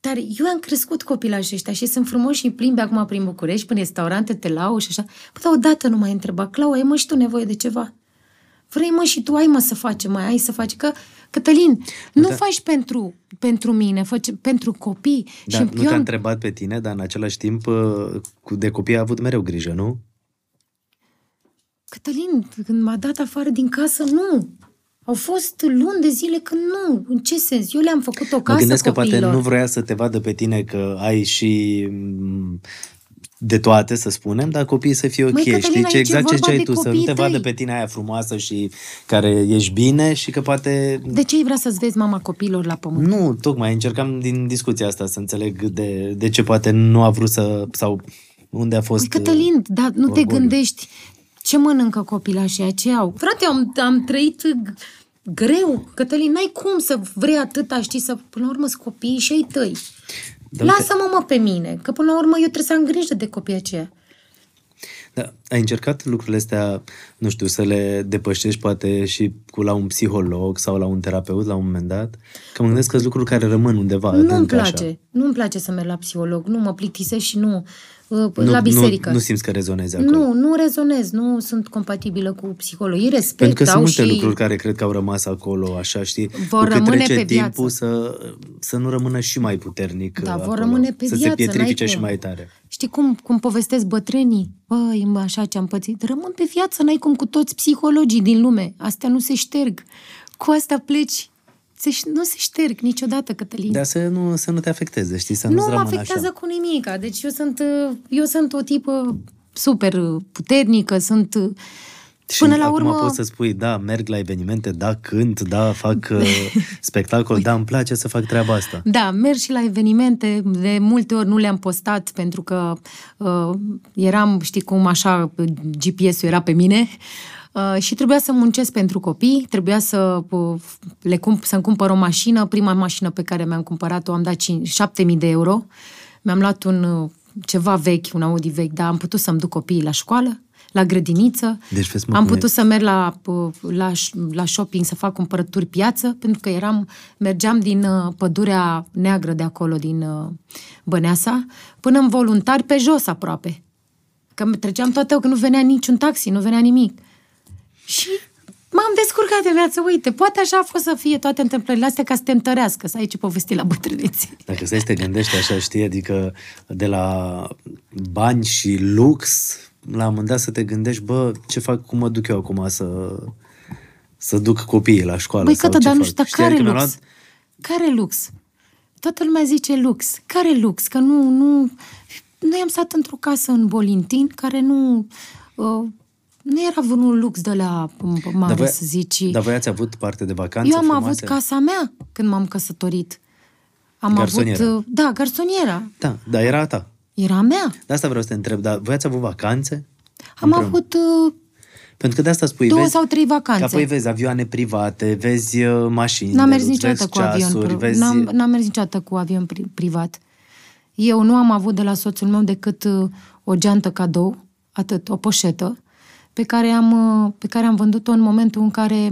Dar eu am crescut copilașii ăștia și sunt frumoși și plimbi acum prin București, prin restaurante, te lau și așa. Bă, dar odată nu m-ai întrebat, Clau, ai mă și tu nevoie de ceva? Vrei mă și tu, ai mă să faci, mai ai să faci. Că, Cătălin, nu Da. faci pentru, pentru mine, faci pentru copii. Da, și nu eu te-a am- întrebat pe tine, dar în același timp uh, cu- de copii a avut mereu grijă, nu? Cătălin, când m-a dat afară din casă, nu. Au fost luni de zile când nu. În ce sens? Eu le-am făcut o Mă casă gândesc că poate copiilor. nu vrea să te vadă pe tine că ai și mm, de toate, să spunem, dar copiii să fie ok. Măi, Cătălin, Știi ce aici e exact ce vorba ziceai de tu, să nu copiii te vadă tăi. pe tine aia frumoasă și care ești bine și că poate... De ce ai vrea să-ți vezi mama copiilor la pământ? Nu, tocmai încercam din discuția asta să înțeleg de, de ce poate nu a vrut să... sau unde a fost... Păi, Cătălin, dar nu te orgoliu. gândești ce mănâncă copilașii ce au. Frate, am, am trăit g- greu. Cătălin, n-ai cum să vrei atâta, știi, să până la urmă sunt copiii și ai tăi. Dar uite- Lasă-mă, mă, pe mine, că până la urmă eu trebuie să am grijă de copiii aceia. Da, ai încercat lucrurile astea, nu știu, să le depășești poate și cu la un psiholog sau la un terapeut la un moment dat? Că mă gândesc că sunt lucruri care rămân undeva Nu-mi adânc place. așa. Nu-mi place să merg la psiholog. Nu mă plictisesc și nu... uh, Nu, la biserică. Nu, nu simți că rezonezi acolo. nu, nu rezonez. Nu sunt compatibilă cu psihologii. Respect, Pentru că sunt au multe și... lucruri care cred că au rămas acolo, așa, știi? Vor cu cât rămâne trece pe viață. timpul să, să nu rămână și mai puternic Da, uh, vor acolo, rămâne pe să viață, se pietrifice n-ai și cum. mai tare. Știi cum, cum povestesc bătrânii? Băi, mă, așa ce am pățit. Rămân pe viață, n-ai cum cu toți psihologii din lume. Astea nu se șterg. Cu asta pleci. Se, nu se șterg niciodată, Cătălin. Dar să nu, să nu te afecteze, știi? Să nu nu-ți mă rămână afectează așa. cu nimic. Deci eu sunt, uh, eu sunt o tipă super puternică, sunt... uh, Și Până la acum urmă, poți să spui, da, merg la evenimente, da, cânt, da, fac *laughs* uh, spectacol, da, îmi place să fac treaba asta. Da, merg și la evenimente, de multe ori nu le-am postat pentru că uh, eram, știi cum, așa, GPS-ul era pe mine uh, și trebuia să muncesc pentru copii, trebuia să uh, le cump, să-mi cumpăr o mașină, prima mașină pe care mi-am cumpărat-o am dat 5, 7000 de euro, mi-am luat un uh, ceva vechi, un Audi vechi, dar am putut să-mi duc copiii la școală, la grădiniță. Deci vezi, mă, am cum e. putut să merg la, la, la shopping, să fac cumpărături piață, pentru că eram, mergeam din uh, pădurea neagră de acolo, din uh, Băneasa, până în voluntari pe jos aproape. Că treceam toate, că nu venea niciun taxi, nu venea nimic. Și m-am descurcat de viață, uite, poate așa a fost să fie toate întâmplările astea ca să te întărească, să ai ce povesti la bătrânețe. Dacă stai să te gândești așa, știi, adică de la bani și lux, la un moment dat să te gândești, bă, ce fac, cum mă duc eu acum să, să duc copiii la școală Băi, sau Cătă, ce dar nu fac? știu, dar Știi, care adică mi-am lux? Care lux? Toată lumea zice lux. Care lux? Că nu, nu... Noi am stat într-o casă în Bolintin care nu... Uh, nu era vreun lux de la mare, voi- să zici. Dar voi ați avut parte de vacanțe Eu am frumoase? avut casa mea când m-am căsătorit. Am Garsoniera. avut... uh, Da, garsoniera. Da, dar era a ta. Era a mea. De asta vreau să te întreb, dar voi ați avut vacanțe? Am Împreună? avut uh, Pentru că de asta spui, două vezi, sau trei că vacanțe. apoi vezi avioane private, vezi uh, mașini N-am de mers lux, niciodată vezi cu avion. ceasuri, pri- vezi... N-am, n-am mers niciodată cu avion pri- privat. Eu nu am avut de la soțul meu decât uh, o geantă cadou, atât, o poșetă, pe care am, uh, pe care am vândut-o în momentul în care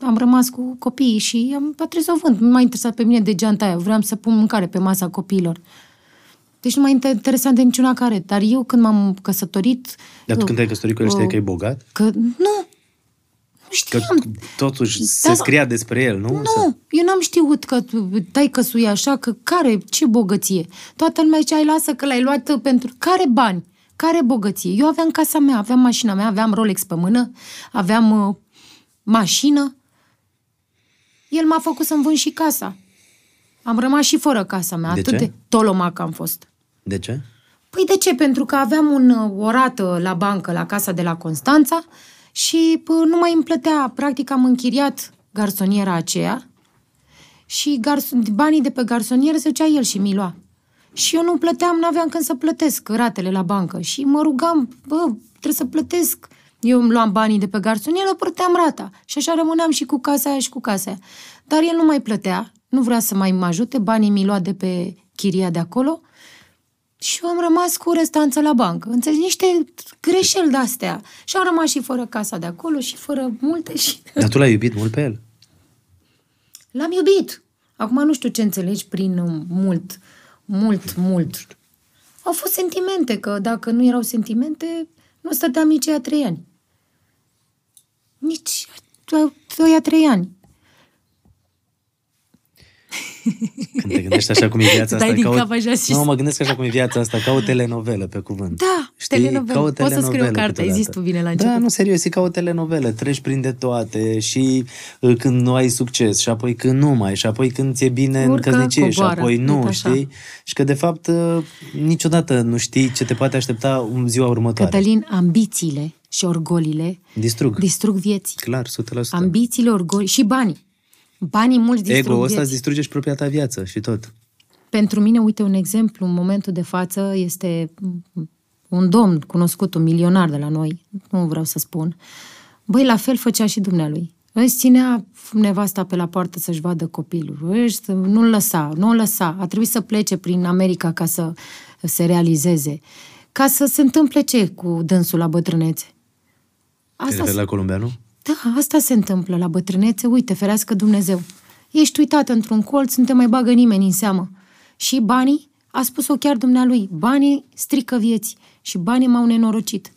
am rămas cu copiii și am a trebuit să o vând. Nu m-a interesat pe mine de geanta aia. Vreau să pun mâncare pe masa copiilor. Deci nu m-a inter- interesat de niciuna care. Dar eu când m-am căsătorit... Dar tu uh, când te-ai căsătorit cu el știai uh, că e bogat? Că nu, nu Că știam. totuși se Da, scria despre el, nu? Nu, eu n-am știut că tai că e așa, că care, ce bogăție. Toată lumea zicea, ai lasă că l-ai luat pentru... Care bani? Care bogăție? Eu aveam casa mea, aveam mașina mea, aveam Rolex pe mână, aveam uh, mașină. El m-a făcut să-mi vând și casa. Am rămas și fără casa mea, De atât ce? de tolomac am fost. De ce? Păi de ce? Pentru că aveam un, uh, o rată la bancă, la casa de la Constanța și pă, nu mai îmi plătea. Practic am închiriat garsoniera aceea și garso- banii de pe garsonieră se ducea el și mi lua. Și eu nu plăteam, nu aveam când să plătesc ratele la bancă. Și mă rugam, bă, trebuie să plătesc. Eu îmi luam banii de pe garsonieră, plăteam rata. Și așa rămâneam și cu casa aia și cu casa aia. Dar el nu mai plătea, nu vrea să mai mă ajute, banii mi lua de pe chiria de acolo și eu am rămas cu restanță la bancă. Înțelegi? Niște greșeli de-astea. Și am rămas și fără casa de acolo și fără multe și... Dar tu l-ai iubit mult pe el? L-am iubit. Acum nu știu ce înțelegi prin uh, mult, mult, mult. Au fost sentimente, că dacă nu erau sentimente, nu stăteam nici aia trei ani. Nici aia trei ani. Când te gândești așa cum e viața Dai asta din ca o... cap așa și- Nu, mă gândesc așa cum e viața asta ca o telenovelă pe cuvânt. Da, Știi? telenovelă. Ca o Poți să scriu o telenovelă carte, ai câteodată. zis tu bine la Da, început. nu, serios, e ca o telenovelă. Treci prin de toate și uh, când nu ai succes și apoi când nu mai și apoi când ți-e bine în Urcă, căsnicie și coboară, apoi nu, uite așa. știi? Și că de fapt uh, niciodată nu știi ce te poate aștepta în ziua următoare. Cătălin, ambițiile și orgolile Distrug. distrug vieți. Clar, 100%. Ambițiile, orgolii și banii. Banii mulți distrug Ego-ul ăsta vieți. îți distruge și propria ta viață și tot. Pentru mine, uite, un exemplu, în momentul de față, este un domn cunoscut, un milionar de la noi, nu vreau să spun. Băi, la fel făcea și dumnealui. Își ținea nevasta pe la poartă să-și vadă copilul. Își, nu-l lăsa, nu-l lăsa. A trebuit să plece prin America ca să se realizeze. ca să se întâmple ce cu dânsul la bătrânețe. Te Asta, referi la columbeanu? Da, asta se întâmplă la bătrânețe, uite, ferească Dumnezeu. Ești uitat într-un colț, nu te mai bagă nimeni în seamă. Și banii, a spus-o chiar dumnealui, banii strică vieți și banii m-au nenorocit.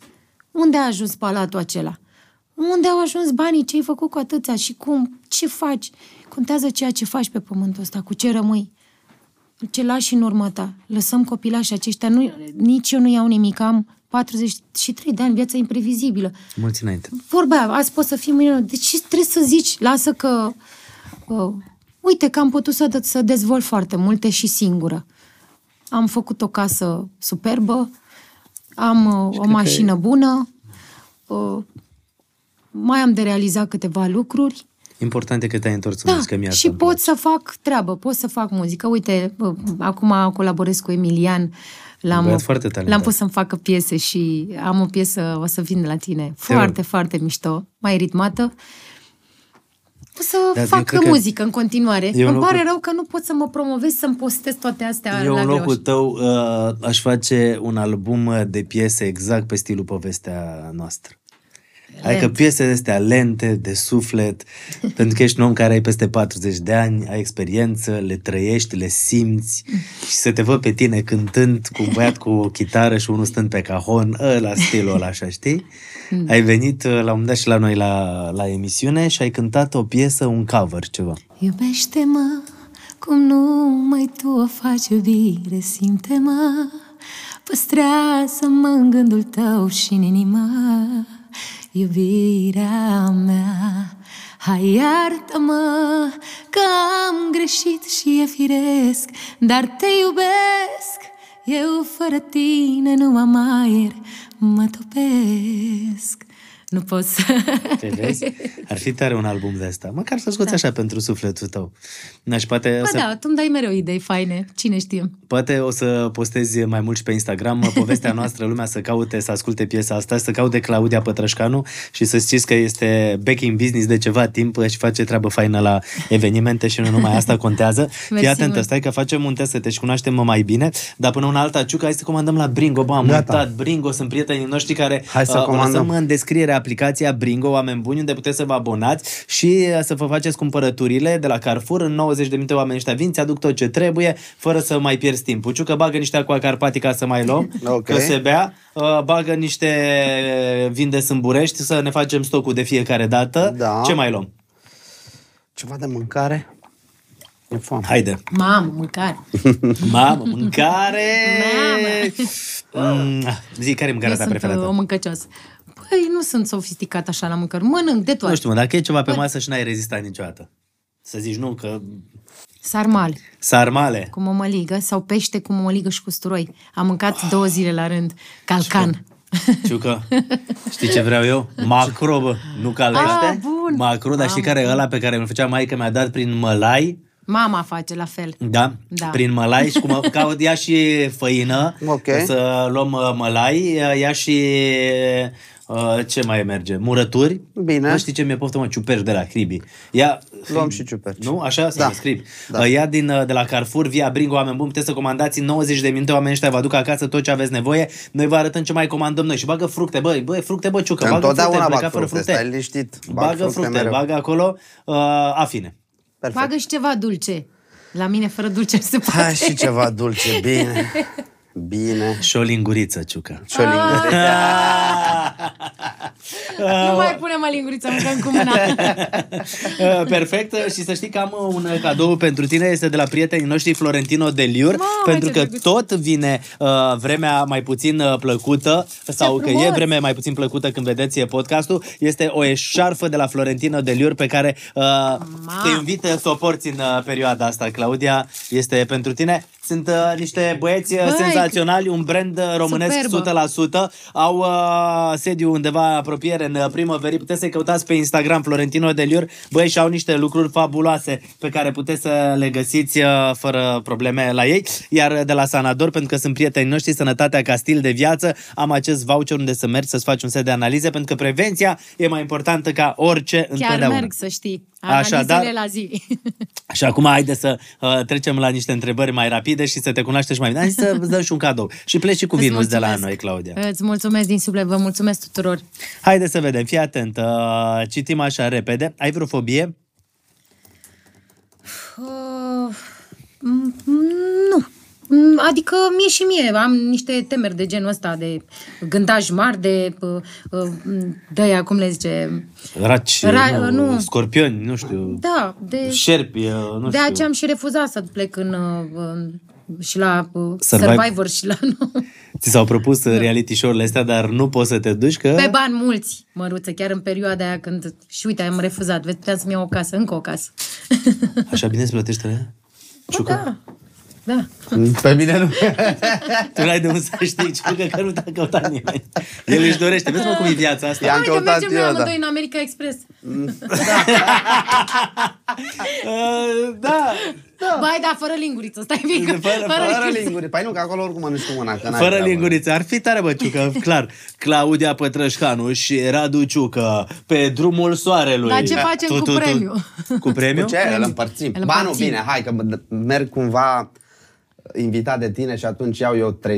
Unde a ajuns palatul acela? Unde au ajuns banii? Ce ai făcut cu atâția? Și cum? Ce faci? Contează ceea ce faci pe pământul ăsta, cu ce rămâi. Ce lași în urmă ta. Lăsăm copilașii aceștia. Nu, nici eu nu iau nimic. Am 43 de ani, viața imprevizibilă. Mulți înainte. Vorba aia, azi poți să fii mâine. De ce trebuie să zici? Lasă că... Uh, uite că am putut să, să dezvolt foarte multe și singură. Am făcut o casă superbă, am uh, o cred că mașină bună, uh, mai am de realizat câteva lucruri. Important e că te-ai întors în Da, muzică, mie asta și îmi pot place. să fac treabă, pot să fac muzică. Uite, uh, acum colaborez cu Emilian. L-am, Băiat foarte talentat. l-am pus să-mi facă piese și am o piesă, o să vin de la tine. Foarte, rog. foarte mișto, mai ritmată. O să Dar eu fac cred că muzică în continuare. eu în Îmi pare locul- rău că nu pot să mă promovez, să-mi postez toate astea Eu la în greu. locul tău uh, aș face un album de piese exact pe stilul povestea noastră. Adică Lent. piese astea lente, de suflet, *laughs* pentru că ești un om care ai peste 40 de ani, ai experiență, le trăiești, le simți și să te văd pe tine cântând cu un băiat cu o chitară și unul stând pe cajon, la stilul ăla, așa, știi? Ai venit uh, la un moment dat și la noi la, la emisiune și ai cântat o piesă, un cover, ceva. Iubește-mă cum numai tu o faci iubire, simte-mă Păstrează-mă în gândul tău și în inima Iubirea mea Hai iartă-mă că am greșit și e firesc Dar te iubesc Eu fără tine nu am aer Mă topesc Nu pot să... Te vezi? Ar fi tare un album de asta. Măcar să scoți așa pentru sufletul tău. Na, și poate o Ba să, da, tu îmi dai mereu idei faine. Cine știe? poate o să postezi mai mult și pe Instagram povestea *laughs* noastră, lumea să caute, să asculte piesa asta, să caute Claudia Pătrășcanu și să știți că este back in business de ceva timp și face treabă faină la evenimente și nu numai asta contează. *laughs* Fii Mersi atentă, mult. stai că facem un test să te și cunoaștem mai bine, dar până una alta, Ciuca, hai să comandăm la Bringo. Bă, am Gata. uitat, Bringo, sunt prietenii noștri care Hai să uh, comandăm. lăsăm în descriere aplicația Bringo, oameni buni, unde puteți să vă abonați și uh, să vă faceți cumpărăturile de la Carrefour. În 90 de minute oamenii ăștia vin, ți-aduc tot ce trebuie, fără să mai pierzi timpul. Ciucă bagă niște aqua carpatica să mai luăm, *laughs* Ok. că se bea, uh, bagă niște vin de sâmburești să ne facem stocul de fiecare dată. Da. Ce mai luăm? Ceva de mâncare? E foame. Haide. Mamă, mâncare. *laughs* Mamă, mâncare! Mamă. Mm, zi, care e mâncarea Eu ta sunt preferată? uh, o mâncăcioasă. Păi, nu sunt sofisticat așa la mâncări. Mănânc de toate. Nu știu, mă, dacă e ceva pe masă și n-ai rezistat niciodată. Să zici nu, că Sarmale sarmale. cu mămăligă sau pește cu mămăligă și cu usturoi. Am mâncat două zile la rând. Calcan. Ciucă, știi ce vreau eu? Macro, bă, nu calește. Ah, bun. Macro, dar știi care e ăla pe care îl făcea maică mi-a dat prin mălai? Mama face la fel. Da? Da. Prin mălai și cum caut ea și făină. Ok. O să luăm uh, mălai, uh, ia și uh, ce mai merge? Murături. Bine. Nu știi ce mi-e poftă, mă? Ciuperci de la Cribi. Ia, Luăm și ciuperci. Nu? Așa? Să Da. da. scriu. Da. Da. Ia din, uh, de la Carrefour, via Bringo, oameni buni, puteți să comandați în 90 de minute, oamenii ăștia vă aduc acasă tot ce aveți nevoie. Noi vă arătăm ce mai comandăm noi. Și bagă fructe, băi, băi, fructe, bă, ciucă, bagă fructe, Întotdeauna pleca bag fără fructe, fructe. stai liniștit. Bag Bagă fructe fructe, mereu. bagă acolo uh, afine. Perfect. Bagă și ceva dulce. La mine fără dulce nu se poate. Hai și ceva dulce, bine. *laughs* Bine. Și o linguriță, ciucă. Și o linguriță. Nu mai punem mă lingurița, mâncăm cu mâna. Uh, *laughs* Perfect și să știi că am un cadou pentru tine, este de la prietenii noștri Florentino Deliur, Mamă, pentru ce că drăguț. tot vine uh, vremea mai puțin uh, plăcută sau că e frumos! vreme mai puțin plăcută când vedeți uh, podcastul, este o eșarfă de la Florentino Deliur pe care uh, te invită să o porți în uh, perioada asta, Claudia, este pentru tine. Sunt uh, niște băieți uh, Băi, senzaționali, un brand uh, românesc Superbă. 100%. Au uh, sediu undeva în apropiere, în uh, primăverii. Puteți să-i căutați pe Instagram, Florentino Deliur. Băi, și au niște lucruri fabuloase pe care puteți să le găsiți uh, fără probleme la ei. Iar uh, de la Sanador, pentru că sunt prietenii noștri, Sănătatea ca stil de viață, am acest voucher unde să mergi să-ți faci un set de analize, pentru că prevenția e mai importantă ca orice Chiar întotdeauna. merg să știi. Analizele Așadar, la zi. *laughs* și acum haide să uh, trecem la niște întrebări mai rapide și să te cunoaștem și mai bine. Hai să îți dăm și un cadou. Și pleci și cu Îți vinul de la mulțumesc. noi, Claudia. Îți mulțumesc din suflet, vă mulțumesc tuturor. Haide să vedem, fii atent. Uh, citim așa repede. Ai vreo fobie? Uh, m- nu. Mm, Adică mie și mie am niște temeri de genul ăsta, de gândaj mari, de uh, uh, de aia, cum le zice, Raci, Ra- nu, nu. scorpioni, nu știu, da, de, șerpi, uh, nu de știu. aceea am și refuzat să plec în, uh, în și la uh, Survivor. Survivor și la... Ți s-au propus da. reality show-urile astea, dar nu poți să te duci că... Pe bani mulți, măruță, chiar în perioada aia când... Și uite, am refuzat, vezi, puteam să-mi iau o casă, încă o casă. Așa bine îți plătește la Bă, da, da. Pe mine nu. *laughs* Tu n-ai de unde să știi, ciucă că nu te-a căutat nimeni. El își dorește. Vezi mă cum e viața asta. I-am Uite, căutat mergem noi eu, amândoi da. în America Express. Uh, *laughs* da, Da. Bai, da, fără linguriță, stai mică. Fără- Fără linguri. Păi nu, că acolo oricum mănânci cu mâna. Că n-ai Fără treabă. linguriță. Ar fi tare, bă, Ciucă, *laughs* clar. Claudia Pătrășcanu și Radu Ciucă pe drumul soarelui. Dar ce facem cu premiu? Cu premiu? Cu ce? Îl împărțim. Îl Ba nu, împărțim. bine, hai că mă- merg cumva invitat de tine și atunci iau eu 30%.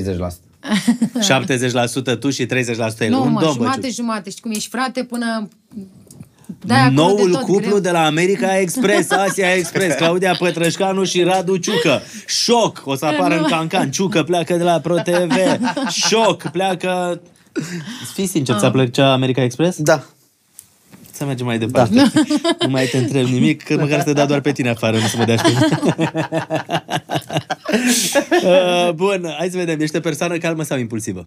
70% *laughs* tu și 30% el. Nu, Un mă, domn, bă, jumate, Ciucă. jumate. Știi cum ești frate până... Da, acolo Noul de tot cuplu greu. de la America Express, *laughs* Asia Express, Claudia Pătrășcanu și Radu Ciucă. Șoc! O să apară *laughs* în cancan. Ciucă pleacă de la ProTV. Șoc! Pleacă... Fii sincer, ți-a plăcea America Express? Da. Să mergem mai departe. Da. Nu mai te întreb nimic, că măcar să te dea doar pe tine afară, nu să mă dea și pe mine. *laughs* Uh, Bun, hai să vedem. Ești o persoană calmă sau impulsivă?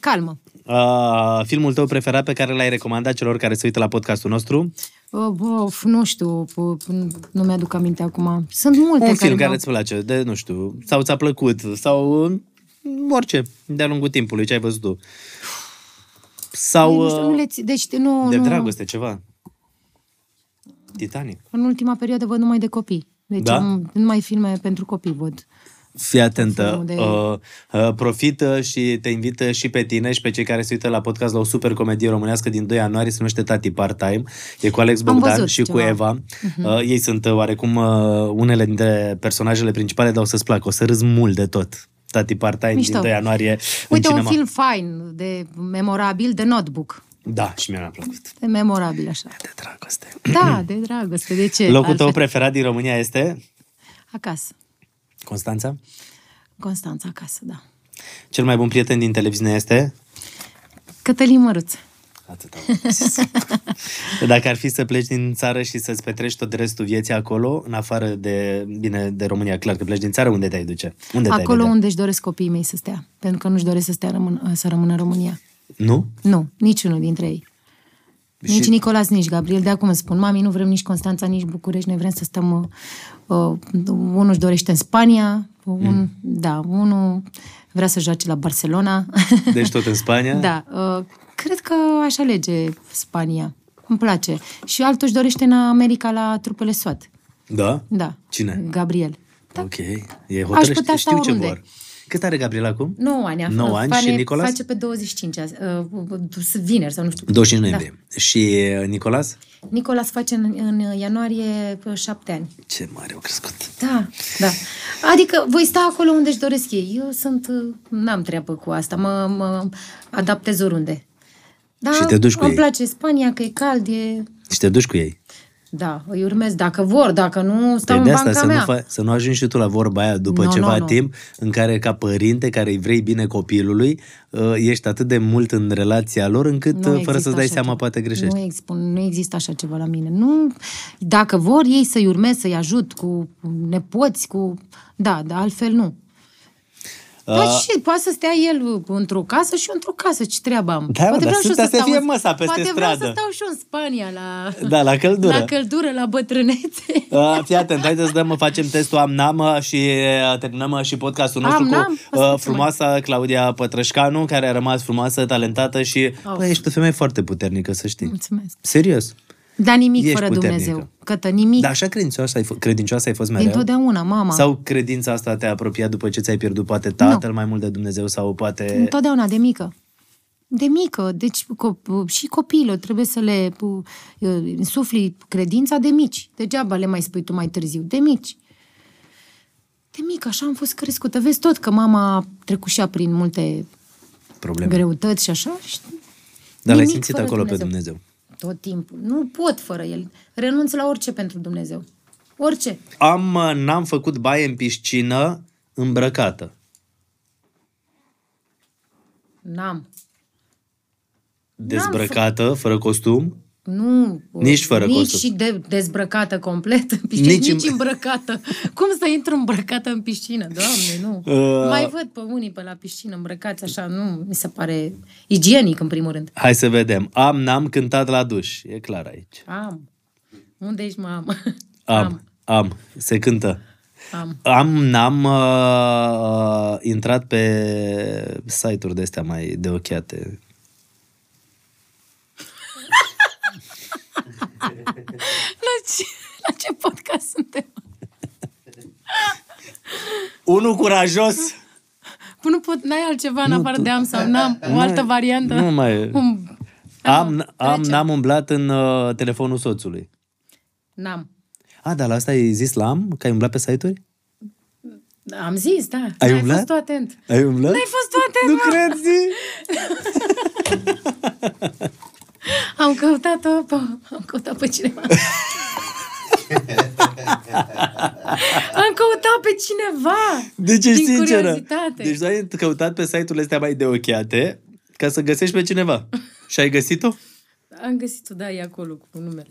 Calmă. Uh, filmul tău preferat pe care l-ai recomandat celor care se uită la podcastul nostru? Of, of, nu știu, p- nu mi-aduc aminte acum. Sunt multe Un care film care mi-au- îți place, de, nu știu, sau ți-a plăcut, sau uh, orice, de-a lungul timpului, ce ai văzut tu. Sau Nu știu, nu uh, le ți- deci nu, de nu, dragoste, ceva. Titanic. în ultima perioadă văd numai de copii. Deci Da? am, numai filme pentru copii văd. Fii atentă, Filmul de- uh, uh, profită și te invită și pe tine și pe cei care se uită la podcast la o super comedie românească din 2 ianuarie, se numește Tati Part-Time, e cu Alex Am Bogdan văzut și cu ceva. Mhm. Eva. Uh, ei sunt uh, oarecum uh, unele dintre personajele principale, dar o să-ți placă, o să râzi mult de tot. Tati Part-Time Mișto. din 2 ianuarie în Uite, un cinema. film fain, de memorabil, de notebook. Da, și mie mi-a plăcut. De memorabil, așa. De dragoste. Da, de dragoste, de ce? Locul tău Altfel. preferat din România este Acasă. Constanța? Constanța acasă, da. Cel mai bun prieten din televiziune este? Cătălin Măruț. Atât am zis. *laughs* Dacă ar fi să pleci din țară și să-ți petreci tot restul vieții acolo, în afară de, bine, de România, clar că pleci din țară, unde te-ai duce? Unde te-ai Acolo vedea? unde își doresc copiii mei să stea. Pentru că nu-și doresc să, stea rămân, să rămână în România. Nu? Nu, niciunul dintre ei. Nici Și- Nicolas, nici Gabriel. De acum îmi spun, mami, nu vrem nici Constanța, nici București, noi vrem să stăm... Uh, uh, unul își dorește în Spania, un, Mm. da, unul vrea să joace la Barcelona. *laughs* Deci tot în Spania? da, uh, cred că aș alege Spania. Îmi place. Și altul își dorește în America la trupele SWAT. Da? Da. Cine? Gabriel. Da. Ok. E hotărăște, putea sta știu ce oriunde. vor. Cât are Gabriel acum? 9 ani. a- 9 ani face- și Nicolas? Face pe 25 azi, uh, vineri sau nu știu. 25 noiembrie. Și uh, Nicolas? Nicolas face în, în ianuarie uh, 7 ani. Ce mare au crescut. Da, da. Adică voi sta acolo unde își doresc ei. Eu sunt, uh, n-am treabă cu asta, mă, mă adaptez oriunde. Da, Și te duci cu îmi ei. place Spania, că e cald, e... Și te duci cu ei. Da, îi urmez dacă vor, dacă nu, stau Păi în de asta banca să nu, mea. fa- să nu ajungi și tu la vorba aia după Nu, ceva nu, nu. timp în care ca părinte care îi vrei bine copilului uh, ești atât de mult în relația lor încât Nu uh, fără există să-ți dai așa seama ceva. poate greșești. Nu, ex- nu există așa ceva la mine. Nu, dacă vor ei să-i urmez, să-i ajut cu nepoți, cu... Da, dar altfel nu. Dar Uh, și poate să stea el într-o casă și eu într-o casă, ce treabă am? Da, mă, poate dar vreau și eu să- să stau fie în- măsa peste Poate vreau stradă. să stau și eu în Spania la... Da, la căldură. La căldură, la bătrânețe. Uh, fii atent, haideți să dăm, facem testul Amnam uh, și uh, terminăm uh, și podcastul nostru Amnam? cu uh, frumoasa Claudia Pătrășcanu, care a rămas frumoasă, talentată și Of. bă, ești o femeie foarte puternică, să știi. Mulțumesc. Serios. Dar nimic Ești fără puternică. Dumnezeu. Cătă, nimic. Dar așa credincioasă ai, f- credincioasă ai fost mereu? Întotdeauna, mama. Sau credința asta te-a apropiat după ce ți-ai pierdut poate tatăl mai mult de Dumnezeu sau poate... Întotdeauna, de mică. De mică, deci co- și copiilor trebuie să le uh, insufli credința de mici. Degeaba le mai spui tu mai târziu, de mici. De mică, așa am fost crescută. Vezi tot că mama a trecut și ea prin multe Probleme. greutăți și așa. Și Dar l-ai nimic simțit fără acolo pe Dumnezeu. Tot timpul. Nu pot fără el. Renunț la orice pentru Dumnezeu. Orice. Am, uh, n-am făcut baie în piscină îmbrăcată. N-am. Dezbrăcată, fără costum. Nu. Nici fără nici costum. și de, dezbrăcată complet în piscină, Nici nici, în- îmbrăcată. Cum să intru îmbrăcată în piscină? Doamne, nu. Uh. Mai văd pe unii pe la piscină îmbrăcați așa, nu mi se pare igienic în primul rând. Hai să vedem. Am, n-am cântat la duș. E clar aici. Am. Unde ești, mamă? Am, am. Se cântă. Am. Am, n-am uh, intrat pe site-uri de astea mai de La ce, la ce podcast suntem? Unul curajos. Păi Nu pot, n-ai altceva în afară de am sau n-am? O altă variantă? Nu mai... Un... Am, am, trece. n-am umblat în uh, telefonul soțului. N-am. A, dar la asta ai zis la am? Că ai umblat pe site-uri? Am zis, da. Ai N-ai umblat? fost tu atent. Ai umblat? N-ai fost tu atent, Nu mă. cred, zi! *laughs* Am căutat-o, pe, am căutat pe cineva. *laughs* am căutat pe cineva. Deci ești Din sinceră. curiozitate. Deci tu ai căutat pe site-urile astea mai de ochiate ca să găsești pe cineva. *laughs* Și ai găsit-o? Am găsit-o, da, e acolo cu numele.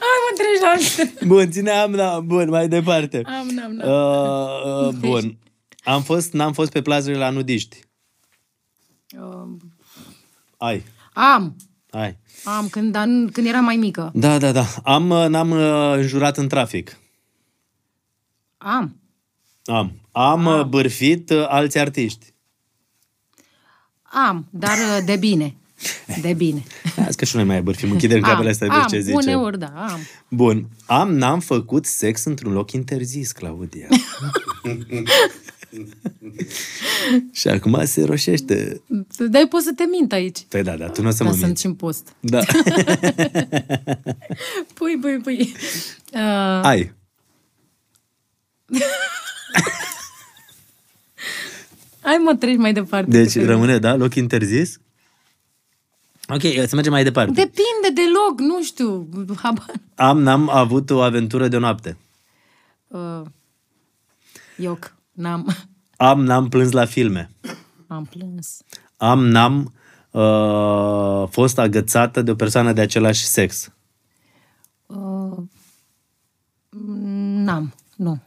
Hai, mă treci la alte. Bun, ține am, da, bun, mai departe. Am, n-am, n-am. Uh, uh, bun. Am fost, n-am fost pe plazurile la nudiști. Um, Ai, am. ai. Am, când, dar nu- când eram mai mică. Da, da, da. Am, uh, n-am uh, înjurat în trafic. Am. Am. Am uh, bârfit uh, alți artiști. Am, dar uh, de bine. De bine. *laughs* Azi că și noi mai bârfim, închidem capele astea de am, ce zice. uneori, da, am. Bun. Am, n-am făcut sex într-un loc interzis, Claudia. *laughs* *laughs* și acum se roșește. Dar poți să te mint aici. Păi da, da, tu nu o să Dar mă sunt minți. și în post. Da. *laughs* Pui, pui, pui. Uh, Ai. *laughs* hai mă, treci mai departe. Deci Că- rămâne, da? Loc interzis? Ok, să mergem mai departe. Depinde de loc, nu știu. Habar. Am, n-am avut o aventură de noapte. Uh, ioc, n-am, Am, n-am plâns la filme. am plâns. Am, n-am uh, fost agățată de o persoană de același sex. Uh, n-am, nu.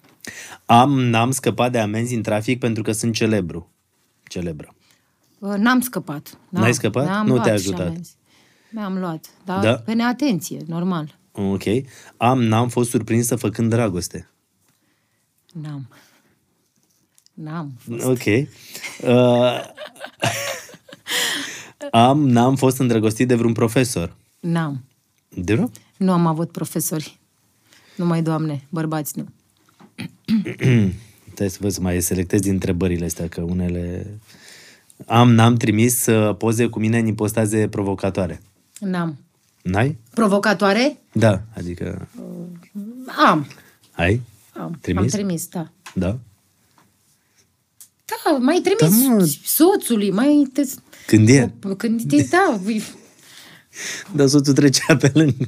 Am, n-am scăpat de amenzi în trafic pentru că sunt celebru. Celebră. Uh, n-am scăpat. N-am, N-ai scăpat? N-am Nu luat te-a și ajutat. amenzi. Mi-am luat, dar Da? pe neatenție, normal. Ok. Am, n-am fost surprinsă făcând dragoste. N-am. N-am. Ok. *laughs* Uh, am, n-am fost îndrăgostit de vreun profesor. N-am. De vreun? Nu am avut profesori. Numai doamne, bărbați nu. Trebuie să văd să mai selectez din întrebările astea, că unele... Am, n-am trimis uh, poze cu mine în ipostaze provocatoare. N-am. N-ai? Provocatoare? Da, adică... Am. Ai? Am. Trimis? Am trimis, da. Da? Da, mai trimis Da, mă. soțului, mai... Te... Când e? Când te, da, ui, Dar soțul trecea pe lângă.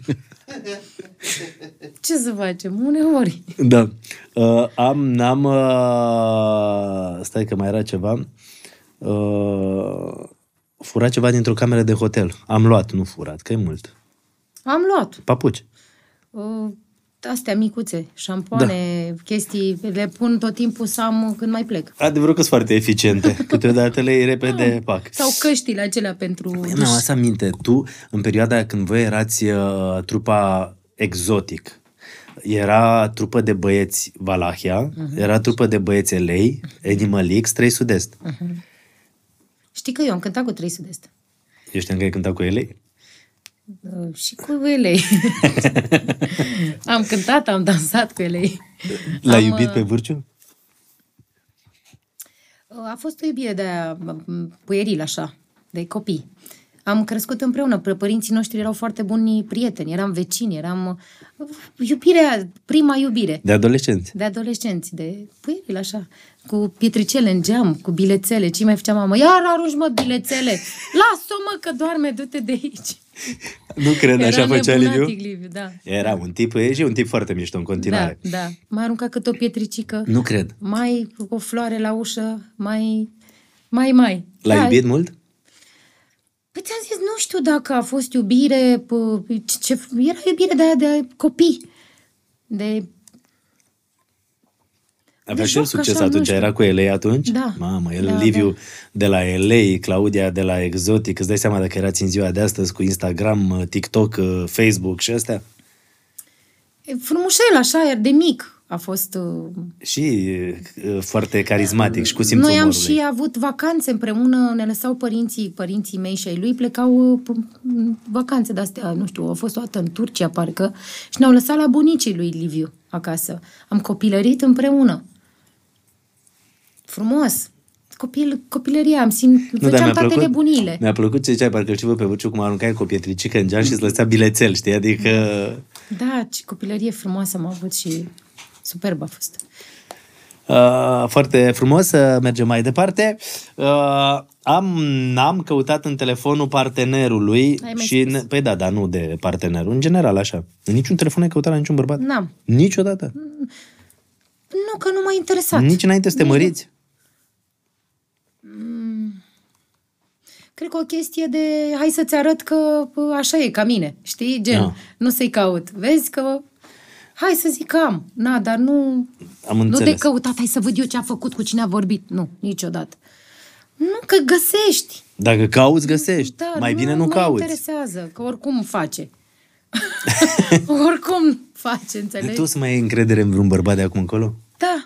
ce să facem? Uneori. Da. Uh, am, n-am... Uh, stai că mai era ceva. Uh, furat ceva dintr-o cameră de hotel. Am luat, nu furat, că e mult. Am luat. Papuci. Uh, astea micuțe, șampoane, da. chestii, le pun tot timpul să am când mai plec. Adevărul că sunt foarte eficiente. *laughs* Câteodată le iei repede, pac. Sau căștile acelea pentru... Păi, nu, asta minte. Tu, în perioada când voi erați uh, trupa exotic, era trupă de băieți Valahia, uh-huh. era trupă de băieți Elei, Animal X, 3 Sud-Est. Știi că eu am cântat cu 3 sud-est. Eu știam că ai cântat cu Elei? Uh, și cu elei. *laughs* am cântat, am dansat cu elei. L-ai Am, iubit uh, pe Vârciu? Uh, A fost o iubire de aia, m, pueril, așa, de copii. Am crescut împreună, Pă- părinții noștri erau foarte buni prieteni, eram vecini, eram... Iubirea, prima iubire. De adolescenți. De adolescenți, de pueril, așa, cu pietricele în geam, cu bilețele. Ce mai făcea mama? Iar arunci, mă, bilețele! Lasă-o, mă, că doarme, du-te de aici. Nu cred, așa Era făcea nebunatic, Liviu? Liviu, da. Era un tip, e și un tip foarte mișto în Da, continuare. da. Mai arunca cât o pietricică. Nu cred. Mai o floare la ușă, mai... Mai, mai. L-ai Da, iubit mult? Păi ți-am zis, nu știu dacă a fost iubire, pă, ce, ce, era iubire de, de copii. De... Avea De și el joc, succes așa, nu atunci, știu. era cu LA atunci? Da. Mamă, el, Da, Liviu da. de la LA, Claudia de la Exotic, îți dai seama dacă erați în ziua de astăzi cu Instagram, TikTok, Facebook și astea? e Frumușel, așa, iar de mic a fost... uh, Și uh, foarte carismatic și cu simțul Noi am umorului. și avut vacanțe împreună, ne lăsau părinții, părinții mei și ai lui, plecau uh, p- în vacanțe de-astea, nu știu, au fost o dată în Turcia, parcă, și ne-au lăsat la bunicii lui Liviu acasă. Am copilărit împreună. Frumos. Copil, copilăria, am simt, Nu, dar făceam mi-a toate plăcut, nebunile. mi-a plăcut ce ziceai, parcă îl știu pe Buciu cum aruncai cu o pietricică în geam și îți lăsea bilețel, știi? Adică... Da, ce copilărie frumoasă am avut și superb a fost. Uh, foarte frumos, uh, mergem mai departe. Uh, am, am căutat în telefonul partenerului Ai mai și... spus. Ne, păi da, dar nu de partenerul, în general așa. În niciun telefon ai căutat la niciun bărbat? N-am. Niciodată? Nu, că nu m-a interesat. Nici înainte să te măriți? Cred că o chestie de hai să-ți arăt că pă, așa e ca mine, știi? Gen, Da. nu să-i caut. Vezi că hai să zic că am. Na, dar nu... Am nu de înțeles. căutat, hai să văd eu ce a făcut, cu cine a vorbit. Nu, niciodată. Nu, că găsești. Dacă cauți, găsești. Da, mai bine nu mă cauți. interesează, că oricum face. *laughs* *laughs* oricum face, înțelegi? Tu să mai ai încredere în vreun bărbat de acum încolo? Da.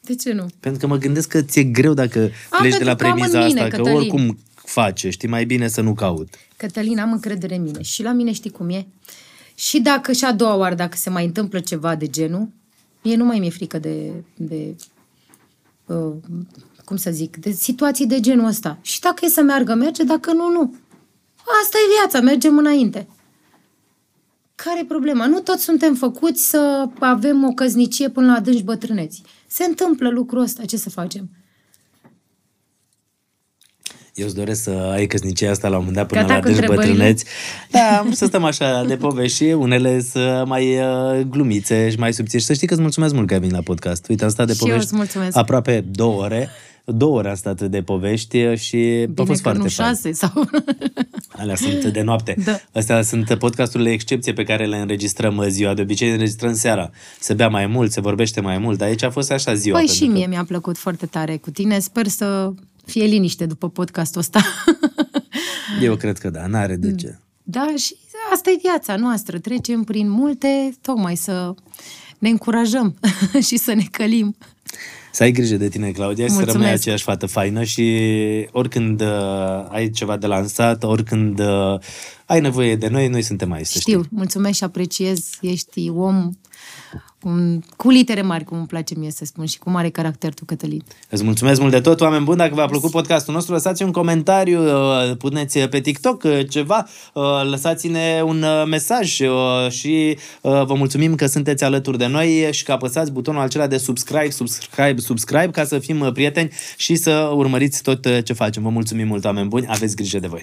De ce nu? Pentru că mă gândesc că ți-e greu dacă A, pleci de la pentru că am premiza în mine, asta, că Cătălin. oricum face, știi, mai bine să nu caut. Cătălin, am încredere în mine. Și la mine știi cum e? Și dacă și a doua oară, dacă se mai întâmplă ceva de genul, mie nu mai mi-e frică de, de uh, cum să zic, de situații de genul ăsta. Și dacă e să meargă, merge, dacă nu, nu. Asta e viața, mergem înainte. Care e problema? Nu toți suntem făcuți să avem o căznicie până la adânci bătrâneți. Se întâmplă lucrul ăsta, ce să facem? Eu îți doresc să ai căsnicia asta la un moment dat până Gata la cu adânci întrebările? bătrâneți. *laughs* Da, am vrut să stăm așa de povești și unele să mai uh, glumițe și mai subțiri. Și să știi că îți mulțumesc mult că ai venit la podcast. Uite, am stat de Și eu povești îți mulțumesc. aproape două ore. Două ore am stat de povești și a Bine fost că foarte nu fain. șase sau... *laughs* Alea sunt de noapte. Da. Astea sunt podcasturile excepție pe care le înregistrăm uh, ziua. De obicei le înregistrăm seara. Se bea mai mult, se vorbește mai mult. Dar aici a fost așa ziua. Păi pentru și că- mie mi-a plăcut foarte tare cu tine. Sper să fie liniște după podcastul ăsta. *laughs* Eu cred că da, n-are de ce. da, și asta e viața noastră. Trecem prin multe, tocmai să ne încurajăm *laughs* și să ne călim. Să ai grijă de tine, Claudia, și să Mulțumesc. rămâi aceeași fată faină și oricând uh, ai ceva de lansat, oricând uh, ai nevoie de noi, noi suntem aici, să știi. Știu, mulțumesc și apreciez. Ești om un, cu litere mari, cum îmi place mie să spun, și cu mare caracter tu, Cătălin. Îți mulțumesc mult de tot, oameni buni. Dacă v-a plăcut podcastul nostru, lăsați un comentariu, uh, puneți pe TikTok uh, ceva, uh, lăsați-ne un uh, mesaj uh, și uh, vă mulțumim că sunteți alături de noi și că apăsați butonul acela de subscribe, subscribe, subscribe ca să fim uh, prieteni și să urmăriți tot uh, ce facem. Vă mulțumim mult, oameni buni. Aveți grijă de voi.